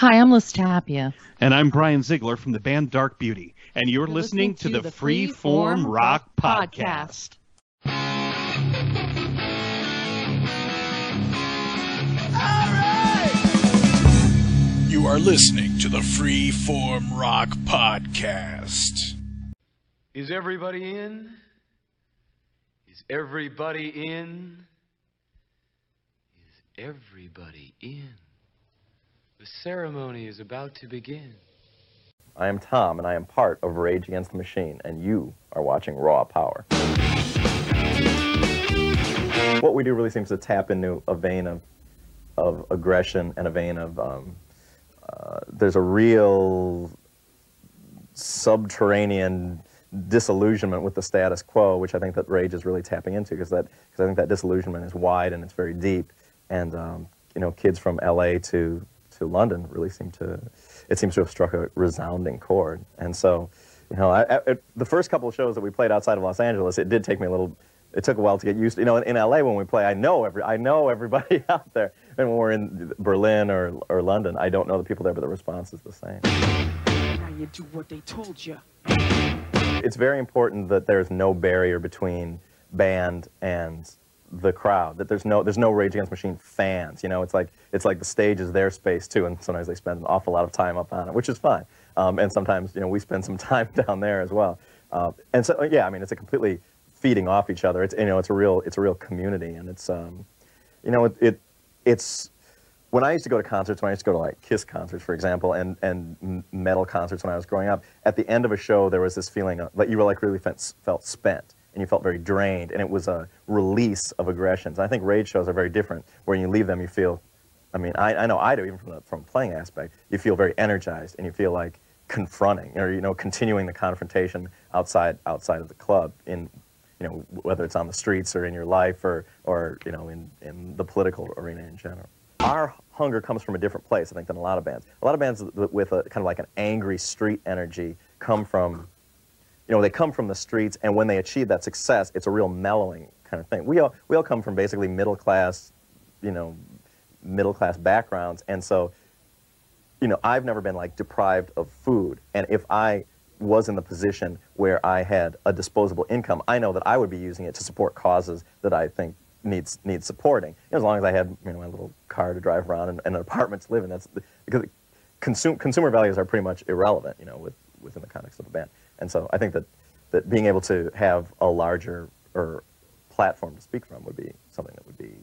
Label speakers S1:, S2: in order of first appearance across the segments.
S1: Hi, I'm Liz Tapia.
S2: And I'm Brian Ziegler from the band Dark Beauty. And you're,
S1: You're
S2: listening, to, the Free Form Rock Podcast.
S3: You are listening to the Free Form Rock Podcast.
S4: Is everybody in? Is everybody in? Is everybody in? The ceremony is about to begin.
S5: I am Tom, and I am part of Rage Against the Machine, and you are watching Raw Power. What we do really seems to tap into a vein of, of aggression and a vein of um, uh, there's a real subterranean disillusionment with the status quo, which I think that Rage is really tapping into, because that because I think that disillusionment is wide and it's very deep, and um, you know, kids from L.A. to to London really seemed to it seems to have struck a resounding chord, and so you know, I, I, the first couple of shows that we played outside of Los Angeles, it did take me a little. It took a while to get used to. You know, in, in LA when we play, I know every I know everybody out there, and when we're in Berlin or or London, I don't know the people there, but the response is the same.
S6: Now you do what they told you.
S5: It's very important that there's no barrier between band and the crowd. That there's no there's no Rage Against Machine fans. You know, it's like it's like the stage is their space too, and sometimes they spend an awful lot of time up on it, which is fine. Um, and sometimes you know we spend some time down there as well. Uh, and so yeah, I mean it's a completely feeding off each other. It's you know it's a real it's a real community, and it's um, you know it, it it's when I used to go to concerts, when I used to go to like Kiss concerts, for example, and, and metal concerts when I was growing up, at the end of a show, there was this feeling that you were like really felt spent and you felt very drained, and it was a release of aggressions. I think rage shows are very different, where you leave them, you feel, I mean, I, I know I do, even from the from playing aspect, you feel very energized and you feel like confronting or, you know, continuing the confrontation outside, outside of the club in, you know, whether it's on the streets or in your life or, or you know, in, in the political arena in general our hunger comes from a different place, I think, than a lot of bands. A lot of bands with a kind of like an angry street energy come from, you know, they come from the streets, and when they achieve that success, it's a real mellowing kind of thing. We all we all come from basically middle class, you know, middle class backgrounds, and so, you know, I've never been like deprived of food, and if I was in the position where I had a disposable income, I know that I would be using it to support causes that I think needs needs supporting. As long as I had you know my little car to drive around and, and an apartment to live in, that's because consume, consumer values are pretty much irrelevant, you know, with, within the context of a band. And so I think that that being able to have a larger or platform to speak from would be something that would be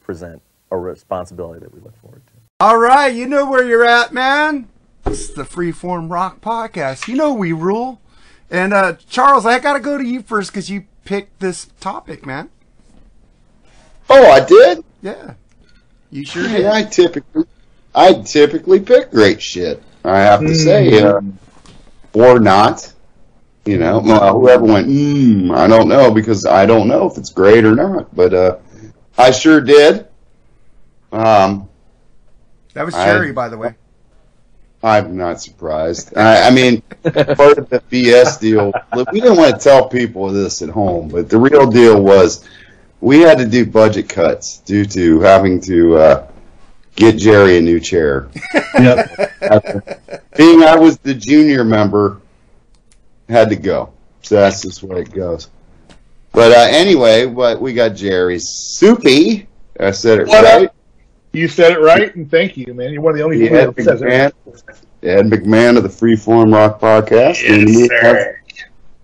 S5: present a responsibility that we look forward to.
S7: All right, you know where you're at, man. This is the Freeform Rock Podcast. You know we rule. And uh, Charles, I got to go to you first because you picked this topic, man.
S8: Oh, I did.
S7: Yeah, you sure
S8: Hey,
S7: did.
S8: I typically, I typically pick great shit. I have to say, uh, or not. You know, well, whoever went, mm, I don't know because I don't know if it's great or not. But uh, I sure did. Um,
S7: That was
S8: I-
S7: Jerry, by the way.
S8: I'm not surprised. I, I mean, part of the BS deal, look, we didn't want to tell people this at home, but the real deal was we had to do budget cuts due to having to uh, get Jerry a new chair. Being I was the junior member, had to go. So that's just the way it goes. But uh, anyway, what we got Jerry Soupy. I said it
S9: What up?
S8: right.
S9: You said it right, and thank you, man. You're one of the only
S8: The
S9: people
S8: Ed
S9: that says it.
S8: McMahon, Ed McMahon of the Freeform Rock Podcast. and we
S9: Yes,
S8: have
S9: sir.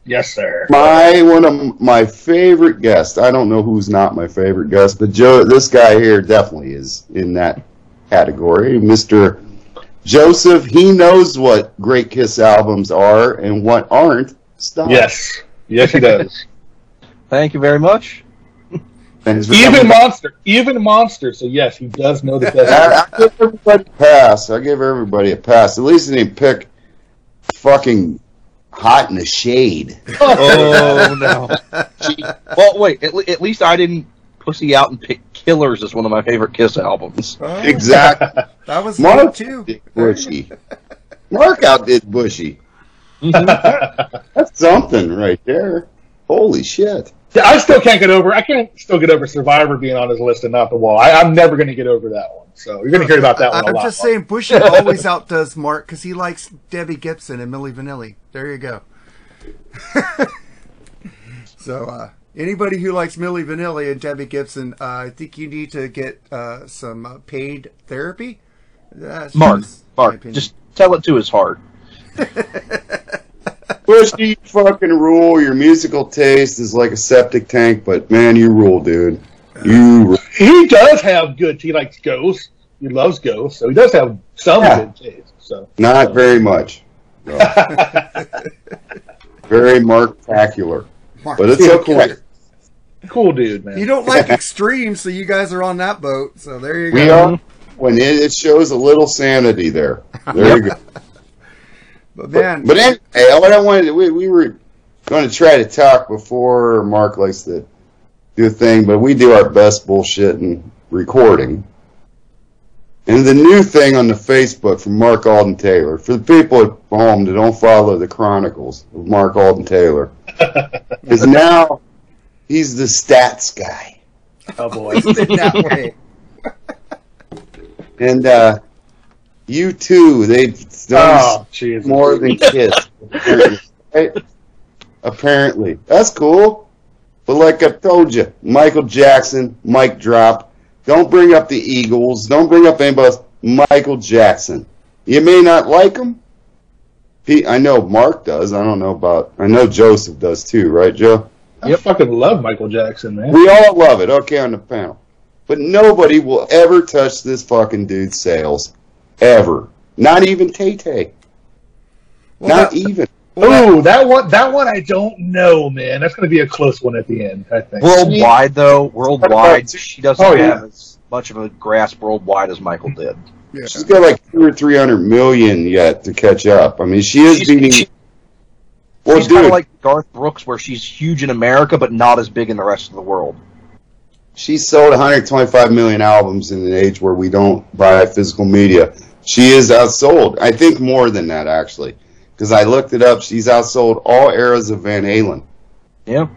S9: Yes, sir.
S8: my one of my favorite guests. I don't know who's not my favorite guest, but Joe, this guy here definitely is in that category. Mister Joseph, he knows what great Kiss albums are and what aren't. Stop.
S9: Yes. Yes, he does.
S10: Thank you very much.
S9: Even
S8: coming.
S9: monster. Even monster. So yes, he does know the best.
S8: I, I give everybody a pass. I give everybody a pass. At least they didn't pick fucking hot in the shade.
S10: Oh no. well, wait. At, le- at least I didn't pussy out and pick Killers as one of my favorite Kiss albums.
S7: Oh,
S8: Exactly.
S7: That was
S8: Mark
S7: me too.
S8: outdid Bushy. Mark outdid Bushy. That's something right there. Holy shit.
S9: Yeah, I still can't get over. I can't still get over Survivor being on his list and not the Wall. I, I'm never going to get over that one. So you're going to hear about that one
S7: I'm
S9: lot.
S7: just
S9: more.
S7: saying, Bushy always outdoes Mark because he likes Debbie Gibson and Milli Vanilli. There you go. so, uh, anybody who likes Milli Vanilli and Debbie Gibson, uh, I think you need to get uh, some uh, paid therapy. That's
S10: Mark,
S7: just
S10: Mark, just tell it to his heart.
S8: Bushy, you fucking rule. Your musical taste is like a septic tank, but man, you rule, dude. Uh, you rule.
S9: He does have good. He likes Ghost. He loves Ghost, so he does have some
S8: Yeah.
S9: good taste. So
S8: Not very much. No. very marktacular.
S7: Mark,
S8: But it's
S9: Yeah,
S8: okay.
S9: cool dude, man.
S7: You don't like extreme, so you guys are on that boat. So there you go.
S8: We are when it, it shows a little sanity there. There you go.
S7: But man,
S8: But anyway, what I wanted to, we, we were going to try to talk before Mark likes to do a thing, but we do our best bullshit and recording. And the new thing on the Facebook from Mark Alden Taylor, for the people at home that don't follow the chronicles of Mark Alden Taylor, is now he's the stats guy.
S9: oh boy.
S7: it's been that way.
S8: And uh, U2, they've done
S9: Oh,
S8: more than kiss. apparently. Right? Apparently. That's cool. But like I told you, Michael Jackson, Mike drop. Don't bring up the Eagles. Don't bring up anybody else. Michael Jackson. You may not like him. He, I know Mark does. I don't know about. I know Joseph does too, right, Joe?
S9: I fucking love Michael Jackson, man.
S8: We all love it. Okay, on the panel. But nobody will ever touch this fucking dude's sales. Ever. Not even Tay Tay.
S7: Well,
S8: Not
S7: that-
S8: even.
S9: Ooh, that one. That one, I don't know, man. That's going to be a close one at the end. I think.
S10: Worldwide, though, worldwide, oh, she doesn't
S9: Oh,
S10: have as much of a grasp worldwide as Michael did.
S7: Yeah.
S8: She's got like two or three hundred million yet to catch up. I mean, she is
S10: She's-
S8: beating.
S10: she-
S8: well,
S10: she's kind of like Garth Brooks, where she's huge in America but not as big in the rest of the world.
S8: She sold 125 million albums in an age where we don't buy physical media. She is outsold. I think more than that actually, because I looked it up. She's outsold all eras of Van Halen.
S10: Yeah.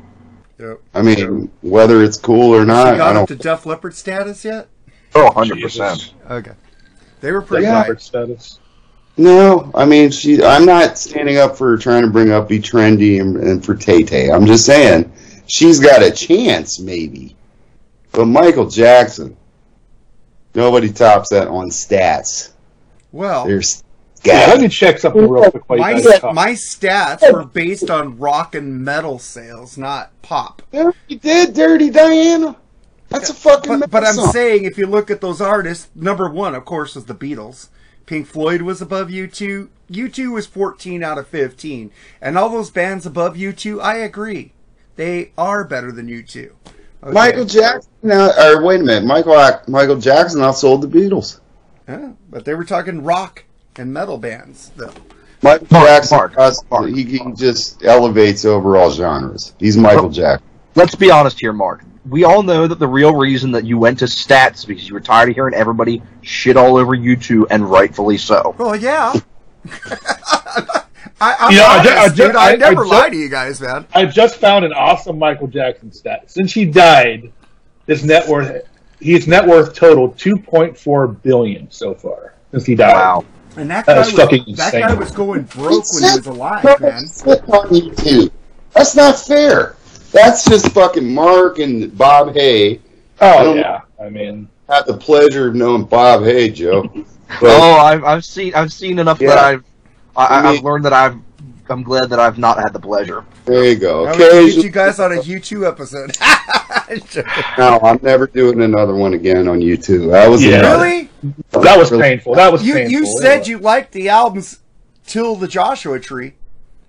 S7: Yep.
S8: I mean, whether it's cool or not, I
S7: got up
S8: don't.
S7: to Def Leppard status yet?
S10: Oh, 100%.
S7: Okay. They were pretty
S9: Pretty
S7: high.
S9: Robert status.
S8: No, I mean, she. I'm not standing up for trying to bring up be trendy and, and for Tay Tay. I'm just saying she's got a chance, maybe. But Michael Jackson, nobody tops that on stats.
S7: Well,
S8: There's
S9: Yeah, let me check something real quick. while you
S7: my,
S9: guys
S7: my stats were based on rock and metal sales, not pop.
S8: You did, Dirty Diana. That's a fucking.
S7: But, but I'm
S8: song.
S7: saying, if you look at those artists, number one, of course, is the Beatles. Pink Floyd was above U2. U2 was 14 out of 15. And all those bands above U2, I agree. They are better than U2. Okay.
S8: Michael Jackson. Now, or wait a minute, Michael Michael Jackson outsold the Beatles.
S7: Yeah, but they were talking rock and metal bands, though.
S8: Michael
S10: Mark,
S8: Jackson,
S10: Mark,
S8: us-
S10: Mark,
S8: he, he just elevates overall genres. He's Michael Jackson.
S10: Let's be honest here, Mark. We all know that the real reason that you went to stats is because you were tired of hearing everybody shit all over U2, and rightfully so.
S7: Well, yeah. I, I'm
S9: You know,
S7: honest,
S9: I ju-
S7: dude. I,
S9: I- I
S7: never
S9: ju-
S7: lie to you guys, man.
S9: I just found an awesome Michael Jackson stat. Since he died, his net worth his net worth totaled two point four billion so far since he died.
S10: Wow.
S7: And that
S9: That
S7: guy
S9: is
S7: was,
S9: fucking
S7: that
S9: insane.
S7: guy was going broke when he was alive, man.
S8: On YouTube. That's not fair. That's just fucking Mark and Bob Hay.
S9: Oh
S8: don't-
S9: yeah, I mean,
S8: Had the pleasure of knowing Bob Hay, Joe. Oh, but
S10: Oh, I've, I've seen I've seen enough that I've I,
S8: I mean-
S10: I've learned that I've I'm glad that I've not had the pleasure.
S8: there you go.
S7: I would get you guys on a U2 episode.
S8: no, I'm never doing another one again on U2. That was
S9: Yeah.
S7: really?
S9: that was painful. That was
S7: You
S9: painful.
S7: you said you liked the albums till the Joshua Tree.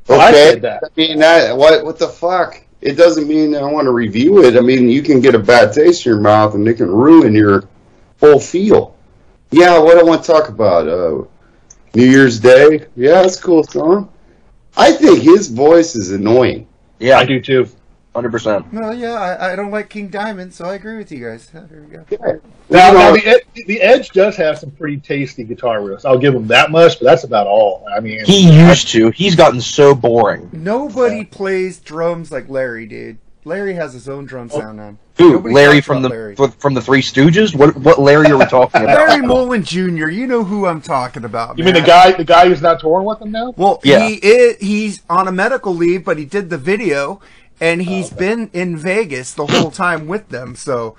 S9: Well, I
S8: Okay,
S9: said that.
S8: I mean that. What what the fuck? It doesn't mean I want to review it. I mean you can get a bad taste in your mouth and it can ruin your whole feel. Yeah, what I want to talk about? Uh, New Year's Day. Yeah, that's a cool song. I think his voice is annoying.
S10: Yeah,
S9: I do too.
S10: hundred percent.
S7: No, yeah, I, I don't like King Diamond, so I agree with you guys. There we go.
S8: Yeah.
S9: Now, now the, Ed- the Edge does have some pretty tasty guitar riffs. I'll give him that much, but that's about all. I mean,
S10: He used to. He's gotten so boring.
S7: Nobody plays drums like Larry, dude. Larry has his own drum sound now.
S10: Who?
S7: Nobody
S10: Larry
S7: talks
S10: from
S7: about
S10: the
S7: Larry.
S10: from the Three Stooges? What what Larry are we talking about?
S7: Larry Mullen Jr. You know who I'm talking about.
S9: You mean the
S7: man.
S9: guy, the guy who's not touring with them now?
S7: Well,
S10: Yeah.
S7: he is, he's on a medical leave, but he did the video, and he's been in Vegas the whole time with them. So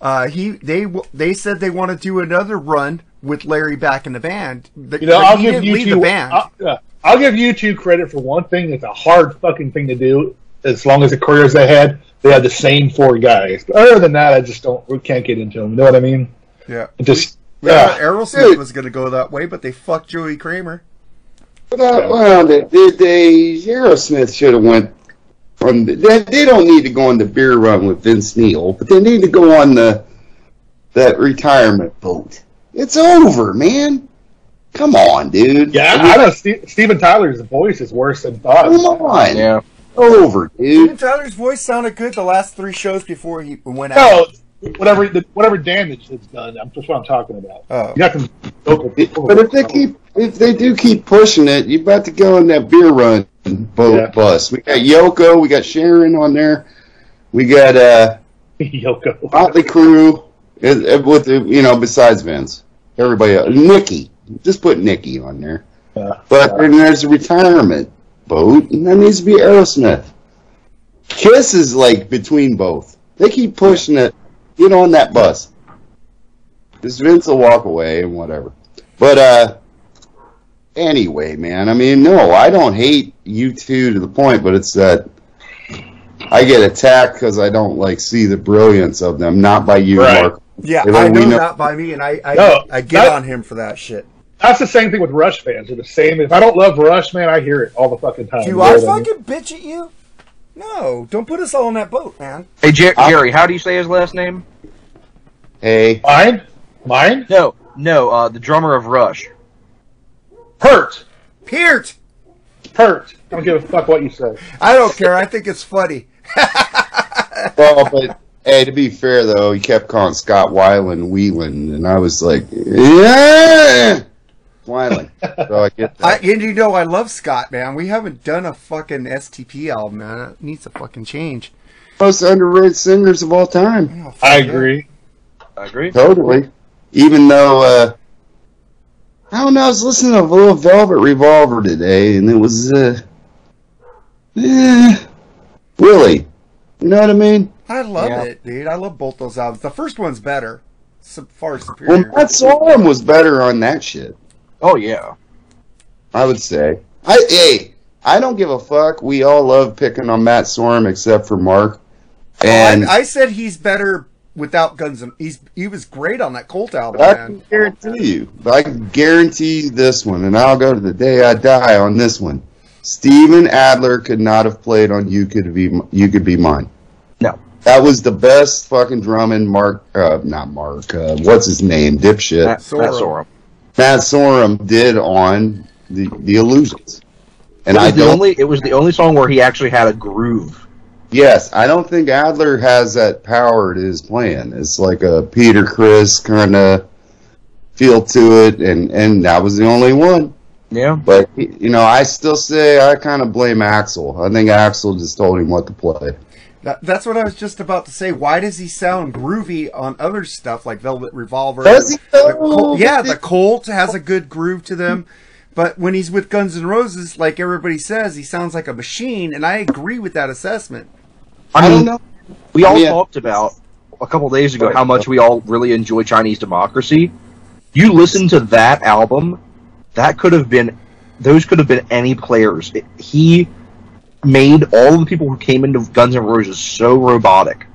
S7: uh, he they w- they said they want to do another run with Larry back in the band. The-
S9: You know, I'll
S7: he
S9: give
S7: didn't
S9: you
S7: leave
S9: two.
S7: the band.
S9: I'll, uh, I'll give U2 credit for one thing. It's a hard fucking thing to do. As long as the careers they had, they had the same four guys. But other than that, I just don't. We can't get into them. You know what I mean?
S7: yeah,
S9: It just
S7: yeah.
S9: yeah.
S7: Aerosmith
S8: Dude.
S7: was going to go that way, but they fucked Joey Kramer.
S8: But, uh, well, they, they, they Aerosmith should have went on. The, they, they don't need to go on the beer run with Vince Neil, but they need to go on the that retirement boat. It's over, man. Come on, dude.
S9: Yeah, I, I know. Steve, Steven Tyler's voice is worse than thought.
S8: Come on.
S10: Yeah.
S8: Over,
S7: Steven
S8: dude.
S7: Tyler's voice sounded good the last three shows before he went out.
S9: No, whatever the, whatever damage it's done. I'm just what I'm talking about.
S7: Oh.
S9: You got them. vocal-
S8: But if they keep, if they do keep pushing it, you about to go on that beer run boat
S9: Yeah.
S8: bus. We got Yoko, we got Sharon on there, we got uh
S9: Yoko.
S8: Motley Crue, uh, uh, with the, you know besides Vince, everybody else. Nikki, just put Nikki on there.
S9: Yeah.
S8: But then there's a retirement boat, and that needs to be Aerosmith. Kiss is like between both. They keep pushing it. Get on that bus. This Vince will walk away and whatever. But uh, anyway, man. I mean, no, I don't hate U2 to the point, but it's that I get attacked because I don't like see the brilliance of them. Not by you,
S9: Right.
S8: Mark.
S7: Yeah, I
S8: we
S7: know,
S8: know-
S7: that by me, and I I,
S9: No,
S7: I get
S9: that-
S7: on him for that shit.
S9: That's the same thing with Rush fans. They're the same. If I don't love Rush, man, I hear it all the fucking time.
S7: Do
S9: You know
S7: I
S9: what mean?
S7: fucking bitch at you? No, don't put us all on that boat, man.
S10: Hey Jer- Jerry, how do you say his last name?
S8: Hey,
S9: Mine? Mine?
S10: No, no, uh, the drummer of Rush.
S9: Hurt.
S7: Peart!
S9: Hurt. I don't give a fuck what you say.
S7: I don't care. I think it's funny.
S8: well, but hey, to be fair though, he kept calling Scott Weiland Wheeland, and I was like, yeah, Weiland. So I get
S7: I,
S8: that.
S7: and you know I love Scott, man. We haven't done a fucking STP album, man. It needs a fucking change.
S8: Most underrated singers of all time.
S7: Oh, fuck
S9: I
S7: yeah.
S9: agree.
S10: I agree.
S8: Totally. Even though, uh, I don't know, I was listening to a Little Velvet Revolver today, and it was, uh, eh, Willie. You know what I mean?
S7: I love
S10: Yeah.
S7: it, dude. I love both those albums. The first one's better, so far
S8: Well,
S7: superior.
S8: Matt Sorum was better on that shit.
S10: Oh yeah.
S8: I would say. I hey, I don't give a fuck. We all love picking on Matt Sorum except for Mark. And
S7: Oh, I, I said he's better without Guns. N' he's he was great on that Colt album,
S8: I
S7: man.
S8: can guarantee you. But I can guarantee this one, and I'll go to the day I die on this one. Steven Adler could not have played on "You Could Be You Could Be Mine."
S10: No.
S8: That was the best fucking drumming Mark, uh, not Mark. Uh, what's his name? Dipshit.
S10: Matt,
S7: Sorum.
S10: Matt Sorum.
S8: Did on the the Illusions, and
S10: it was
S8: I
S10: the
S8: don't.
S10: only it was the only song where he actually had a groove.
S8: Yes, I don't think Adler has that power to his playing. It's like a Peter Criss kind of feel to it, and and that was the only one.
S10: Yeah.
S8: But you know, I still say I kind of blame Axl. I think Axl just told him what to play.
S7: That, that's what I was just about to say. Why does he sound groovy on other stuff like Velvet Revolver?
S8: Does he
S7: The? Col- yeah, the Colt has a good groove to them. But when he's with Guns N' Roses, like everybody says, he sounds like a machine, and I agree with that assessment.
S10: I
S8: I don't know.
S10: we all
S8: Yeah.
S10: talked about a couple days ago how much we all really enjoy Chinese democracy. You listen to that album, that could have been, those could have been any players. It- he made all the people who came into Guns N' Roses so robotic.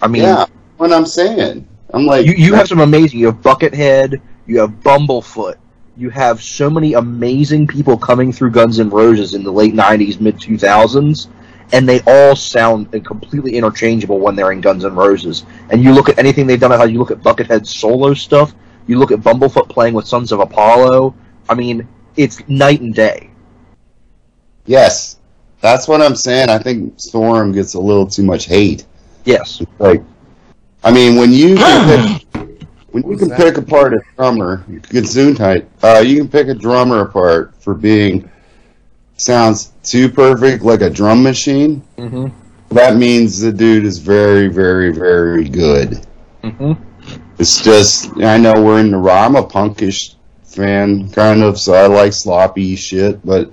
S10: I mean,
S8: Yeah, what I'm saying. I'm like,
S10: you, you have some amazing. You have Buckethead. You have Bumblefoot. You have so many amazing people coming through Guns N' Roses in the late '90s, mid 2000s, and they all sound completely interchangeable when they're in Guns N' Roses. And you look at anything they've done. How you look at Buckethead's solo stuff. You look at Bumblefoot playing with Sons of Apollo. I mean, it's night and day.
S8: yes, that's what I'm saying. I think Storm gets a little too much hate.
S10: Yes.
S8: Like, I mean, when you can pick, when you can
S7: that?
S8: pick apart a drummer, Gesundheit, uh, you can pick a drummer apart for being sounds too perfect like a drum machine.
S10: Mm-hmm.
S8: that means the dude is very, very, very good.
S10: Mm-hmm.
S8: It's just I know we're in the raw. I'm a punkish fan, kind of, so I like sloppy shit. But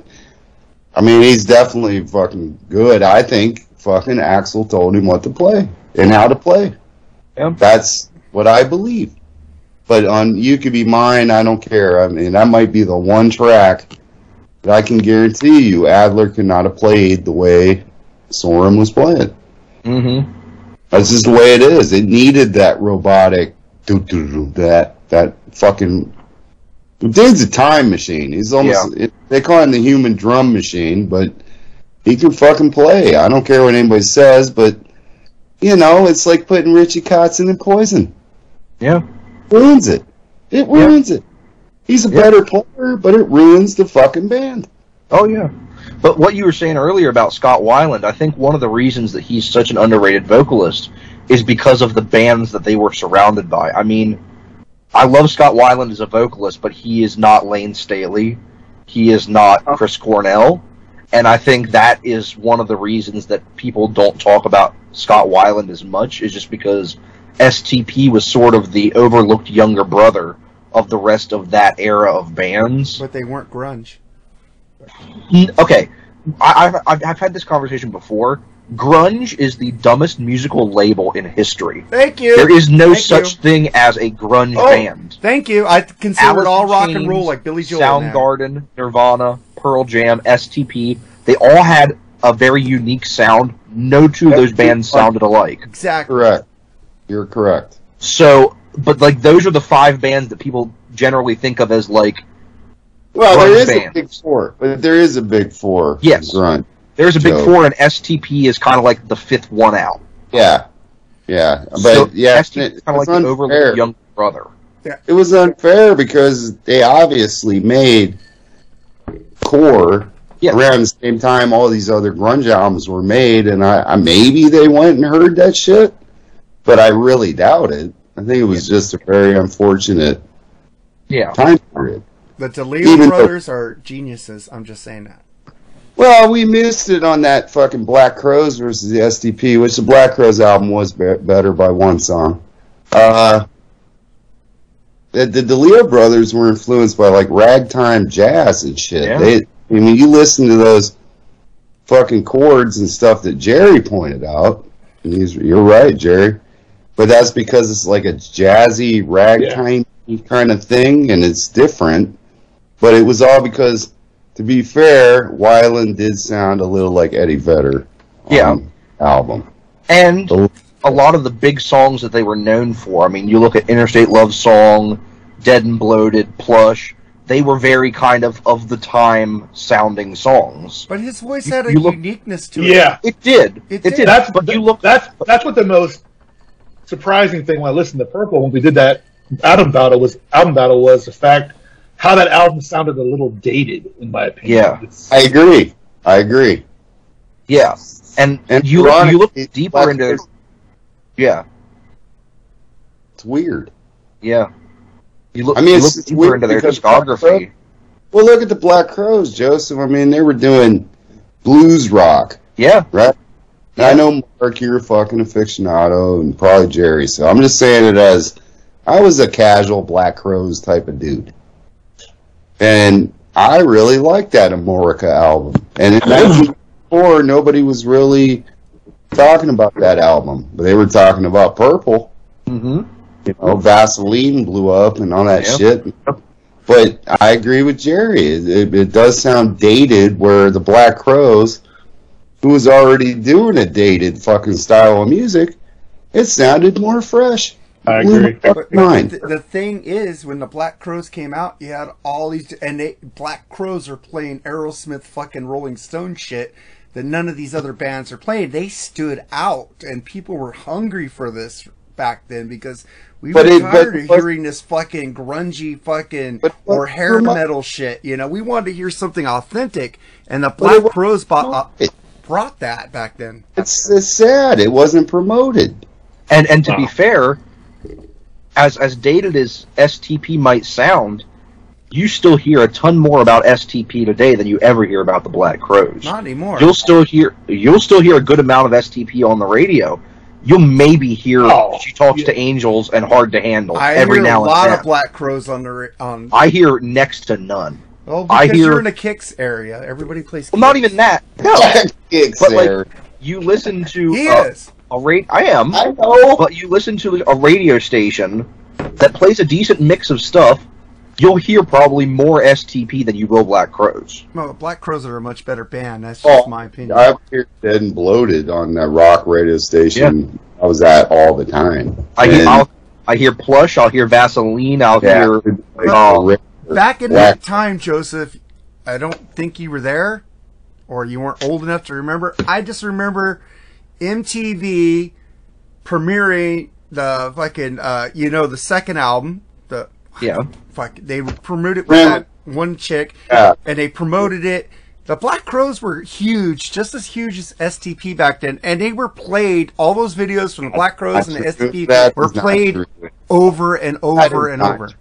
S8: I mean, he's definitely fucking good. I think fucking Axl told him what to play and how to play.
S10: Yeah.
S8: That's what I believe. But on "You Could Be Mine," I don't care. I mean, that might be the one track that I can guarantee you Adler could not have played the way Sorum was playing.
S10: hmm
S8: That's just the way it is. It needed that robotic, that that fucking. The dude's a time machine. He's almost. It, they call him the human drum machine, but he can fucking play. I don't care what anybody says, but you know, it's like putting Richie Kotzen in Poison.
S10: Yeah.
S8: Ruins it. It ruins it. He's a
S10: Yeah.
S8: better player, but it ruins the fucking band.
S10: Oh yeah. But what you were saying earlier about Scott Weiland, I think one of the reasons that he's such an underrated vocalist is because of the bands that they were surrounded by. I mean, I love Scott Weiland as a vocalist, but he is not Layne Staley. He is not oh. Chris Cornell. And I think that is one of the reasons that people don't talk about Scott Weiland as much, is just because STP was sort of the overlooked younger brother of the rest of that era of bands.
S7: But they weren't grunge.
S10: Okay, I, I've I've had this conversation before. Grunge is the dumbest musical label in history.
S7: Thank you.
S10: There is no
S7: Thank
S10: such
S7: you.
S10: thing as a grunge
S7: Oh,
S10: band.
S7: Thank you. I consider it all
S10: in
S7: rock and roll like Billy Joel. now.
S10: Soundgarden, Nirvana, Pearl Jam, STP. They all had a very unique sound. No two of those bands sounded alike.
S7: Exactly.
S8: Correct. You're correct.
S10: So, but like those are the five bands that people generally think of as like
S8: Well, there is
S10: band.
S8: a big four, but there is a big four.
S10: Yes.
S8: Grunt.
S10: There's a big
S8: Joe.
S10: four, and STP is kind of like the fifth one out.
S8: Yeah, yeah, but
S10: so
S8: yeah,
S10: STP
S8: it,
S10: is kind of
S8: it's
S10: like the
S8: unfair.
S10: overlooked young brother. Yeah.
S8: It was unfair because they obviously made core
S10: Yeah.
S8: around the same time all these other grunge albums were made, and I, I maybe they went and heard that shit, but I really doubt it. I think it was just a very unfortunate
S10: Yeah.
S8: time period.
S7: The DeLeo
S8: Even though-
S7: brothers are geniuses. I'm just saying that.
S8: Well, we missed it on that fucking Black Crowes versus the STP, which the Black Crowes album was be- better by one song. Uh, the, the DeLeo brothers were influenced by like ragtime jazz and shit.
S10: Yeah.
S8: They, I mean, you listen to those fucking chords and stuff that Jerry pointed out. And he's, you're right, Jerry. But that's because it's like a jazzy ragtime kind of thing, and it's different. But it was all because, to be fair, Weiland did sound a little like Eddie Vedder. on
S10: Yeah.
S8: album.
S10: And
S8: A-
S10: a lot of the big songs that they were known for. I mean, you look at Interstate Love Song, Dead and Bloated, Plush. They were very kind of of the time sounding songs.
S7: But his voice had a
S10: You look-
S7: uniqueness to it.
S9: Yeah,
S10: It did.
S7: It
S10: It,
S7: did.
S10: did.
S9: that's
S10: but you look.
S9: that's that's what the most surprising thing when I listened to Purple when we did that album battle was album battle was the fact how that album sounded a little dated in my opinion.
S10: Yeah.
S9: It's-
S8: I agree. I agree.
S10: Yeah, and,
S8: And
S10: you you look deeper into.
S8: Crows-
S10: Yeah,
S8: It's weird.
S10: yeah. You look.
S8: I mean,
S10: you
S8: it's-
S10: look
S8: it's
S10: deeper into their
S8: because Black
S10: discography.
S8: Well, look at the Black Crowes, Joseph. I mean, they were doing blues rock,
S10: Yeah,
S8: right? And I know Mark, you're a fucking aficionado, and probably Jerry. So I'm just saying it as I was a casual Black Crowes type of dude, and I really liked that Amorica album. And in 1994, nobody was really talking about that album, but they were talking about Purple.
S10: hmm
S8: You know, Vaseline blew up and all that
S10: Yep.
S8: shit. But I agree with Jerry. It, it does sound dated. Where the Black Crowes, who was already doing a dated fucking style of music, it sounded more fresh.
S9: I agree.
S8: fucking
S7: But the, the thing is, when the Black Crowes came out, you had all these, and they Black Crowes are playing Aerosmith fucking Rolling Stone shit that none of these other bands are playing. They stood out, and people were hungry for this back then because we
S8: But
S7: were
S8: it- but
S7: tired of
S8: what-
S7: hearing this fucking grungy fucking
S8: But what-
S7: or hair
S8: remi-
S7: metal shit. You know, we wanted to hear something authentic, and the Black
S8: it wa-
S7: Crows bought, uh,
S8: it-
S7: brought that back then.
S8: It's, it's sad. It wasn't promoted.
S10: And and to be fair, as as dated as STP might sound, you still hear a ton more about STP today than you ever hear about the Black Crowes.
S7: Not anymore.
S10: You'll still hear you'll still hear a good amount of STP on the radio. You'll maybe hear
S9: Oh,
S10: she talks
S9: yeah.
S10: to angels and hard to handle
S7: I
S10: every
S7: hear
S10: now
S7: a lot of black crowes on the on.
S10: I hear next to none.
S7: Well,
S10: I
S7: because
S10: hear-
S7: you're in a kicks area. Everybody plays.
S10: Well, not even that. No,
S8: Kicks
S10: but like you listen to
S7: He
S10: uh,
S7: is.
S10: A rate. I am.
S8: I know.
S10: but you listen to a radio station that plays a decent mix of stuff, you'll hear probably more STP than you will Black Crowes.
S7: No, Black Crowes are a much better band. That's just
S8: Oh,
S7: my opinion.
S8: I hear Dead and Bloated on that rock radio station I was at all the time.
S10: I hear, I'll, I hear Plush, I'll hear Vaseline, I'll
S8: yeah,
S10: hear.
S8: like, uh,
S10: Oh.
S8: the
S7: Back in
S8: Black-
S7: that time, Joseph, I don't think you were there, or you weren't old enough to remember. I just remember MTV premiering the fucking, uh, you know, the second album. The
S10: Yeah.
S7: fuck, they promoted it with that one chick,
S8: Yeah.
S7: and they promoted it. The Black Crowes were huge, just as huge as STP back then, and they were played. All those videos from the Black Crowes and the STP
S8: that
S7: were played over and over and
S8: not
S7: over.
S8: true.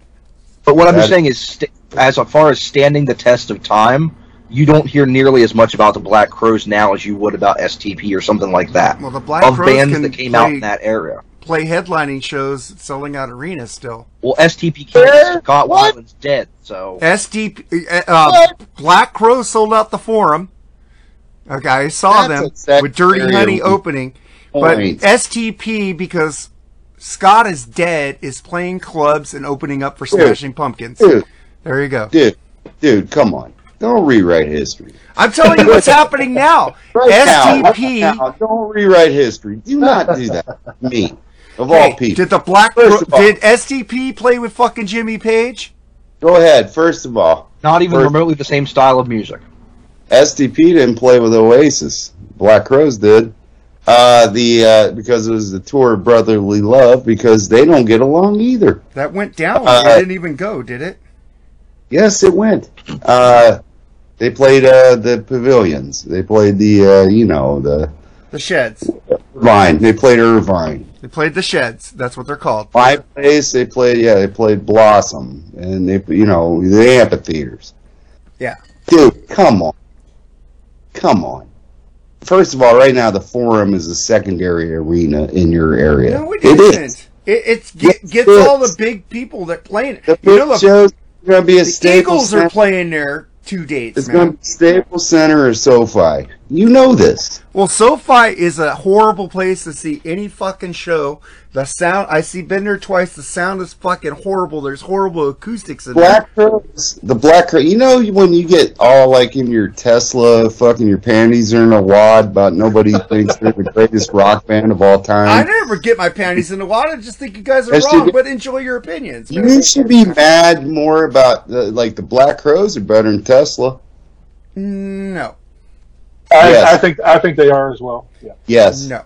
S10: But what I'm
S8: That-
S10: saying is, st- as far as standing the test of time, you don't hear nearly as much about the Black Crowes now as you would about STP or something like that.
S7: Well, the Black
S10: of
S7: Crows
S10: bands
S7: can
S10: that came out
S7: play-
S10: in that era.
S7: Play headlining shows, selling out arenas still.
S10: Well, STP can't. Scott
S8: What?
S10: Weiland's dead, so.
S7: STP uh, uh, Black Crow sold out the Forum. Okay, I saw
S8: That's
S7: them with Dirty
S8: secondary
S7: Honey opening, but
S8: point.
S7: STP because Scott is dead is playing clubs and opening up for Smashing Pumpkins.
S8: Dude,
S7: There you go.
S8: dude, dude, come on. Don't rewrite history.
S7: I'm telling you what's happening now.
S8: Right now,
S7: STP.
S8: right now, don't rewrite history. Do not do that. Me, of
S7: Hey,
S8: all people.
S7: did the Black
S8: First all-
S7: did STP play with fucking Jimmy Page?
S8: Go ahead. First of all,
S10: Not even
S8: First-
S10: remotely the same style of music.
S8: STP didn't play with Oasis. Black Crowes did. Uh, the uh, because it was the tour of brotherly love because they don't get along either.
S7: That went down.
S8: Uh,
S7: it didn't even go, did it?
S8: Yes, it went. Uh, they played uh, the pavilions. They played the uh, you know the
S7: The Sheds.
S8: Irvine. They played Irvine.
S7: They played the Sheds. That's what they're called.
S8: My place. They played yeah. They played Blossom and they you know the amphitheaters.
S7: Yeah.
S8: Dude, come on. Come on. First of all, right now the forum is a secondary arena in your area.
S7: No, it
S8: It
S7: isn't.
S8: is.
S7: It, it's get,
S8: Yes,
S7: gets
S8: it
S7: all
S8: is.
S7: the big people that playing it.
S8: The
S7: You
S8: big
S7: know, the,
S8: shows going to be a
S7: the Eagles are playing there two dates,
S8: It's
S7: man.
S8: going to be Staples Center or SoFi. You know this.
S7: Well, SoFi is a horrible place to see any fucking show. The sound, I see, been there twice. The sound is fucking horrible. There's horrible acoustics in there.
S8: Black Crowes, the Black Crow. You know when you get all like in your Tesla, fucking your panties are in a wad about nobody thinks they're the greatest rock band of all time.
S7: I never get my panties in a wad. I just think you guys are wrong, but enjoy your opinions. man.
S8: You should be mad more about the, like the Black Crowes are better than Tesla.
S7: Mm, no,
S9: I,
S8: Yes.
S9: I think I think they are as well. Yeah.
S8: Yes,
S7: no.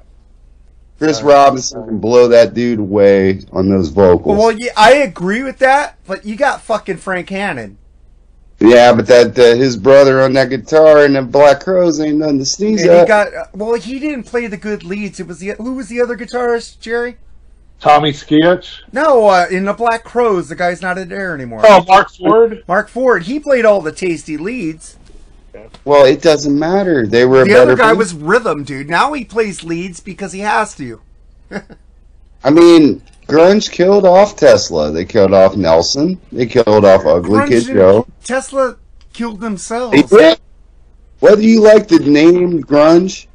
S8: Chris Robinson can blow that dude away on those vocals.
S7: Well, yeah, I agree with that, but you got fucking Frank Hannon.
S8: yeah, but that uh, his brother on that guitar and the Black Crows ain't nothing to sneeze
S7: And he
S8: at.
S7: got uh, well. He didn't play the good leads. It was the who was the other guitarist, Jerry?
S9: Tommy Skeoch.
S7: No, uh, in the Black Crows, the guy's not in there anymore.
S9: Oh, Marc Ford.
S7: Marc Ford. He played all the tasty leads.
S8: Well, it doesn't matter. They were a
S7: The
S8: better
S7: other guy
S8: band.
S7: was rhythm, dude. Now he plays leads because he has to.
S8: I mean, grunge killed off Tesla. They killed off Nelson. They killed off Ugly
S7: Grunge
S8: Kid Joe.
S7: Tesla killed themselves.
S8: They did. Whether you like the name grunge,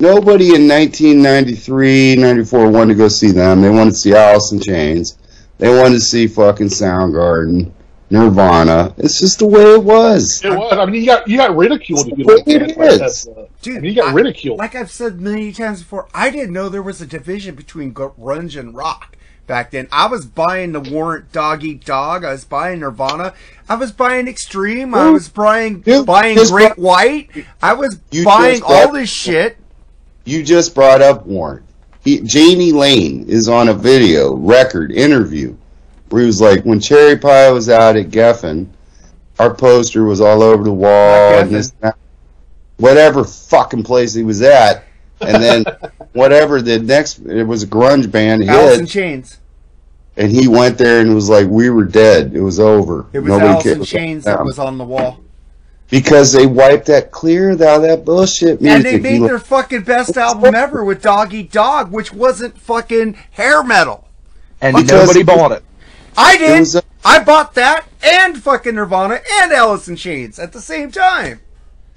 S8: nobody in 1993, 94 wanted to go see them. They wanted to see Alice in Chains. They wanted to see fucking Soundgarden, Nirvana. It's just the way it was.
S9: It was. I mean, you got you got ridiculed if you
S8: Well,
S9: like
S8: it
S9: bands like
S8: is.
S9: Uh,
S7: Dude,
S9: I mean, you got
S7: I-
S9: ridiculed.
S7: Like I've said many times before, I didn't know there was a division between grunge and rock back then. I was buying the Warrant Dog Eat Dog. I was buying Nirvana. I was buying Extreme. I was buying
S8: You
S7: buying
S8: just
S7: Great
S8: brought-
S7: White. I was buying
S8: just brought-
S7: all this shit.
S8: You just brought up Warren. He, Jani Lane is on a video record interview where he was like, when Cherry Pie was out at Geffen, our poster was all over the wall and this, whatever fucking place he was at, and then whatever the next, it was a grunge band
S7: Alice in
S8: hit,
S7: Chains.
S8: and he went there and was like, "We were dead. It was over.
S7: It was
S8: Nobody
S7: Alice in
S8: cares
S7: Chains that was on the wall.
S8: because they wiped that clear out of that bullshit music.
S7: And they made
S8: He-
S7: their fucking best album ever with Dog Eat Dog, which wasn't fucking hair metal.
S10: And
S8: Because-
S10: nobody bought it.
S7: I did.
S8: was a-
S7: I bought that and fucking Nirvana and Alice in Chains at the same time.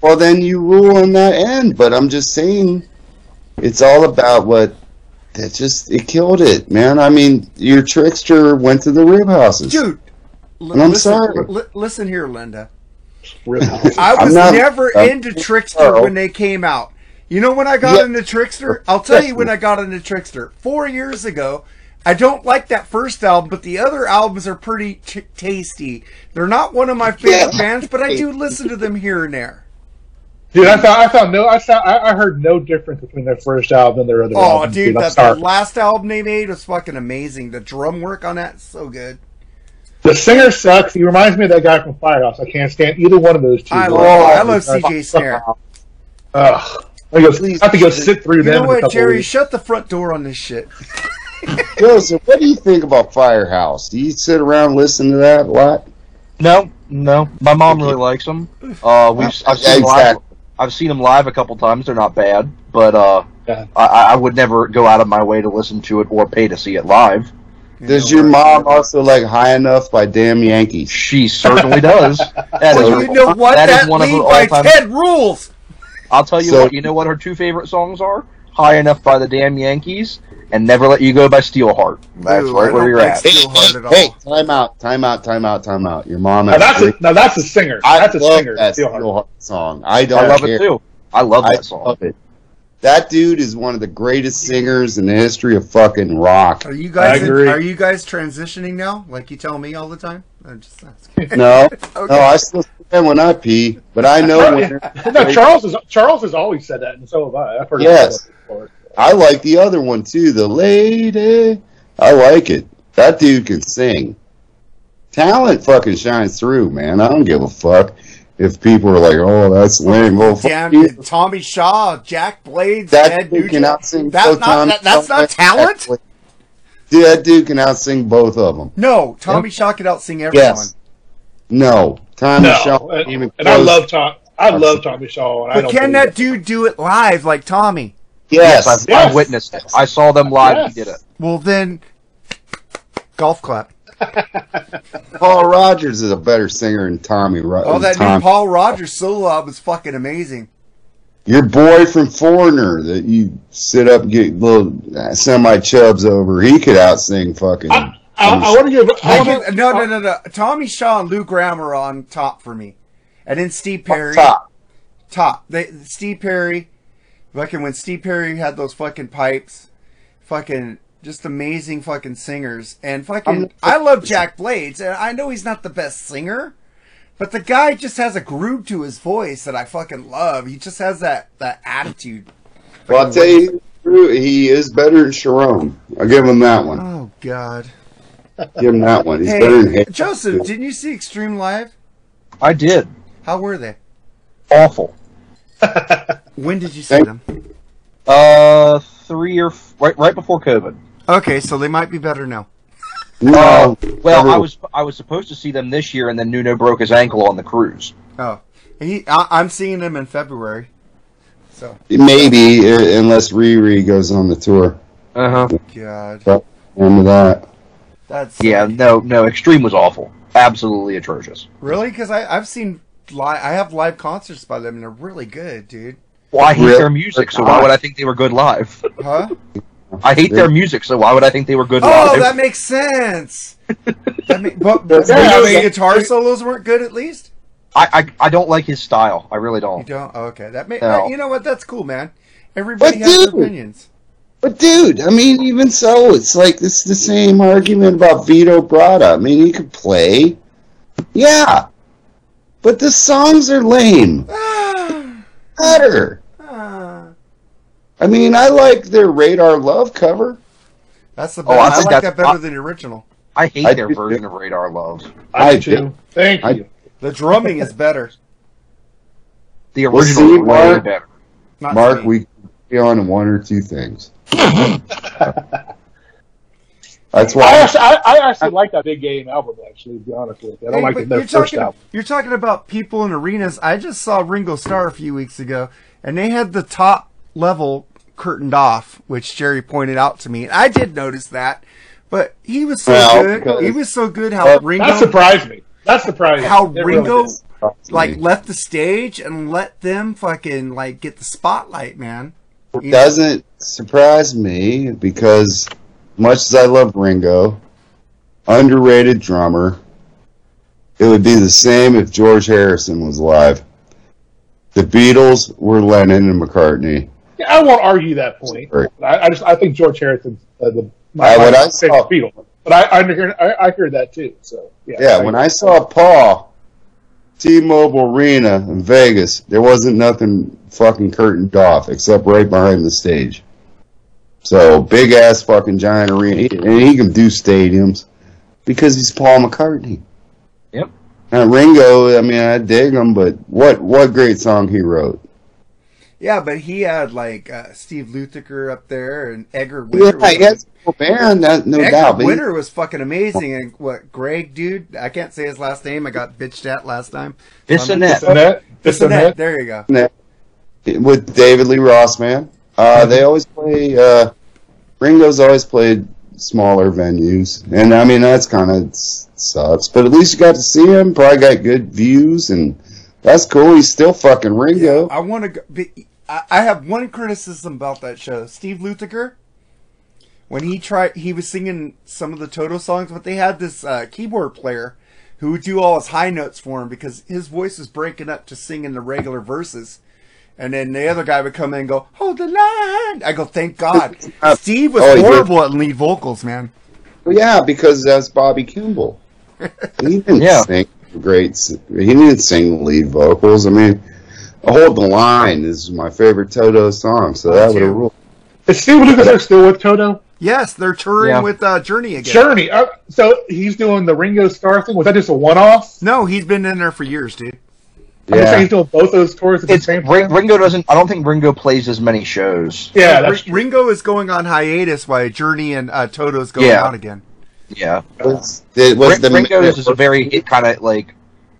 S8: well, then you rule on that end. But I'm just saying, it's all about what. That just it killed it, man. I mean, your Trixter went to the rib houses.
S7: Dude, l-
S8: And I'm
S7: listen,
S8: sorry.
S7: li- listen here, Linda.
S9: Rip
S7: I
S8: I'm
S7: was
S8: not-
S7: never
S8: I'm-
S7: into
S8: Trixter
S7: when they came out. You know when I got
S8: Yeah.
S7: into Trixter? I'll tell you when I got into Trixter. Four years ago. I don't like that first album, but the other albums are pretty t- tasty. They're not one of my favorite
S8: Yeah.
S7: bands, but I do listen to them here and there.
S9: Dude, I found I found no I found I, I heard no difference between their first album and their other.
S7: Oh,
S9: albums.
S7: dude,
S9: I'm
S7: that,
S9: sorry.
S7: that last album they made was fucking amazing. The drum work on that is so good.
S9: The singer sucks. He reminds me of that guy from Firehouse. I can't stand either one of those two.
S7: I love,
S9: all-
S7: I oh, love CJ Snare.
S9: Ugh. I go, I have to go sit through
S7: You
S9: them.
S7: know what, Jerry? Shut the front door on this shit.
S8: Joseph, what do you think about Firehouse? Do you sit around and listen to that a lot?
S10: No, no. My mom really likes them. Uh, we've I've seen them live. I've seen them live a couple times. They're not bad, but uh,
S9: Yeah.
S10: I, I would never go out of my way to listen to it or pay to see it live.
S8: Does
S7: know
S8: your mom also like High Enough by Damn Yankees?
S10: She certainly does. That is
S7: Well,
S10: her-
S7: you know what?
S10: That
S7: That,
S10: is one of her
S7: by
S10: all-time.
S7: Ted rules.
S10: I'll tell you
S8: So-
S10: what. You know what her two favorite songs are? "High Enough" by the Damn Yankees and "Never Let You Go" by Steelheart. That's
S7: Ooh,
S10: right where
S7: don't
S10: you're at.
S7: Steel- Still hard at all.
S8: hey, time out, time out, time out, time out. Your mom
S9: Now that's
S8: a
S9: a, now that's a singer.
S8: I
S9: That's a singer.
S8: that
S9: Steelheart.
S8: Steelheart song. I don't
S10: I love
S8: care.
S10: it too. I love
S8: I
S10: that song.
S8: love it. That dude is one of the greatest singers in the history of fucking rock.
S7: Are you guys?
S9: I agree.
S7: are you guys transitioning now? Like you tell me all the time? I'm just asking.
S8: No,
S7: Okay.
S8: no, I still stand when I pee, but I know when.
S9: no, Charles has Charles has always said that, and so have I. I've heard
S8: Yes.
S9: it before.
S8: I like the other one too, the lady. I like it. That dude can sing. Talent fucking shines through, man. I don't give a fuck if people are like, "Oh, that's lame." Well, fuck
S7: Damn,
S8: you.
S7: Tommy Shaw, Jack Blades,
S8: That
S7: Ed
S8: dude can
S7: Nugent.
S8: outsing
S7: That's
S8: both
S7: not
S8: Tommy
S7: that, that's not talent.
S8: Dude, that dude can outsing both of them.
S7: No, Tommy Shaw could outsing everyone.
S8: Yes. No, Tommy
S9: No,
S8: Shaw
S9: and,
S8: even
S9: and I love Tom. I love Tommy Shaw. And I
S7: But
S9: don't
S7: can
S9: believe
S7: that dude do it live like Tommy?
S8: Yes,
S10: I've,
S9: Yes.
S10: I've witnessed it. I saw them live.
S9: Yes.
S10: He did it.
S7: Well, then, golf clap.
S8: Paul Rodgers is a better singer than Tommy. Ro-
S7: Oh, that
S8: Tom.
S7: new Paul Rodgers solo album is fucking amazing.
S8: Your boy from Foreigner that you sit up and get little uh, semi chubs over, he could out sing fucking.
S9: I, I, I want to give. I
S7: I
S9: wanna,
S7: can, no, no, no, no. Tommy Shaw and Lou Gramm are on top for me, and then Steve Perry.
S8: top.
S7: top. They Steve Perry, fucking when Steve Perry had those fucking pipes, fucking just amazing fucking singers. And fucking,
S8: I'm-
S7: love Jack Blades, and I know he's not the best singer, but the guy just has a groove to his voice that I fucking love. He just has that that attitude.
S8: Well, I'll tell you, he is better than Sharon. I'll give him that one.
S7: Oh God.
S8: Give him that one. He's better than
S7: Hey,
S8: him.
S7: Joseph, didn't you see Extreme Live?
S10: I did.
S7: How were they?
S10: Awful.
S7: When did you see them?
S10: Uh, three or f- right right before COVID.
S7: Okay, so they might be better now.
S8: No,
S10: Uh, well, I was I was supposed to see them this year, and then Nuno broke his ankle on the cruise.
S7: Oh, he, I, I'm seeing them in February. So,
S8: maybe uh, unless Riri goes on the tour.
S10: Uh huh.
S7: God,
S8: Remember that?
S7: that's
S10: Yeah, no, no. Extreme was awful. Absolutely atrocious.
S7: Really? Because I I've seen live. I have live concerts by them, and they're really good, dude.
S10: Well, I hate
S8: Really?
S10: their music, so why would I think they were good live?
S7: Huh?
S10: I hate their music, so why would I think they were good
S7: Oh,
S10: live?
S7: Oh, that makes sense. that make, but but
S8: Yeah,
S7: you know,
S8: yeah.
S7: the guitar solos weren't good, at least.
S10: I, I I don't like his style. I really don't.
S7: You
S10: don't?
S7: Oh, okay, that may,
S10: No.
S7: You know what? That's cool, man. Everybody
S8: But
S7: has their
S8: dude-
S7: opinions.
S8: But dude, I mean, even so, it's like it's the same argument about Vito Bratta. I mean, he could play, yeah, but the songs are lame. Better. I mean, I like their Radar Love cover.
S7: That's the
S10: Oh,
S7: best.
S10: I
S7: I,
S10: think
S7: like
S10: that's-
S7: that better
S10: I-
S7: than the original.
S10: I hate
S8: I
S10: their
S8: do-
S10: version of Radar Love.
S9: I,
S8: I
S9: do too. Thank
S8: I-
S9: you.
S7: The drumming is better.
S10: The
S8: Well,
S10: original
S8: see,
S10: is
S8: Mark-
S10: better.
S7: Not
S8: Mark,
S7: me.
S8: we be on one or two things. That's
S9: I
S8: why.
S9: actually, I, I actually like that big game album. Actually, to be honest with you, I don't
S7: Hey,
S9: like
S7: the
S9: first
S7: talking,
S9: album.
S7: You're talking about people in arenas. I just saw Ringo Starr a few weeks ago, and they had the top level curtained off, which Jerry pointed out to me. And I did notice that, but he was so
S8: Well,
S7: good. He was so good. How
S8: Well,
S7: Ringo,
S9: That surprised me. That surprised me.
S7: how
S9: It really
S7: Ringo,
S9: did.
S7: like left the stage and let them fucking like get the spotlight, man.
S8: It doesn't surprise me because much as I love Ringo, underrated drummer, it would be the same if George Harrison was alive. The Beatles were Lennon and McCartney.
S9: Yeah, I won't argue that point. I, I just I think George Harrison's uh, the my,
S8: Uh,
S9: my
S8: when I
S9: favorite
S8: saw-
S9: Beatle. But I I, heard, I I heard that too. So yeah.
S8: Yeah, when I saw Paul, T-Mobile Arena in Vegas, there wasn't nothing fucking curtained off except right behind the stage. So big ass fucking giant arena, He- and he can do stadiums because he's Paul McCartney.
S10: Yep.
S8: Now Ringo, I mean, I dig him, but what what great song he wrote.
S7: Yeah, but he had like uh, Steve Lukather up there and Edgar
S8: Yeah,
S7: Winter.
S8: he has a band, that, no
S7: Edgar
S8: doubt. But he-
S7: Winter was fucking amazing. And what Greg, dude, I can't say his last name. I got bitched at last time.
S10: Bissonette.
S9: Bissonette,
S7: Bissonette.
S9: Bissonette.
S7: There you go.
S8: with David Lee Roth, man. Uh, they always play. Uh, Ringo's always played smaller venues, and I mean that's kind of sucks. But at least you got to see him. Probably got good views, and that's cool. He's still fucking Ringo.
S7: I want to go. Be, I, I have one criticism about that show. Steve Lukather, when he tried, he was singing some of the Toto songs, but they had this uh, keyboard player who would do all his high notes for him because his voice was breaking up to sing in the regular verses. And then the other guy would come in and go, hold the line. I go, thank God. Steve was
S8: Oh,
S7: horrible at lead vocals, man.
S8: Well, yeah, because that's Bobby Kimball. He didn't
S10: Yeah.
S8: sing great. He didn't sing lead vocals. I mean, "Hold the Line" is my favorite Toto song, so that would have
S7: too.
S8: ruled.
S9: Is Steve Lukather still with Toto?
S7: Yes, they're touring
S10: Yeah.
S7: with uh, Journey again.
S9: Journey. Uh, so he's doing the Ringo Starr thing. Was that just a one-off?
S7: No, he's been in there for years, dude.
S9: I'm just saying
S8: Yeah,
S9: he's doing both those tours at the same
S10: Ring,
S9: time.
S10: Ringo doesn't. I don't think Ringo plays as many shows.
S9: Yeah,
S7: Ri-
S9: that's true.
S7: Ringo is going on hiatus while Journey and uh, Toto's going
S10: Yeah.
S7: out again.
S10: Yeah,
S8: was, it was
S10: Ring,
S8: the
S10: Ringo is a very kind of like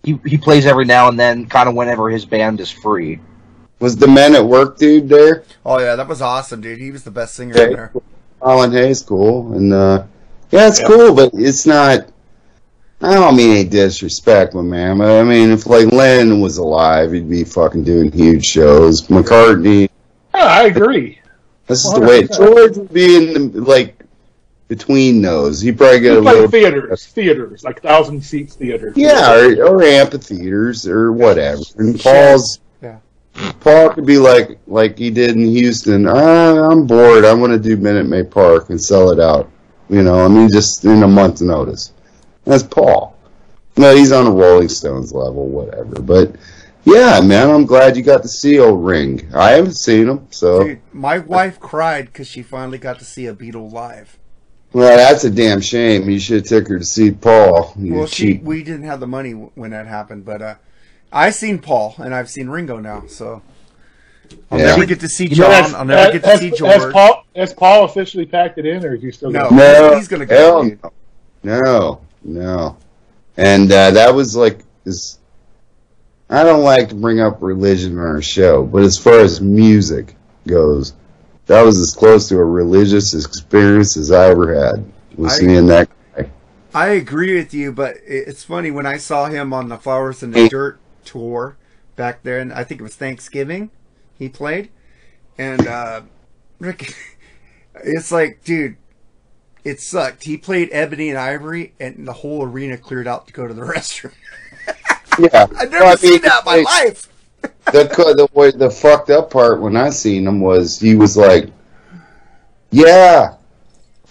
S10: he he plays every now and then, kind of whenever his band is free.
S8: was the Men at Work dude there.
S7: Oh yeah, that was awesome, dude. He was the best singer
S8: Yeah.
S7: in there.
S8: Colin Hayes, cool, and uh, yeah, it's
S9: Yeah.
S8: cool, but it's not. I don't mean any disrespect, my man. But I mean, if like Lennon was alive, he'd be fucking doing huge shows. McCartney,
S9: Yeah, I agree.
S8: this is the way George would be in the, like between those. He'd probably get a
S9: like
S8: little
S9: theaters, theaters, like thousand seats theaters.
S8: yeah, or, or amphitheaters or whatever. And Paul's
S7: Yeah.
S8: Paul could be like like he did in Houston. Ah, I'm bored. I want to do Minute Maid Park and sell it out. You know, I mean, just in a month's notice. That's Paul. No, he's on a Rolling Stones level, whatever. But yeah, man, I'm glad you got to see old Ring. I haven't seen him, so
S7: Dude, my wife cried because she finally got to see a Beatle live.
S8: Well, that's a damn shame. You should have took her to see Paul. You
S7: Well, she
S8: cheap.
S7: we didn't have the money when that happened, but uh, I seen Paul and I've seen Ringo now, so I'll
S8: Yeah.
S7: never get to see
S9: You know,
S7: John.
S9: has-
S7: I'll never get to
S9: has-
S7: see
S9: Has
S7: George.
S9: Paul, has Paul officially packed it in, or is he still
S7: No.
S9: going?
S8: No,
S7: He's gonna go,
S8: hell no. no, no. And uh, that was like, is I don't like to bring up religion on our show, but as far as music goes, that was as close to a religious experience as I ever had. Was
S7: I-
S8: seeing that guy.
S7: I agree with you, but it's funny when I saw him on the Flowers in the Dirt tour back there, and I think it was Thanksgiving he played, and uh, Rick, it's like, dude, it sucked. He played Ebony and Ivory, and the whole arena cleared out to go to the restroom.
S8: Yeah,
S7: I've never
S8: Well, I
S7: seen that in my life.
S8: The the way the fucked up part when I seen him was he was like, "Yeah,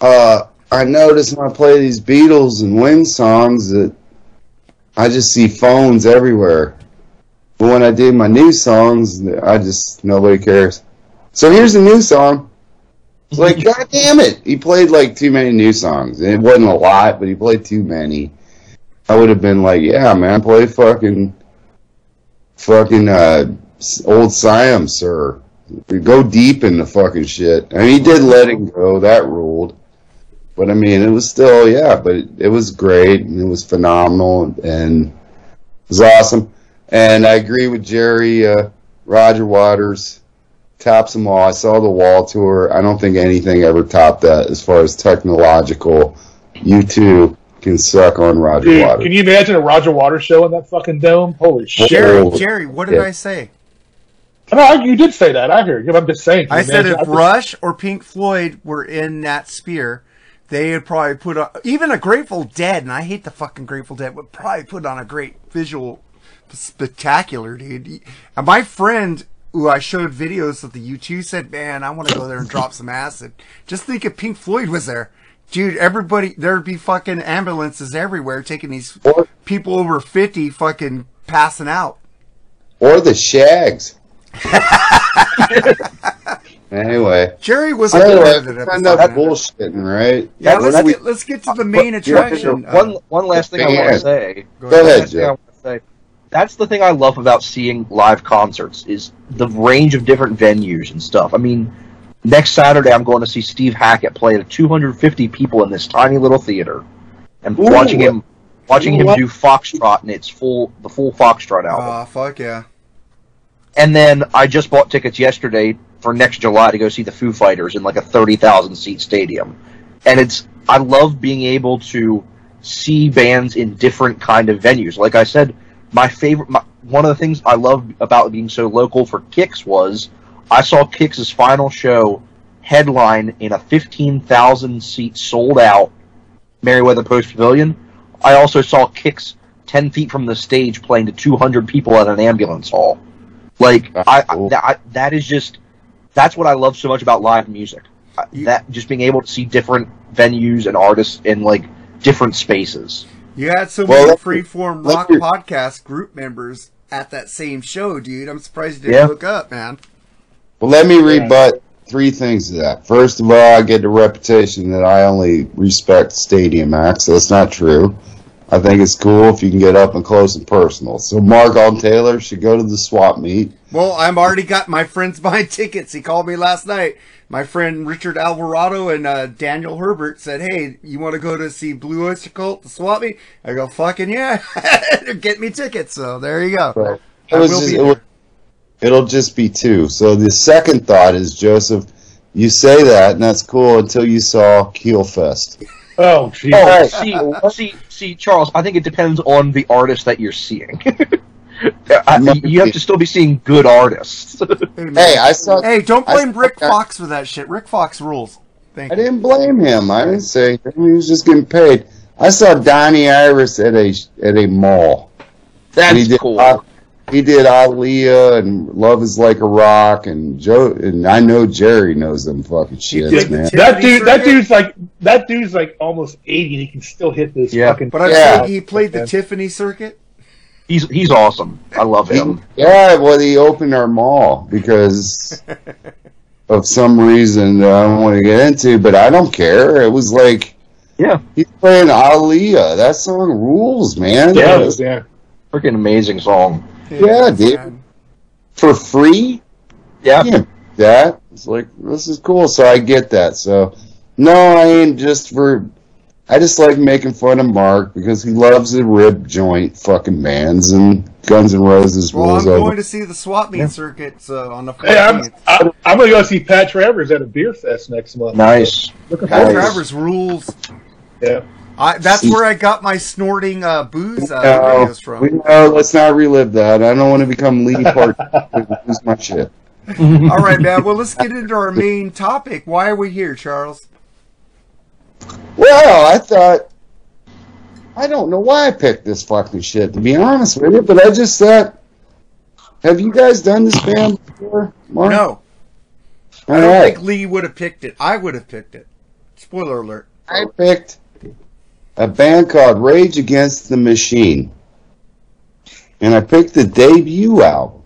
S8: uh, I noticed when I play these Beatles and Wings songs that I just see phones everywhere. But when I do my new songs, I just nobody cares. So here's a new song. It's like, God damn it! He played like too many new songs. It wasn't a lot, but he played too many. I would have been like, yeah, man, play fucking fucking uh, old Siam, sir. Go deep in the fucking shit. And he did letting go. That ruled. But I mean, it was still, yeah, but it, it was great and it was phenomenal and it was awesome. And I agree with Jerry, uh, Roger Waters tops them all. I saw the wall tour. I don't think anything ever topped that as far as technological. U2 can suck on Roger
S9: Dude,
S8: Waters.
S9: can you imagine a Roger Waters show in that fucking dome? Holy shit!
S7: Jerry,
S8: Oh,
S7: Jerry, what did
S8: yeah.
S7: I say?
S9: No, I- you did say that. I heard you. I'm just saying.
S7: I said
S9: imagine-
S7: if Rush or Pink Floyd were in that sphere, they would probably put on even a Grateful Dead, and I hate the fucking Grateful Dead, would probably put on a great visual spectacular, dude. And my friend who I showed videos of the U2 said, "Man, I want to go there and drop some acid." Just think if Pink Floyd was there. Dude, everybody, there'd be fucking ambulances everywhere taking these
S8: Or,
S7: people over 50 fucking passing out.
S8: or the Shags. anyway.
S7: Jerry was
S8: Anyway,
S7: a
S8: enough bullshitting, right?
S7: Yeah,
S10: Yeah,
S7: let's get, let's get to the main attraction. Uh,
S10: one one last thing I want to say.
S8: Go ahead, Joe.
S10: wanna say. That's the thing I love about seeing live concerts is the range of different venues and stuff. I mean, next Saturday I'm going to see Steve Hackett play to 250 people in this tiny little theater, and
S8: Ooh.
S10: watching him watching him
S8: What?
S10: do Foxtrot and it's full the full Foxtrot album.
S7: Aw, fuck yeah.
S10: And then I just bought tickets yesterday for next July to go see the Foo Fighters in like a 30,000 seat stadium. And it's, I love being able to see bands in different kind of venues. Like I said, my favorite, my, one of the things I love about being so local for Kix was I saw Kix' final show headline in a 15,000 seat sold out Merriweather Post Pavilion. I also saw Kix 10 feet from the stage playing to 200 people at an ambulance hall. Like
S8: That's
S10: I,
S8: cool.
S10: that, I, that is just that's what I love so much about live music. Uh,
S7: you-
S10: That just being able to see different venues and artists in like different spaces.
S7: You had so
S8: Well,
S7: many freeform rock podcast group members at that same show, dude. I'm surprised you didn't
S10: Yeah.
S7: look up, man.
S8: Well, let me rebut three things to that. First of all, I get the reputation that I only respect stadium acts. That's not true. I think it's cool if you can get up and close and personal. So Mark Alton Taylor should go to the swap meet.
S7: Well, I'm already got my friends buying tickets. He called me last night. My friend Richard Alvarado and uh, Daniel Herbert said, "Hey, you want to go to see Blue Oyster Cult, the swap meet?" I go, "Fucking yeah!" They're me tickets. So there you go.
S8: Right.
S7: I
S8: It was
S7: will
S8: just-
S7: be
S8: it will- it'll just be two. So the second thought is, Joseph, you say that, and that's cool until you saw Keelfest.
S9: Oh, jeez.
S10: Oh, see, see, see, Charles. I think it depends on the artist that you're seeing. I, you have to still be seeing good artists.
S7: Hey.
S8: Hey, I saw.
S7: Hey, don't blame
S8: saw
S7: Rick Fox for that shit. Rick Fox rules. Thank
S8: I
S7: you.
S8: didn't blame him. I didn't say he was just getting paid. I saw Donnie Iris at a at a mall. And he
S10: That's
S8: did,
S10: cool.
S8: He did Aaliyah and Love Is Like a Rock and Joe and I know Jerry knows them fucking shits, man.
S9: That dude, that dude's like that dude's like almost eighty, and he can still hit this
S10: Yeah.
S9: fucking.
S7: But I'm
S8: Yeah.
S7: saying he played the
S9: Man.
S7: Tiffany circuit.
S10: He's he's awesome. I love him.
S8: Yeah, well, he opened our mall because of some reason that I don't want to get into, but I don't care. It was like
S10: Yeah,
S8: he's playing Aaliyah. That song rules, man.
S9: yeah,
S8: was
S9: yeah.
S10: freaking amazing song.
S8: Yeah, dude.
S7: man.
S8: for free.
S10: Yeah,
S8: Yeah, that it's like this is cool. So I get that. So no, I ain't just for. I just like making fun of Mark because he loves the rib joint fucking bands and Guns N' Roses
S7: Well, I'm
S8: rules
S7: going
S8: over.
S7: to see the swap meet circuit so on the
S9: Hey, I'm, I, I'm gonna go see Pat Travers at a beer fest next month.
S10: nice.
S9: Looking
S7: Pat
S9: forward to.
S7: Travers rules.
S9: Yeah.
S7: I, that's where I got my snorting uh, booze uh,
S8: No,
S7: videos
S8: we,
S7: from.
S8: no, let's not relive that. I don't want to become Lee Park. Lose my shit.
S7: All right, man. Well, let's get into our main topic. Why are we here, Charles?
S8: Well, I thought. I don't know why I picked this fucking shit, to be honest with you, but I just thought. Have you guys done this band before? Mark?
S7: No,
S8: All
S7: I don't
S8: right.
S7: think Lee would have picked it. I would have picked it. Spoiler alert.
S8: I picked a band called Rage Against the Machine. And I picked the debut album.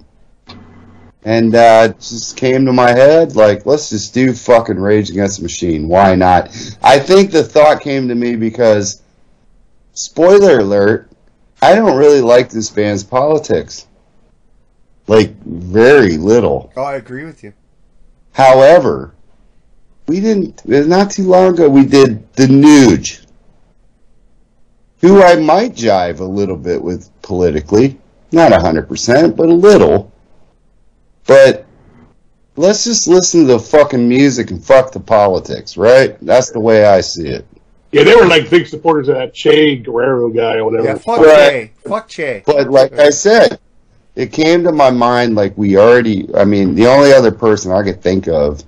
S8: And uh, it just came to my head, like, let's just do fucking Rage Against the Machine. Why not? I think the thought came to me because, spoiler alert, I don't really like this band's politics. Like, very little.
S7: Oh, I agree with you.
S8: However, we didn't. Not too long ago, we did the Nuge, who I might jive a little bit with politically, not hundred percent, but a little. But let's just listen to the fucking music and fuck the politics, right? That's the way I see it.
S9: Yeah, they were like big supporters of that Che Guerrero guy or whatever.
S7: Yeah, fuck
S8: Right.
S7: Che. Fuck Che.
S8: But like I said, it came to my mind like we already. I mean, the only other person I could think of,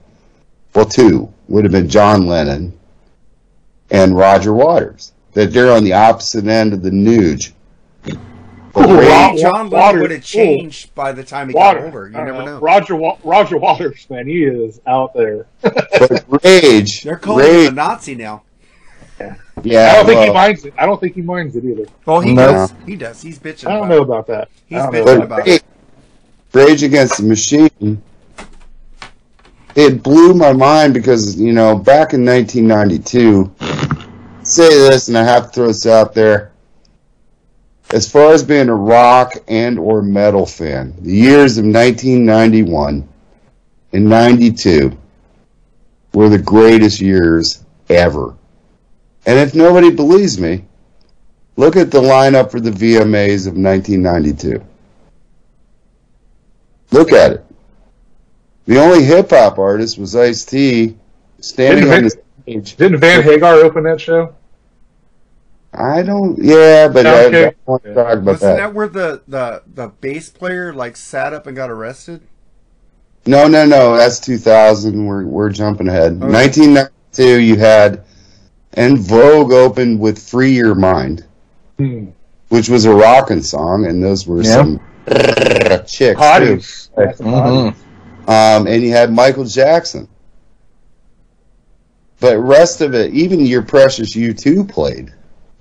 S8: well, two would have been John Lennon and Roger Waters. That they're on the opposite end of the nuge.
S9: Ooh,
S8: Ray-
S7: John Lennon would have changed by the time he
S9: Water.
S7: got older. You
S9: uh,
S7: never
S9: know.
S7: know.
S9: Roger Wa- Roger Waters, man, he is out there.
S8: but Rage,
S7: They're calling him a Nazi now.
S8: yeah.
S9: I don't think he
S8: well,
S9: minds it. I don't think he minds it either.
S7: Well, he
S8: No.
S7: does. He does. He's bitching.
S9: I don't
S7: about
S9: know
S7: it.
S9: about that.
S7: He's
S9: I don't know
S7: bitching
S9: about
S7: about
S8: but
S7: it.
S8: Rage, Rage Against the Machine, it blew my mind because you know back in 1992. Say this, and I have to throw this out there. As far as being a rock and or metal fan, the years of 1991 and 92 were the greatest years ever. And if nobody believes me, look at the lineup for the VMAs of 1992. Look at it. The only hip hop artist was Ice T standing
S9: Didn't
S8: on the
S9: Vin-
S8: stage.
S9: Didn't Van Hagar open that show?
S8: I don't, yeah, but I, I don't want to talk about
S7: Wasn't
S8: that.
S7: that where the, the, the bass player like sat up and got arrested?
S8: No, no, no. That's 2000. We're we're jumping ahead.
S7: Okay.
S8: 1992. You had, En Vogue opened with "Free Your Mind,"
S9: Hmm.
S8: which was a rocking song, and those were
S10: Yeah.
S8: some chicks too.
S9: Hotties. That's some hotties.
S10: Mhm.
S8: Um, and you had Michael Jackson. But rest of it, even your precious U2 played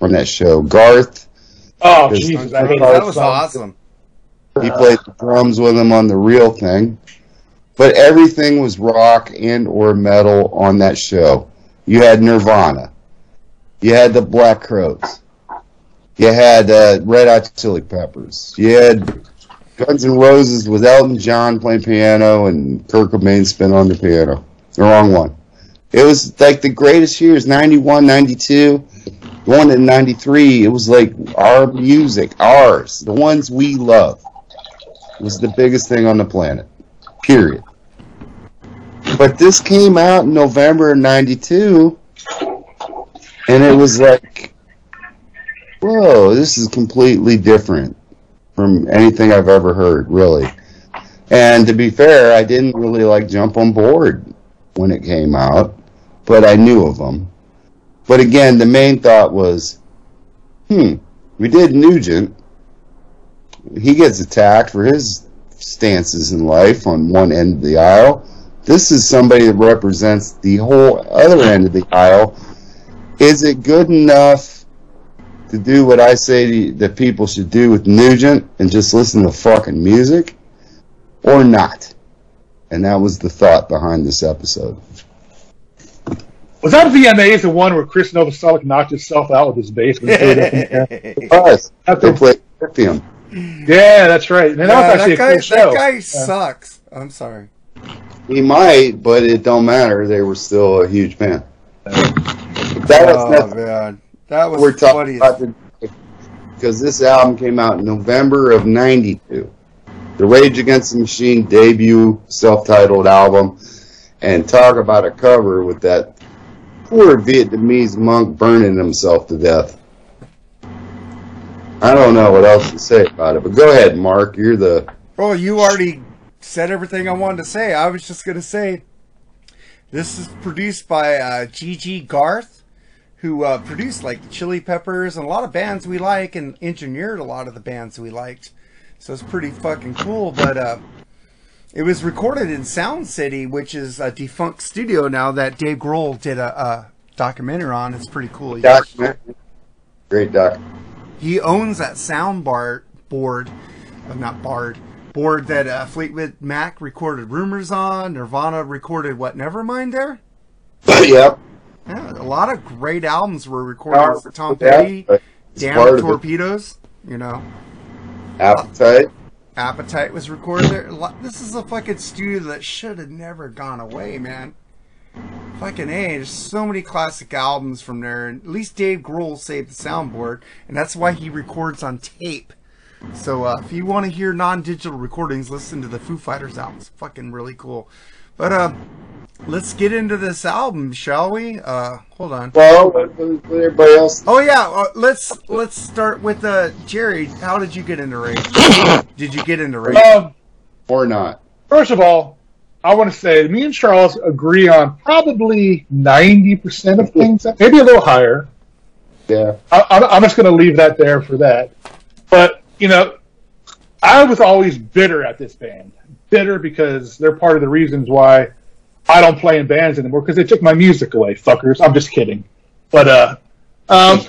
S8: on that show. Garth,
S9: Oh. Jesus. I
S7: that
S9: that
S7: was
S9: song.
S7: awesome.
S8: he played the drums with him on the real thing. But everything was rock and or metal on that show. You had Nirvana. You had the Black Crowes. You had uh, Red Hot Chili Peppers. You had Guns N' Roses with Elton John playing piano and Kurt Cobain spin on the piano. The wrong one. It was like the greatest years, 91, 92, going in 93. It was like our music, ours, the ones we love, was the biggest thing on the planet. Period. But this came out in November of 92, and it was like, whoa, this is completely different from anything I've ever heard, really. And to be fair, I didn't really like jump on board when it came out, but I knew of them. But again, the main thought was, hmm, we did Nugent. He gets attacked for his stances in life on one end of the aisle. This is somebody that represents the whole other end of the aisle. Is it good enough to do what I say that people should do with Nugent and just listen to fucking music, or not? And that was the thought behind this episode.
S9: Was that VMAs the one where Chris Novoselic knocked himself out with his bass? when he played up in the air?
S8: Plus,
S9: That's
S8: they played Lithium.
S9: yeah, that's right. Man, that
S7: Yeah,
S9: was actually
S7: that guy,
S9: a cool show.
S7: that guy
S9: Yeah.
S7: sucks. I'm sorry.
S8: He might, but it don't matter. They were still a huge fan. That was
S7: oh
S8: nothing.
S7: man, that was
S8: we're talking about the, because this album came out in November of '92. The Rage Against the Machine debut self-titled album, and talk about a cover with that poor Vietnamese monk burning himself to death. I don't know what else to say about it, but go ahead, Mark. You're the
S7: Oh, you already said everything I wanted to say. I was just gonna say, this is produced by uh, GGGarth, who uh, produced like the Chili Peppers and a lot of bands we like, and engineered a lot of the bands we liked. So it's pretty fucking cool. But uh, it was recorded in Sound City, which is a defunct studio now that Dave Grohl did a, a documentary on. It's pretty cool.
S8: Documentary. Great doc.
S7: he owns that sound bar board, uh, not bard board that uh, Fleetwood Mac recorded "Rumors" on. Nirvana recorded what? Nevermind there.
S8: yep.
S7: Yeah, a lot of great albums were recorded for Tom Petty, Damn
S8: part
S7: the
S8: of it.
S7: Torpedoes. You know,
S8: Appetite.
S7: Appetite was recorded there. This is a fucking studio that should have never gone away, man. Fucking A, there's so many classic albums from there, at least Dave Grohl saved the soundboard, and that's why he records on tape. So uh, if you want to hear non-digital recordings, listen to the Foo Fighters albums. Fucking really cool. But uh, let's get into this album, shall we? Uh, hold on.
S8: Well, what- what- what everybody else.
S7: Oh yeah, uh, let's let's start with uh, Jerry. How did you get into Rage? did you get into Rage?
S9: Um,
S8: Or not.
S9: first of all, I want to say me and Charles agree on probably ninety percent of things, maybe a little higher.
S8: Yeah.
S9: I, I'm, I'm just going to leave that there for that. But you know, I was always bitter at this band. Bitter because they're part of the reasons why I don't play in bands anymore because they took my music away, fuckers. I'm just kidding. But uh, um,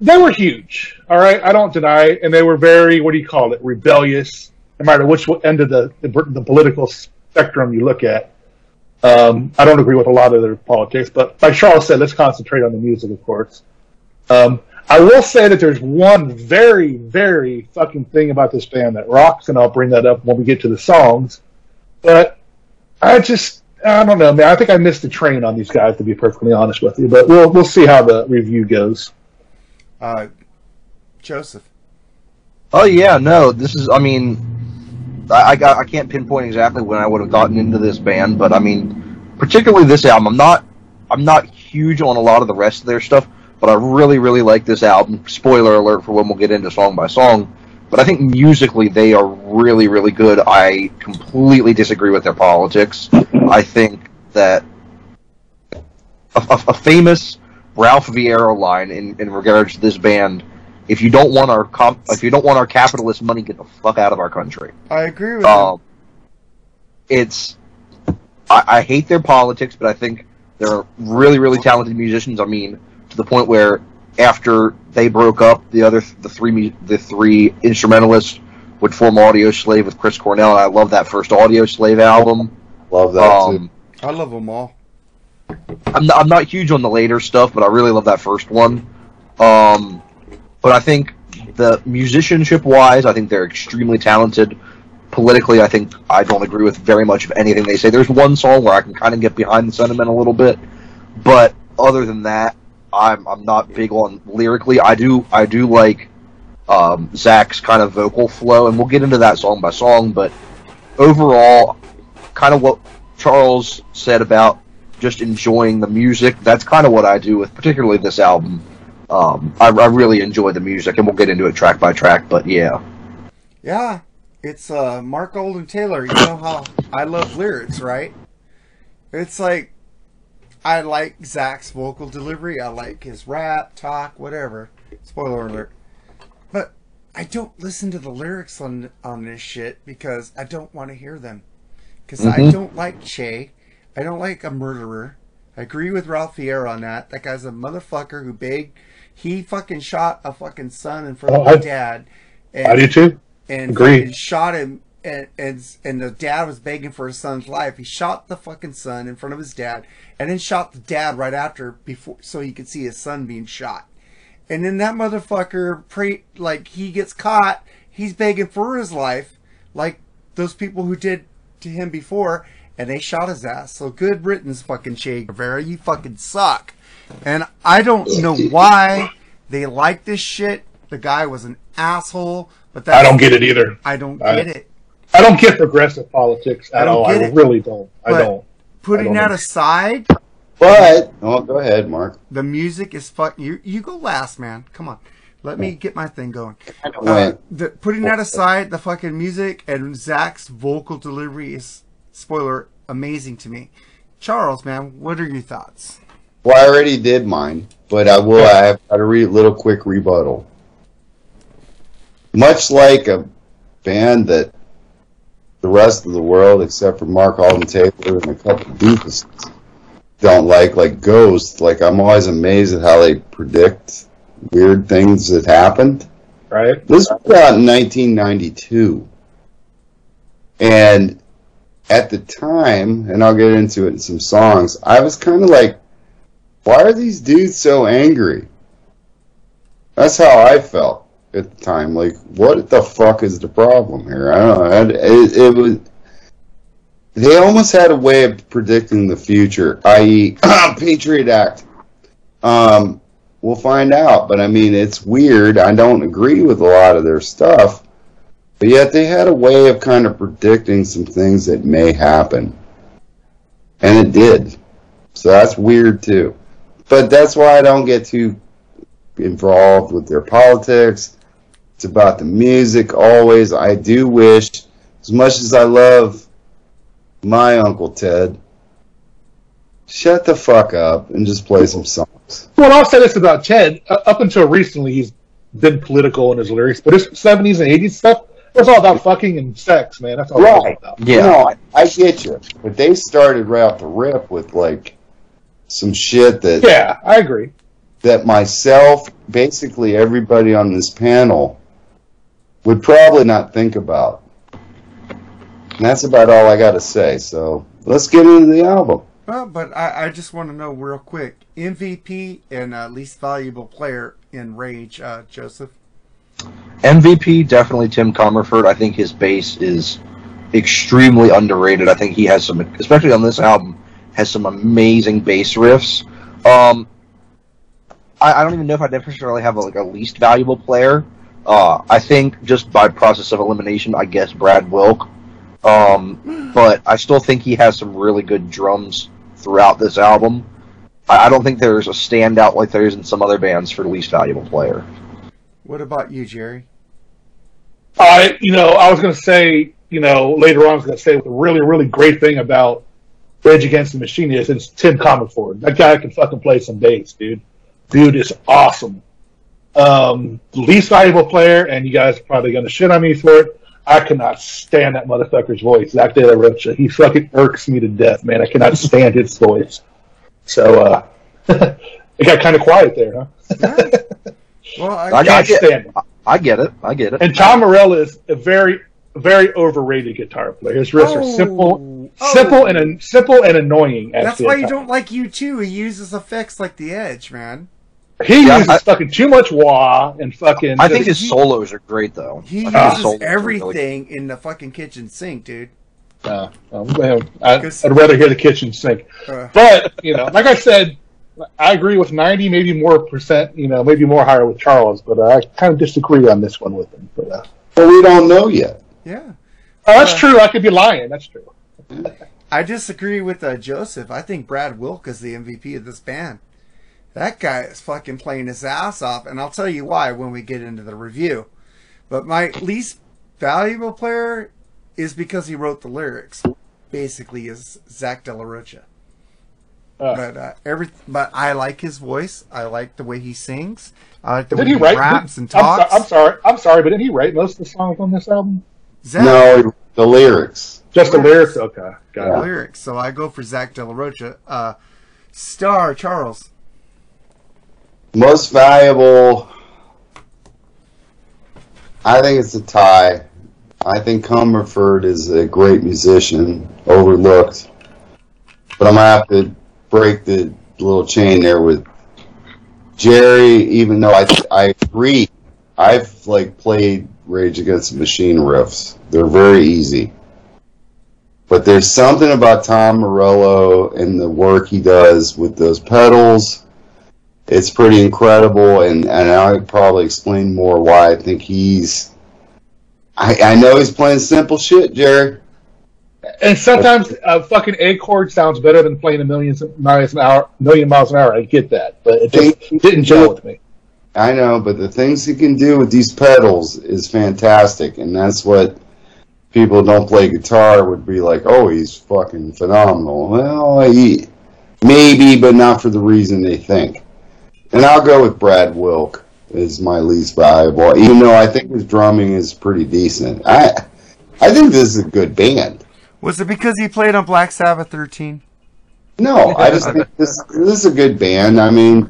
S9: they were huge. All right, I don't deny it, and they were very what do you call it? Rebellious. No matter which end of the the, the political spectrum you look at. Um, I don't agree with a lot of their politics, but like Charles said, let's concentrate on the music, of course. Um, I will say that there's one very, very fucking thing about this band that rocks, and I'll bring that up when we get to the songs. But I just, I don't know, man. I think I missed the train on these guys, to be perfectly honest with you. But we'll we'll see how the review goes.
S7: Uh, Joseph.
S10: Oh yeah, no, this is. I mean, I I, got, I can't pinpoint exactly when I would have gotten into this band, but I mean, particularly this album. I'm not I'm not huge on a lot of the rest of their stuff, but I really really like this album. Spoiler alert for when we'll get into song by song. But I think musically they are really really good. I completely disagree with their politics. I think that a, a, a famous Ralph Vieira line in, in regards to this band if you don't want our comp- if you don't want our capitalist money, get the fuck out of our country.
S7: I agree with
S10: Um, it's I, I hate their politics, but I think they're really really talented musicians. I mean, to the point where after they broke up, the other the three the three instrumentalists would form Audioslave with Chris Cornell, I love that first Audioslave album.
S8: Love that
S10: Um,
S8: too.
S7: I love them all.
S10: I'm not, I'm not huge on the later stuff, but I really love that first one. Um, but I think the musicianship wise, I think they're extremely talented. Politically, I think I don't agree with very much of anything they say. There's one song where I can kind of get behind the sentiment a little bit, but other than that, I'm I'm not big on lyrically. I do I do like um, Zack's kind of vocal flow, and we'll get into that song by song. But overall, kind of what Charles said about just enjoying the music. That's kind of what I do with particularly this album. Um, I, I really enjoy the music, and we'll get into it track by track. But yeah,
S7: Yeah, it's uh, Mark Olden Taylor. You know how I love lyrics, right? It's like I like Zack's vocal delivery. I like his rap, talk, whatever. Spoiler alert. But I don't listen to the lyrics on on this shit because I don't want to hear them. Because I
S10: Mhm.
S7: don't like Che. I don't like a murderer. I agree with Ralph Fierro on that. That guy's a motherfucker who begged. He fucking shot a fucking son in front of
S9: Oh,
S7: my
S9: I-
S7: dad.
S9: I do too.
S7: and
S9: Agreed.
S7: shot him and, and and the dad was begging for his son's life. He shot the fucking son in front of his dad and then shot the dad right after before so he could see his son being shot. And then that motherfucker pray like he gets caught, he's begging for his life like those people who did to him before and they shot his ass. So good riddance fucking Che Guevara, you fucking suck. And I don't know why they like this shit. The guy was an asshole, but that
S9: I don't get it either.
S7: I don't
S9: I-
S7: get it.
S9: I don't get progressive politics at
S7: don't
S9: all. I
S7: get it.
S9: really don't. I
S7: But
S9: don't.
S7: Putting
S9: I don't
S7: that
S9: under-
S7: aside,
S8: But oh, go ahead, Mark.
S7: the music is fuck. You you go last, man. Come on, let me get my thing going.
S8: Kinda
S7: Uh, the, putting that aside, the fucking music and Zack's vocal delivery is spoiler amazing to me. Charles, man, what are your thoughts?
S8: Well, I already did mine, but I will. I have got a re- little quick rebuttal. Much like a band that the rest of the world, except for Mark Alden Taylor and a couple of doofuses, don't like, like Ghost. Like I'm always amazed at how they predict weird things that happened.
S9: Right?
S8: This was out in 1992. And at the time, and I'll get into it in some songs, I was kind of like, why are these dudes so angry? That's how I felt at the time. Like, what the fuck is the problem here? I don't know. It, it, was. they almost had a way of predicting the future, i.e., Patriot Act. Um, we'll find out, but I mean, it's weird. I don't agree with a lot of their stuff, but yet they had a way of kind of predicting some things that may happen, and it did. So that's weird too. But that's why I don't get too involved with their politics. It's about the music always. I do wish, as much as I love my Uncle Ted, shut the fuck up and just play some songs.
S9: Well, I'll say this about Ted. Uh, up until recently, he's been political in his lyrics, but his 70s and 80s stuff, it's all about fucking and sex, man. That's all
S8: Right.
S9: it's about.
S8: You know, I, I get you. But they started right off the rip with like some shit that
S9: Yeah, I agree.
S8: that myself, basically everybody on this panel, would probably not think about. And that's about all I got to say. So let's get into the album.
S7: Well, but I, I just want to know real quick MVP and uh, least valuable player in Rage, uh, Joseph.
S10: MVP definitely Tim Commerford. I think his bass is extremely underrated. I think he has some, especially on this album, has some amazing bass riffs. Um, I, I don't even know if I necessarily have a, like a least valuable player. Uh, I think just by process of elimination, I guess Brad Wilk. Um, but I still think he has some really good drums throughout this album. I, I don't think there's a standout like there is in some other bands for least valuable player.
S7: What about you, Jerry?
S9: I, you know, I was going to say, you know, later on, I was going to say the really, really great thing about Rage Against the Machine is it's Tim Commerford. That guy can fucking play some bass, dude. Dude is awesome. Um, least valuable player, and you guys are probably going to shit on me for it. I cannot stand that motherfucker's voice, Zack De La Rocha. He fucking irks me to death, man. I cannot stand his voice. So, uh, it got kind of quiet there, huh?
S7: Well, I,
S10: I
S9: Can't
S10: got
S9: stand him.
S10: I get it. I get it.
S9: And Tom Morello is a very, very overrated guitar player. His riffs are simple,
S7: Oh.
S9: simple and an- simple and annoying. at
S7: that's why
S9: same
S7: you
S9: time.
S7: don't like you too. He uses effects like the Edge, man.
S9: He
S10: Yeah,
S9: uses
S10: I-
S9: fucking too much wah and fucking.
S10: I think his
S7: he-
S10: solos are great though.
S7: He
S10: I
S7: uses
S10: solos are really
S7: everything in the fucking kitchen sink, dude.
S9: Uh, um, well, I, I'd rather hear the kitchen sink.
S7: Uh,
S9: But you know, like I said, I agree with ninety, maybe more percent. You know, maybe more higher with Charles, but I kind of disagree on this one with him. But uh,
S8: But we don't know yet.
S7: yeah.
S9: oh, that's true. I could be lying. That's true.
S7: I disagree with uh, Joseph. I think Brad Wilk is the MVP of this band. That guy is fucking playing his ass off, and I'll tell you why when we get into the review. But my least valuable player is because he wrote the lyrics. Basically, is Zack De La Rocha.
S9: Uh,
S7: But uh, every, but I like his voice. I like the way he sings. I like the
S9: did
S7: way
S9: he
S7: he
S9: write?
S7: raps and
S9: I'm, so-
S7: talks.
S9: I'm sorry. I'm sorry, but didn't he write most of the songs on this album?
S7: Zack,
S8: No, the lyrics.
S9: Just the lyrics. Okay, got
S7: the
S9: it.
S7: lyrics. So I go for Zack De La Rocha. Uh, star Charles.
S8: Most valuable. I think it's a tie. I think Commerford is a great musician, overlooked. But I'm gonna have to break the little chain there with Jerry. Even though I I agree, I've like played Rage Against the Machine riffs. They're very easy. But there's something about Tom Morello and the work he does with those pedals it's pretty incredible, and, and I'll probably explain more why I think he's. I, I know he's playing simple shit, Jerry.
S9: And sometimes a fucking A chord sounds better than playing a million miles an hour. Million miles an hour. I get that, but it just didn't gel with me.
S8: I know, but the things he can do with these pedals is fantastic, and that's what people who don't play guitar would be like. Oh, he's fucking phenomenal. Well, he maybe, but not for the reason they think. And I'll go with Brad Wilk as my least valuable, even though I think his drumming is pretty decent. I I think this is a good band.
S7: Was it because he played on Black Sabbath 13?
S8: No, I just think this this is a good band. I mean,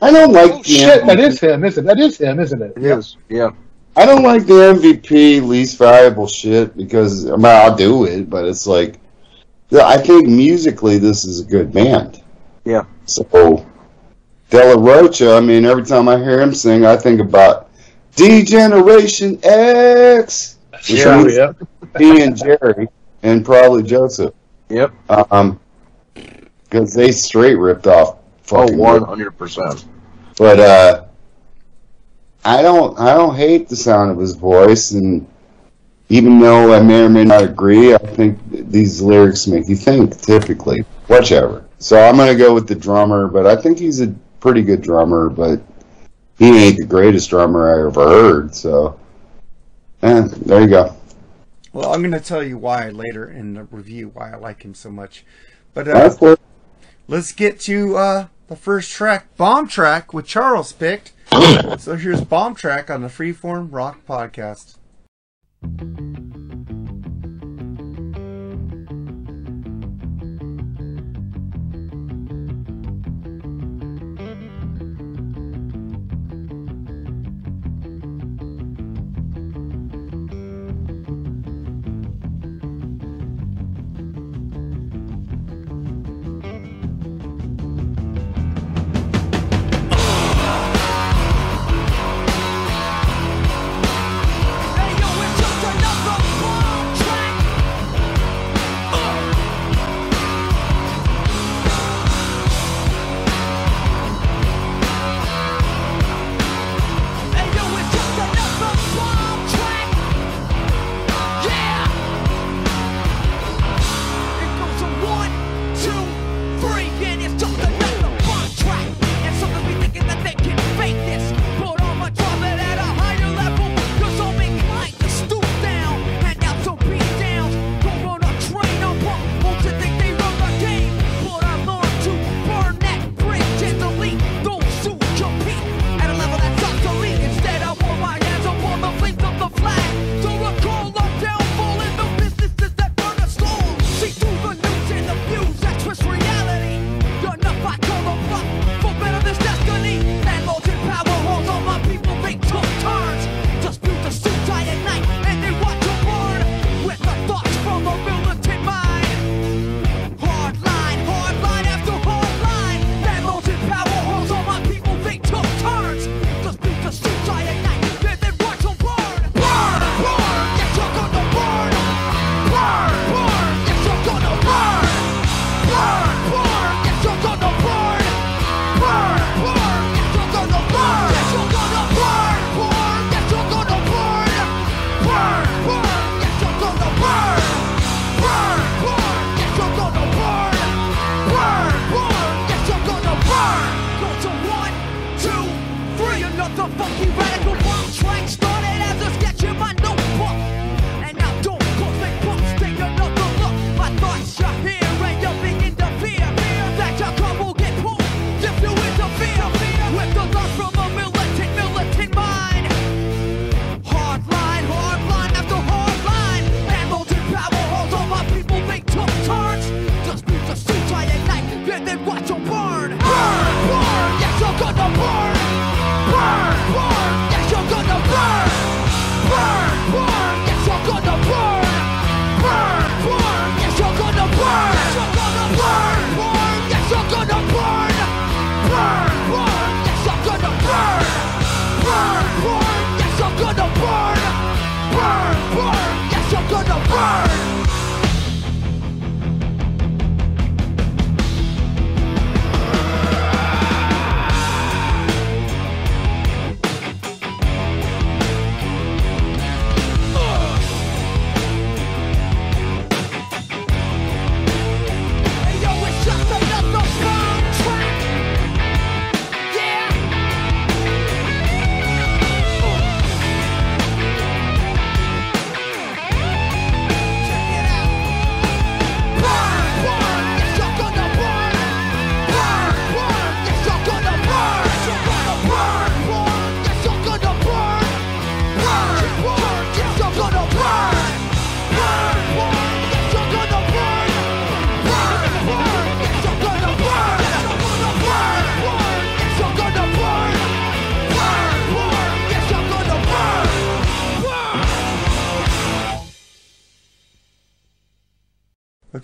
S8: I don't like
S9: Oh
S8: the
S9: shit,
S8: MVP
S9: that is him, isn't it? That is him, isn't it?
S10: It is. Yeah.
S8: I don't like the MVP least valuable shit because I mean, I'll do it, but it's like I think musically this is a good band.
S10: Yeah.
S8: So De La Rocha, I mean, every time I hear him sing, I think about D-Generation X.
S9: Yeah, yeah.
S8: he and Jerry, and probably Joseph.
S10: Yep.
S8: Um, because they straight ripped off.
S10: Oh, one hundred percent.
S8: But uh, I don't, I don't hate the sound of his voice, and even though I may or may not agree, I think these lyrics make you think. Typically, whichever. So I'm gonna go with the drummer, but I think he's a pretty good drummer, but he ain't the greatest drummer I ever heard. So, eh, there you go.
S1: Well, I'm going to tell you why later in the review why I like him so much. But uh, let's get to uh, the first track, Bomb Track, which Charles picked. so here's Bomb Track on the Freeform Rock Podcast.